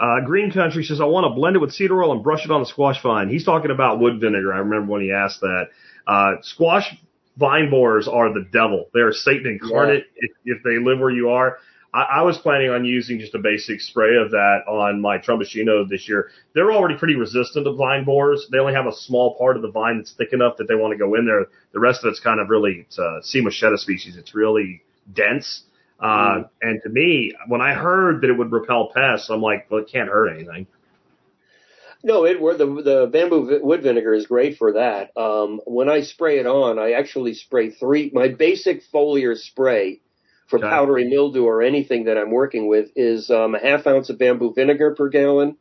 uh, Green Country says, I want to blend it with cedar oil and brush it on the squash vine. He's talking about wood vinegar. I remember when he asked that. Uh, squash vine borers are the devil. They're Satan incarnate if, if they live where you are. I, I was planning on using just a basic spray of that on my Tromboncino this year. They're already pretty resistant to vine borers. They only have a small part of the vine that's thick enough that they want to go in there. The rest of it's kind of really, it's a C. moschata species. It's really dense. Uh, and to me, when I heard that it would repel pests, I'm like, well, it can't hurt anything. No, it the the bamboo vi- wood vinegar is great for that. Um, when I spray it on, I actually spray three. My basic foliar spray for powdery mildew or anything that I'm working with is um, a half ounce of bamboo vinegar per gallon,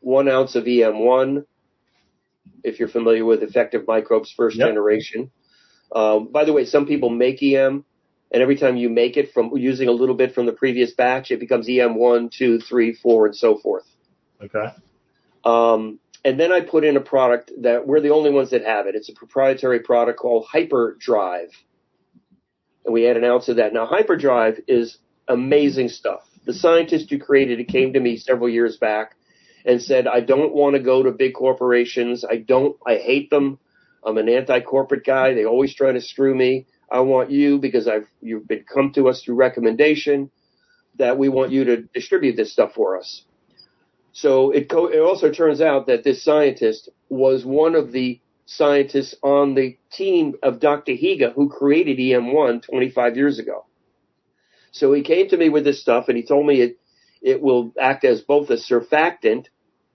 one ounce of EM1. If you're familiar with effective microbes first Yep. generation. Um, by the way, some people make EM, and every time you make it from using a little bit from the previous batch, it becomes EM one, two, three, four, and so forth. Okay. Um, and then I put in a product that we're the only ones that have it. It's a proprietary product called Hyperdrive. And we add an ounce of that. Now, Hyperdrive is amazing stuff. The scientist who created it came to me several years back and said, I don't want to go to big corporations. I don't, I hate them. I'm an anti-corporate guy. They always try to screw me. I want you because I've, you've been come to us through recommendation that we want you to distribute this stuff for us. So it, co- it also turns out that this scientist was one of the scientists on the team of Dr. Higa who created EM1 25 years ago. So he came to me with this stuff and he told me it, it will act as both a surfactant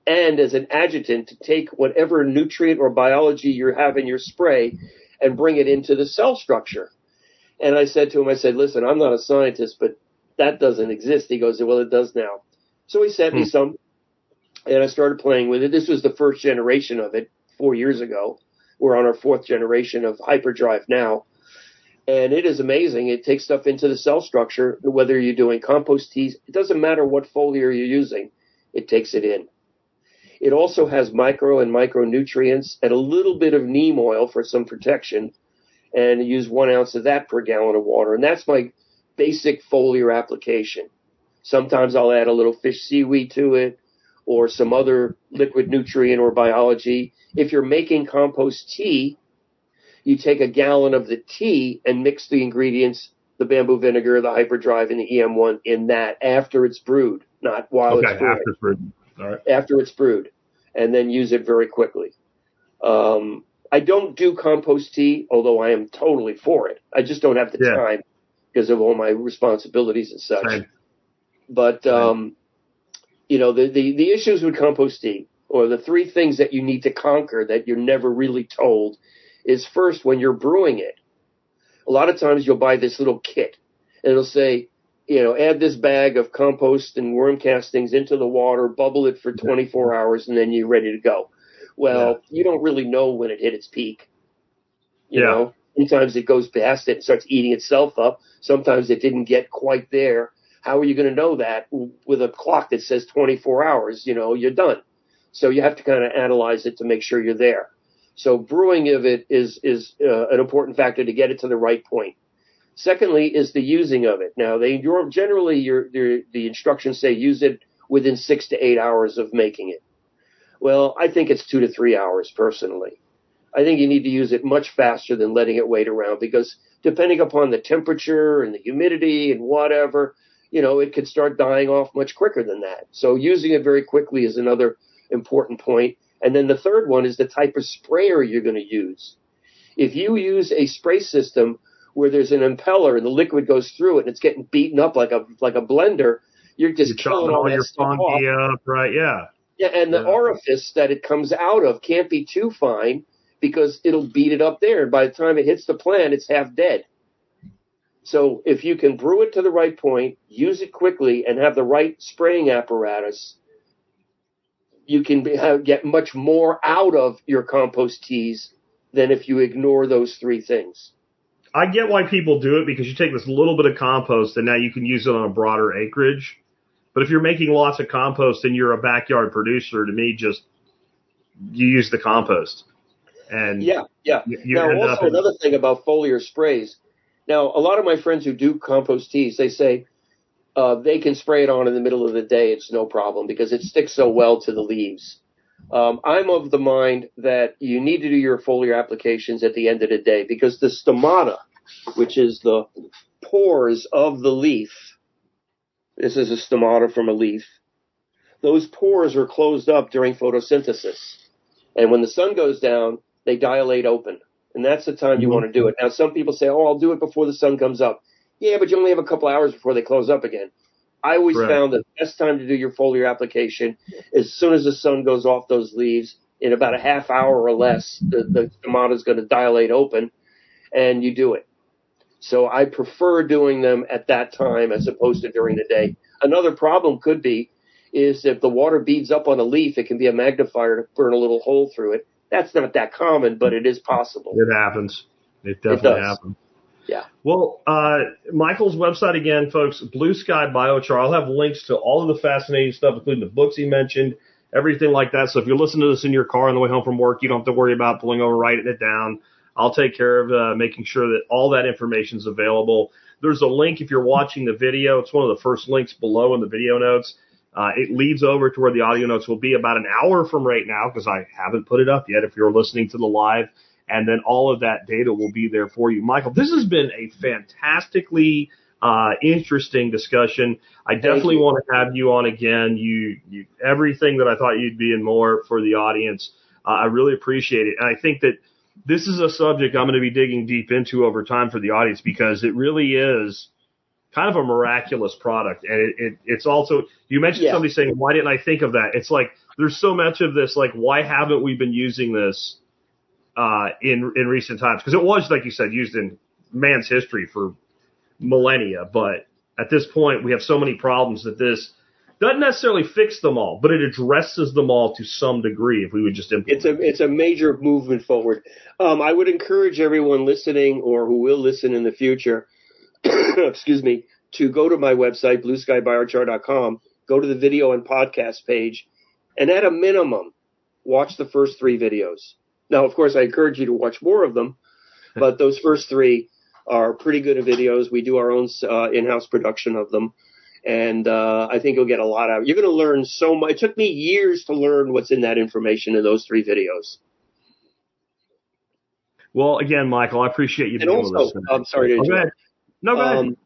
and as an adjutant to take whatever nutrient or biology you have in your spray and bring it into the cell structure. And I said to him, I said, listen, I'm not a scientist, but that doesn't exist. He goes, well, it does now. So he sent me Hmm. some and I started playing with it. This was the first generation of it four years ago. We're on our fourth generation of hyperdrive now. And it is amazing. It takes stuff into the cell structure, whether you're doing compost teas. It doesn't matter what foliar you're using. It takes it in. It also has micro and micronutrients and a little bit of neem oil for some protection. And use one ounce of that per gallon of water. And that's my basic foliar application. Sometimes I'll add a little fish seaweed to it or some other liquid nutrient or biology. If you're making compost tea, you take a gallon of the tea and mix the ingredients, the bamboo vinegar, the hyperdrive, and the EM1 in that after it's brewed, not while okay. it's brewing After it's brewed. All right. after it's brewed, and then use it very quickly. Um, I don't do compost tea, although I am totally for it. I just don't have the Yeah. time because of all my responsibilities and such. Same. But um, you know, the, the the issues with composting or the three things that you need to conquer that you're never really told, is first when you're brewing it. A lot of times you'll buy this little kit, and it'll say, you know, add this bag of compost and worm castings into the water, bubble it for 24 hours, and then you're ready to go. Well, you don't really know when it hit its peak. You Yeah. know, sometimes it goes past it and starts eating itself up. Sometimes it didn't get quite there. How are you going to know that with a clock that says 24 hours? You know, you're done. So you have to kind of analyze it to make sure you're there. So brewing of it is is uh, an important factor to get it to the right point. Secondly, is the using of it. Now, they generally your, the instructions say use it within six to eight hours of making it. Well, I think it's two to three hours personally. I think you need to use it much faster than letting it wait around because depending upon the temperature and the humidity and whatever, you know, it could start dying off much quicker than that. So using it very quickly is another important point. And then the third one is the type of sprayer you're going to use. If you use a spray system where there's an impeller and the liquid goes through it and it's getting beaten up like a like a blender, you're just You're killing chopping all all your stuff fungi up, right? Yeah. Yeah, and the Yeah. orifice that it comes out of can't be too fine because it'll beat it up there. And by the time it hits the plant, it's half dead. So if you can brew it to the right point, use it quickly, and have the right spraying apparatus, you can be, have, get much more out of your compost teas than if you ignore those three things. I get why people do it because you take this little bit of compost and now you can use it on a broader acreage. But if you're making lots of compost and you're a backyard producer, to me, just you use the compost. And Yeah, yeah. you, you now, also in- another thing about foliar sprays. Now, a lot of my friends who do compost teas, they say uh, they can spray it on in the middle of the day. It's no problem because it sticks so well to the leaves. Um, I'm of the mind that you need to do your foliar applications at the end of the day because the stomata, which is the pores of the leaf, this is a stomata from a leaf. Those pores are closed up during photosynthesis. And when the sun goes down, they dilate open. And that's the time you Mhm. want to do it. Now, some people say, oh, I'll do it before the sun comes up. Yeah, but you only have a couple hours before they close up again. I always Right. found the best time to do your foliar application as soon as the sun goes off those leaves. In about a half hour or less, the, the stomata is going to dilate open and you do it. So I prefer doing them at that time as opposed to during the day. Another problem could be is if the water beads up on a leaf, it can be a magnifier to burn a little hole through it. That's not that common, but it is possible. It happens. It definitely does. happens. Yeah. Well, uh, Michael's website again, folks, Blue Sky Biochar. I'll have links to all of the fascinating stuff, including the books he mentioned, everything like that. So if you're listening to this in your car on the way home from work, you don't have to worry about pulling over, writing it down. I'll take care of uh, making sure that all that information is available. There's a link if you're watching the video. It's one of the first links below in the video notes. Uh, it leads over to where the audio notes will be about an hour from right now because I haven't put it up yet. If you're listening to the live, and then all of that data will be there for you. Michael, this has been a fantastically uh, interesting discussion. I definitely want to have you on again. You, you everything that I thought you'd be and more for the audience. Uh, I really appreciate it, and I think that this is a subject I'm going to be digging deep into over time for the audience because it really is kind of a miraculous product, and it, it it's also you mentioned Yeah. somebody saying why didn't I think of that? It's like there's so much of this like why haven't we been using this uh, in in recent times because it was like you said used in man's history for millennia, but at this point we have so many problems that this doesn't necessarily fix them all, but it addresses them all to some degree if we would just implement. It's a it's a major movement forward. Um, I would encourage everyone listening or who will listen in the future, excuse me, to go to my website blueskybiochar.com, go to the video and podcast page, and at a minimum, watch the first three videos. Now, of course, I encourage you to watch more of them, but those first three are pretty good videos. We do our own uh, in-house production of them. And uh, I think you'll get a lot out. You're going to learn so much. It took me years to learn what's in that information in those three videos. well, again, Michael, I appreciate you And being with us. also. I'm sorry to Oh. No, go ahead. Um,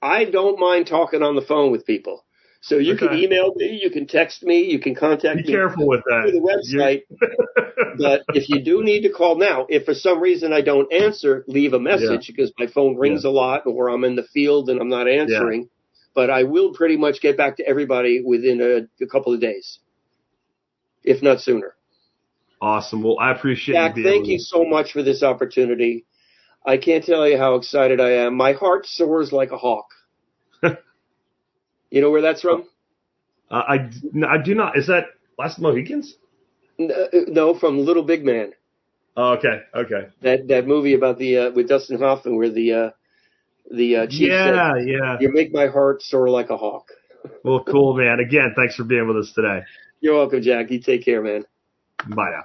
I don't mind talking on the phone with people. So you can email me, you can text me, you can contact Be me careful with that. through the website. But if you do need to call now, if for some reason I don't answer, leave a message because my phone rings a lot or I'm in the field and I'm not answering. But I will pretty much get back to everybody within a, a couple of days, if not sooner. awesome. Well, I appreciate Jack, you thank you so much for this opportunity. I can't tell you how excited I am. My heart soars like a hawk. you know where that's from? Uh, I, I do not. Is that Last Mohicans? Uh, No, from Little Big Man. Oh, okay, okay. That that movie about the uh, with Dustin Hoffman, where the uh, the uh, chief Yeah, said, yeah. "You make my heart soar like a hawk." Well, cool, man. Again, thanks for being with us today. You're welcome, Jack. You take care, man. Bye now.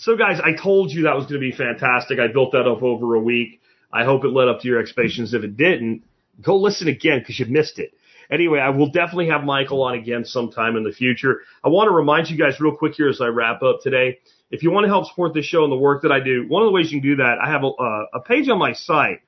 So, guys, I told you that was going to be fantastic. I built that up over a week. I hope it led up to your expectations. If it didn't, go listen again because you missed it. Anyway, I will definitely have Michael on again sometime in the future. I want to remind you guys real quick here as I wrap up today. If you want to help support this show and the work that I do, one of the ways you can do that, I have a, a page on my site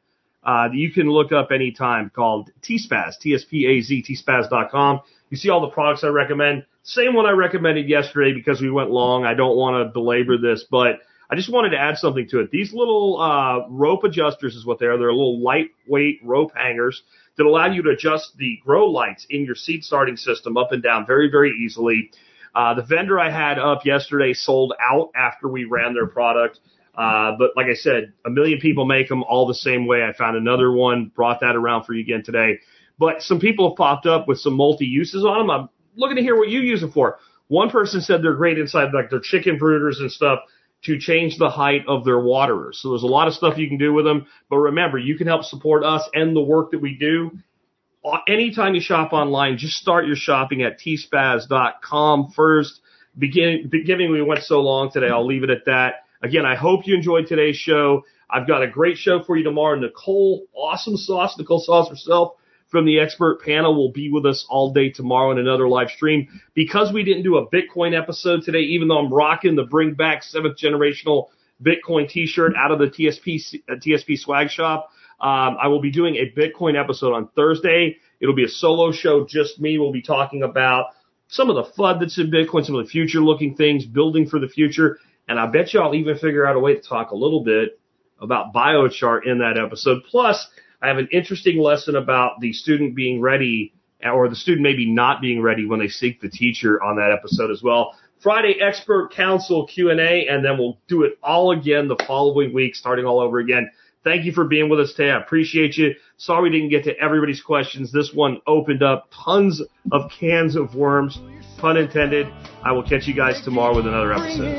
uh, that you can look up anytime called TSPAZ, T-S-P-A-Z, tspaz.com. You see all the products I recommend. Same one I recommended yesterday because we went long. I don't want to belabor this, but I just wanted to add something to it. These little uh, rope adjusters is what they are. They're little lightweight rope hangers that allow you to adjust the grow lights in your seed starting system up and down very, very easily. Uh, the vendor I had up yesterday sold out after we ran their product. Uh, but like I said, a million people make them all the same way. I found another one, brought that around for you again today. But some people have popped up with some multi uses on them. I'm looking to hear what you use them for. One person said they're great inside like their chicken brooders and stuff to change the height of their waterers. So there's a lot of stuff you can do with them. But remember, you can help support us and the work that we do. Anytime you shop online, just start your shopping at tspaz.com first. Begin, beginning, we went so long today. I'll leave it at that. Again, I hope you enjoyed today's show. I've got a great show for you tomorrow. Nicole, awesome sauce, Nicole Sauce herself from the expert panel will be with us all day tomorrow in another live stream. Because we didn't do a Bitcoin episode today, even though I'm rocking the bring back seventh generational Bitcoin t-shirt out of the TSP, uh, TSP swag shop, um, I will be doing a Bitcoin episode on Thursday. It'll be a solo show, just me. We'll be talking about some of the FUD that's in Bitcoin, some of the future looking things, building for the future. And I bet you I'll even figure out a way to talk a little bit about biochar in that episode. Plus, I have an interesting lesson about the student being ready or the student maybe not being ready when they seek the teacher on that episode as well. Friday expert council Q&A and then we'll do it all again the following week starting all over again. Thank you for being with us today. I appreciate you. Sorry we didn't get to everybody's questions. This one opened up tons of cans of worms, pun intended. I will catch you guys tomorrow with another episode.